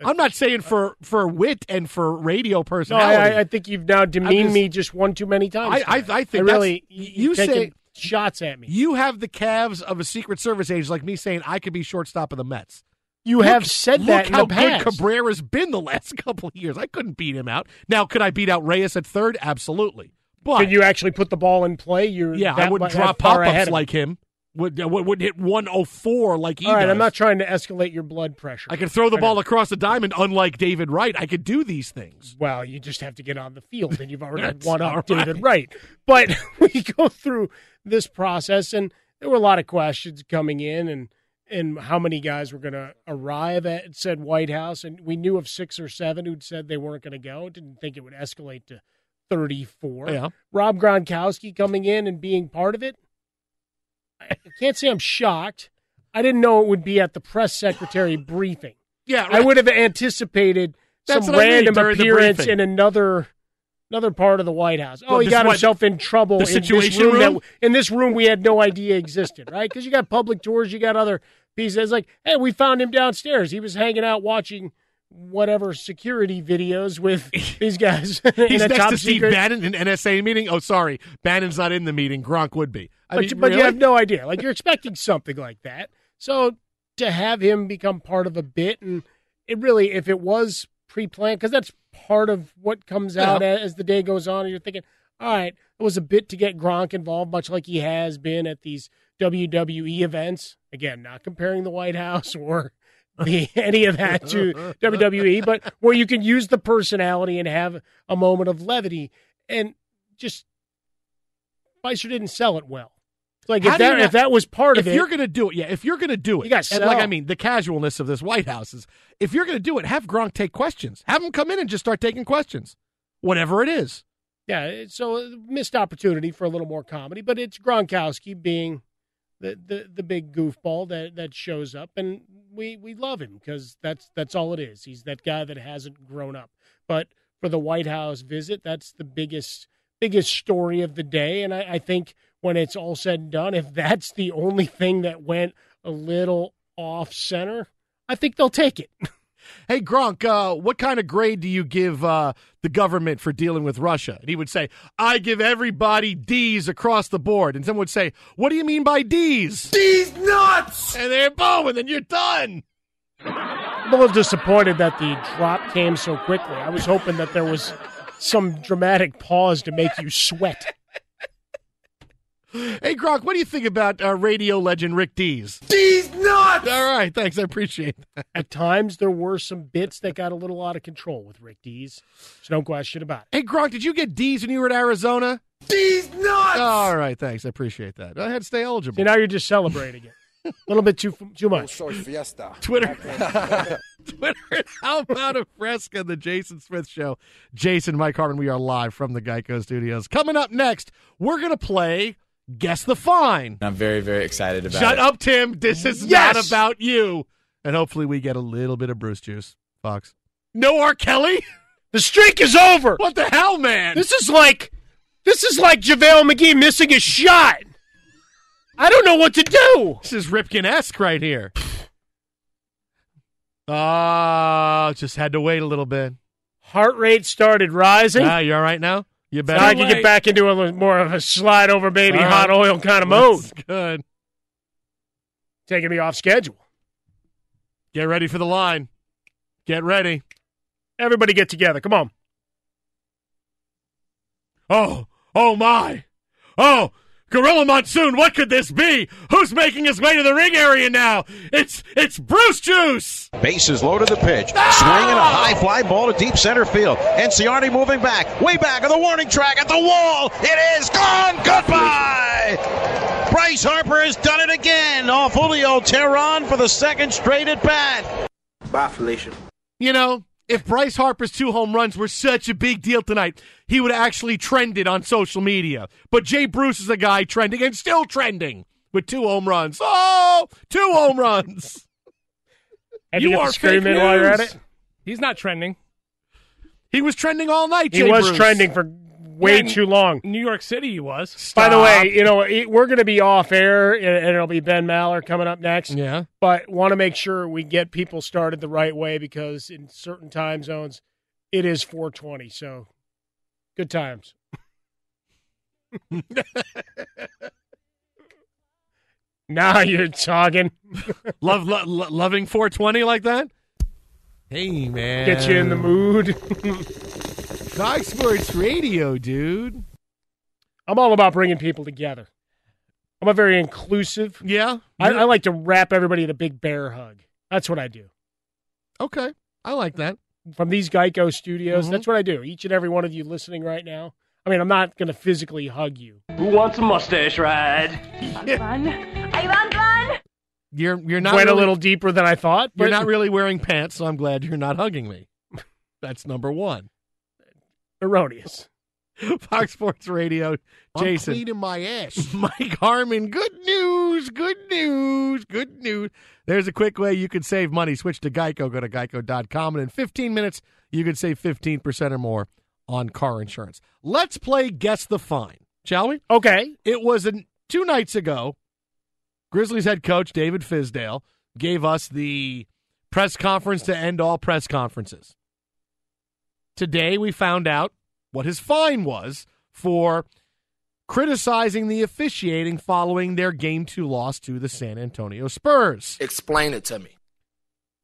I'm not saying for for wit and for radio No, personality. I, I think you've now demeaned just- me just one too many times. I, I. I think really you you say shots at me. you have the calves of a Secret Service agent, like me saying I could be shortstop of the Mets. You Look- have said that Look in how good Cabrera's been the last couple of years. I couldn't beat him out. Now, could I beat out Reyes at third? Absolutely. But Can you actually put the ball in play? You're yeah, I wouldn't drop pop ups like him. Would uh, would hit 104 like he All right, does. I'm not trying to escalate your blood pressure. I can throw the I ball know. across the diamond, unlike David Wright. I could do these things. Well, you just have to get on the field, and you've already won up David Wright. But we go through this process, and there were a lot of questions coming in, and and how many guys were going to arrive at said White House, and we knew of six or seven who'd said they weren't going to go. Didn't think it would escalate to 34. Yeah. Rob Gronkowski coming in and being part of it. I can't say I'm shocked. I didn't know it would be at the press secretary briefing. Yeah, I would have anticipated That's some what I mean, random appearance in another another part of the White House. Oh, Well, he got himself in trouble in Situation this room, Room? that in this room we had no idea existed, right? Because you got public tours, you got other pieces. It's like, hey, we found him downstairs. He was hanging out watching whatever security videos with these guys. in He's a next to Steve secret- Bannon in NSA meeting. Oh, sorry, Bannon's not in the meeting. Gronk would be. I but, mean, you, but you have no idea. Like you're expecting something like that. So to have him become part of a bit, and it really, if it was pre-planned, because that's part of what comes out Yeah. as the day goes on, and you're thinking, all right, it was a bit to get Gronk involved, much like he has been at these WWE events. Again, not comparing the White House or any of that to WWE, but where you can use the personality and have a moment of levity, and just Spicer didn't sell it well. Like How if that not- if that was part of it, you're going to do it, yeah, if you're going to do it, You gotta and like. I mean, the casualness of this White House is, if you're going to do it, have Gronk take questions. Have him come in and just start taking questions, whatever it is. yeah, so uh, missed opportunity for a little more comedy, but it's Gronkowski being the the, the big goofball that that shows up, and we we love him because that's that's all it is. He's that guy that hasn't grown up. But for the White House visit, that's the biggest biggest story of the day, and I, I think when it's all said and done, if that's the only thing that went a little off center, I think they'll take it. Hey Gronk, uh, what kind of grade do you give uh, the government for dealing with Russia? And he would say, "I give everybody D's across the board." And someone would say, "What do you mean by D's?" D's nuts! And they're boom, and then you're done. I'm a little disappointed that the drop came so quickly. I was hoping that there was some dramatic pause to make you sweat. Hey Gronk, what do you think about uh, radio legend Rick Dees? These nuts! nuts! All right, thanks. I appreciate that. At times, there were some bits that got a little out of control with Rick Dees. There's no question about it. Hey, Gronk, did you get D's when you were at Arizona? D's nuts! All right, thanks. I appreciate that. I had to stay eligible. See, now you're just celebrating it. A little bit too too much. Short fiesta. Twitter. Twitter. How about a fresca? The Jason Smith Show. Jason, Mike Harmon. We are live from the Geico Studios. Coming up next, we're gonna play Guess the Fine. I'm very, very excited about Shut it. up, Tim. This is Yes! not about you. And hopefully, we get a little bit of Bruce juice. Fox. No R. Kelly. The streak is over. What the hell, man? This is like this is like JaVale McGee missing a shot. I don't know what to do. This is Ripken esque right here. Ah, just had to wait a little bit. Heart rate started rising. Ah, you all right now? You better. now I can get back into a more of a slide over baby right. hot oil kind of mode. That's good. Taking me off schedule. Get ready for the line. Get ready. Everybody get together. Come on. Oh, oh my. Oh, Gorilla Monsoon, what could this be? Who's making his way to the ring area now? It's it's Bruce Juice. Bases loaded the pitch. Swinging a high fly ball to deep center field. Inciarte moving back. Way back on the warning track at the wall. It is gone. Goodbye. Bryce Harper has done it again. Off Julio Teherán for the second straight at bat. Bye, Felicia. You know, if Bryce Harper's two home runs were such a big deal tonight, he would actually trended on social media. But Jay Bruce is a guy trending and still trending with two home runs. Oh, two home runs. Had You are the scream fake in while you're at it. He's not trending. He was trending all night. He Jay was Bruce. trending for way Yeah, too long. New York City, he was. By the way, you know it, we're going to be off air, and and it'll be Ben Maller coming up next. Yeah. But want to make sure we get people started the right way because in certain time zones, it is 420. So good times. now you're talking. Love, lo- lo- loving 420 like that? Hey, man. Get you in the mood. Fox Sports Radio, dude. I'm all about bringing people together. I'm a very inclusive. Yeah. I, I like to wrap everybody in a big bear hug. That's what I do. Okay. I like that. From these Geico studios, Mhm. that's what I do. Each and every one of you listening right now. I mean, I'm not going to physically hug you. Who wants a mustache ride? Fun. Are you on fun? You're you're not Went really, a little deeper than I thought. You're not really wearing pants, so I'm glad you're not hugging me. That's number one. Erroneous. Fox Sports Radio, Jason. I'm cleaning my ass. Mike Harmon, good news, good news, good news. There's a quick way you can save money. Switch to Geico. Go to geico.com, and in 15 minutes, you can save 15% or more on car insurance. Let's play Guess the Fine, shall we? Okay. It was an, two nights ago. Grizzlies head coach David Fizdale gave us the press conference to end all press conferences. Today, we found out what his fine was for criticizing the officiating following their game two loss to the San Antonio Spurs. Explain it to me.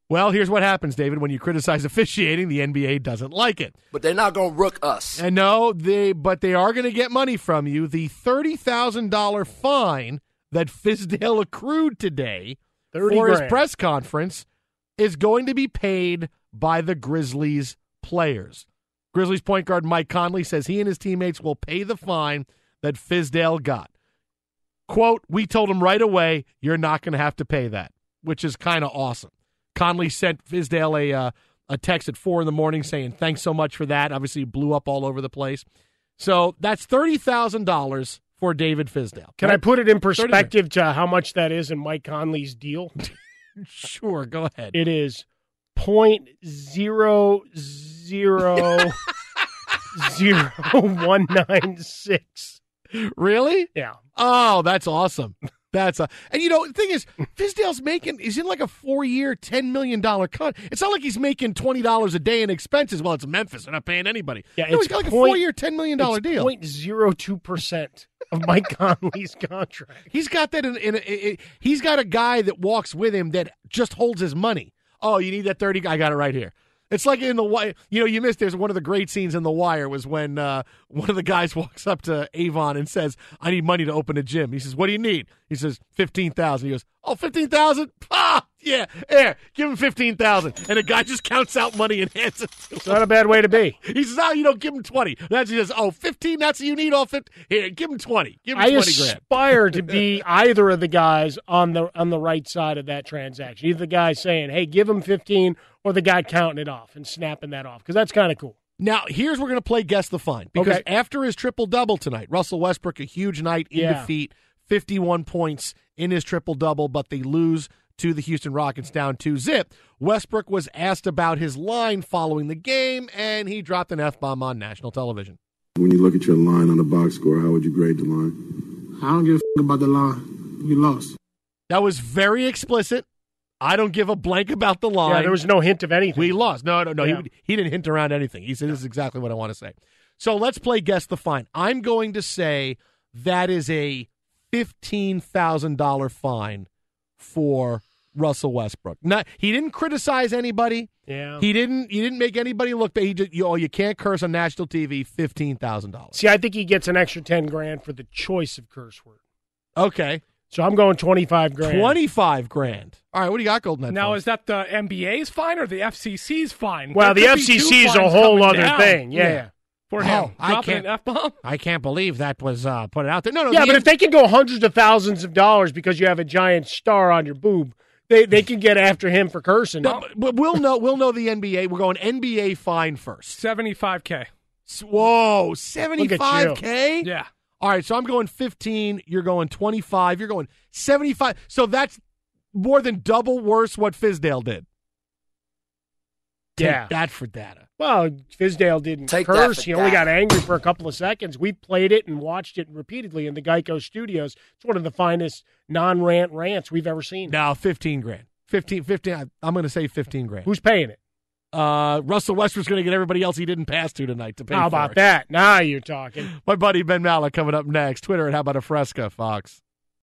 Well, here's what happens, David. When you criticize officiating, the NBA doesn't like it. But they're not going to rook us. And no, they but they are going to get money from you. The thirty thousand dollar fine that Fizdale accrued today 30 for his press conference is going to be paid by the Grizzlies players. Grizzlies point guard Mike Conley says he and his teammates will pay the fine that Fizdale got. Quote, we told him right away, you're not going to have to pay that, which is kind of awesome. Conley sent Fizdale a, uh, a text at four in the morning saying, thanks so much for that. Obviously, it blew up all over the place. So that's $30,000 for David Fizdale. Can I put it in 30 perspective to how much that is in Mike Conley's deal? Sure, go ahead. It is point zero zero zero one nine six. Really? Yeah. Oh, that's awesome. That's a, and you know the thing is, Fizdale's making he's in like a four year, ten million dollar cut. It's not like he's making twenty dollars a day in expenses. Well, it's Memphis; they're not paying anybody. Yeah, no, it's he's got like point- a four year, ten million dollar deal. Point zero two percent of Mike Conley's contract. He's got that in, in, in, he's got a guy that walks with him that just holds his money. Oh, you need that thirty? I got it right here. It's like in the wire. You know, you missed. There's one of the great scenes in the wire was when uh, one of the guys walks up to Avon and says, "I need money to open a gym." He says, "What do you need?" He says, 15000 He goes, "Oh, fifteen thousand? Ah, yeah, there. Give him fifteen thousand. And the guy just counts out money and hands it. To him. Not a bad way to be. He says, "No, you don't give him twenty. That's he says, "Oh, 15, That's what you need. All 50. Here, give him twenty. Give him I twenty grand." I aspire to be either of the guys on the on the right side of that transaction. Either the guy saying, "Hey, give him 15," or the guy counting it off and snapping that off because that's kind of cool. Now, here's we're going to play guess the fine because Okay. after his triple double tonight, Russell Westbrook a huge night in Yeah. defeat, 51 points in his triple double, but they lose to the Houston Rockets down 2 zip. Westbrook was asked about his line following the game and he dropped an F-bomb on national television. When you look at your line on the box score, how would you grade the line? I don't give a f- about the line. We lost. That was very explicit. I don't give a blank about the line. Yeah, there was no hint of anything. We lost. No, no, no. Yeah. He, he didn't hint around anything. He said, This is exactly what I want to say. So let's play Guess the Fine. I'm going to say that is a $15,000 fine for Russell Westbrook. Not, he didn't criticize anybody. Yeah. He didn't. He didn't make anybody look bad. He just, you, oh, you can't curse on national TV. Fifteen thousand dollars. See, I think he gets an extra 10 grand for the choice of curse word. Okay, So I'm going 25 grand. twenty-five grand. All right, what do you got, Golden? Now, is that the NBA's fine or the FCC's fine? Well, There the could be two FCC is a whole other down thing. Yeah. yeah. For Oh, him I can't- an F bomb. I can't believe that was uh, put out there. No, no. Yeah, the but if they can go hundreds of thousands of dollars because you have a giant star on your boob, they they can get after him for cursing. No, but- but we'll know. We'll know the NBA. We're going NBA fine first. Seventy five k. Whoa, seventy-five k. Yeah. All right, so I'm going fifteen. You're going twenty-five. You're going seventy-five. So that's more than double worse what Fizdale did. Take Yeah. that for data. Well, Fizdale didn't Take that curse. for He only got angry for a couple of seconds. We played it and watched it repeatedly in the Geico studios. It's one of the finest non-rant rants we've ever seen. Now fifteen grand. 15, 15 I- I'm going to say fifteen grand. Who's paying it? Uh, Russell Westbrook's going to get everybody else he didn't pass to tonight to pay. How for about it. that? Now you're talking. My buddy Ben Maller coming up next. Twitter at How About a Fresca, Fox.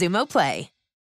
Xumo Play.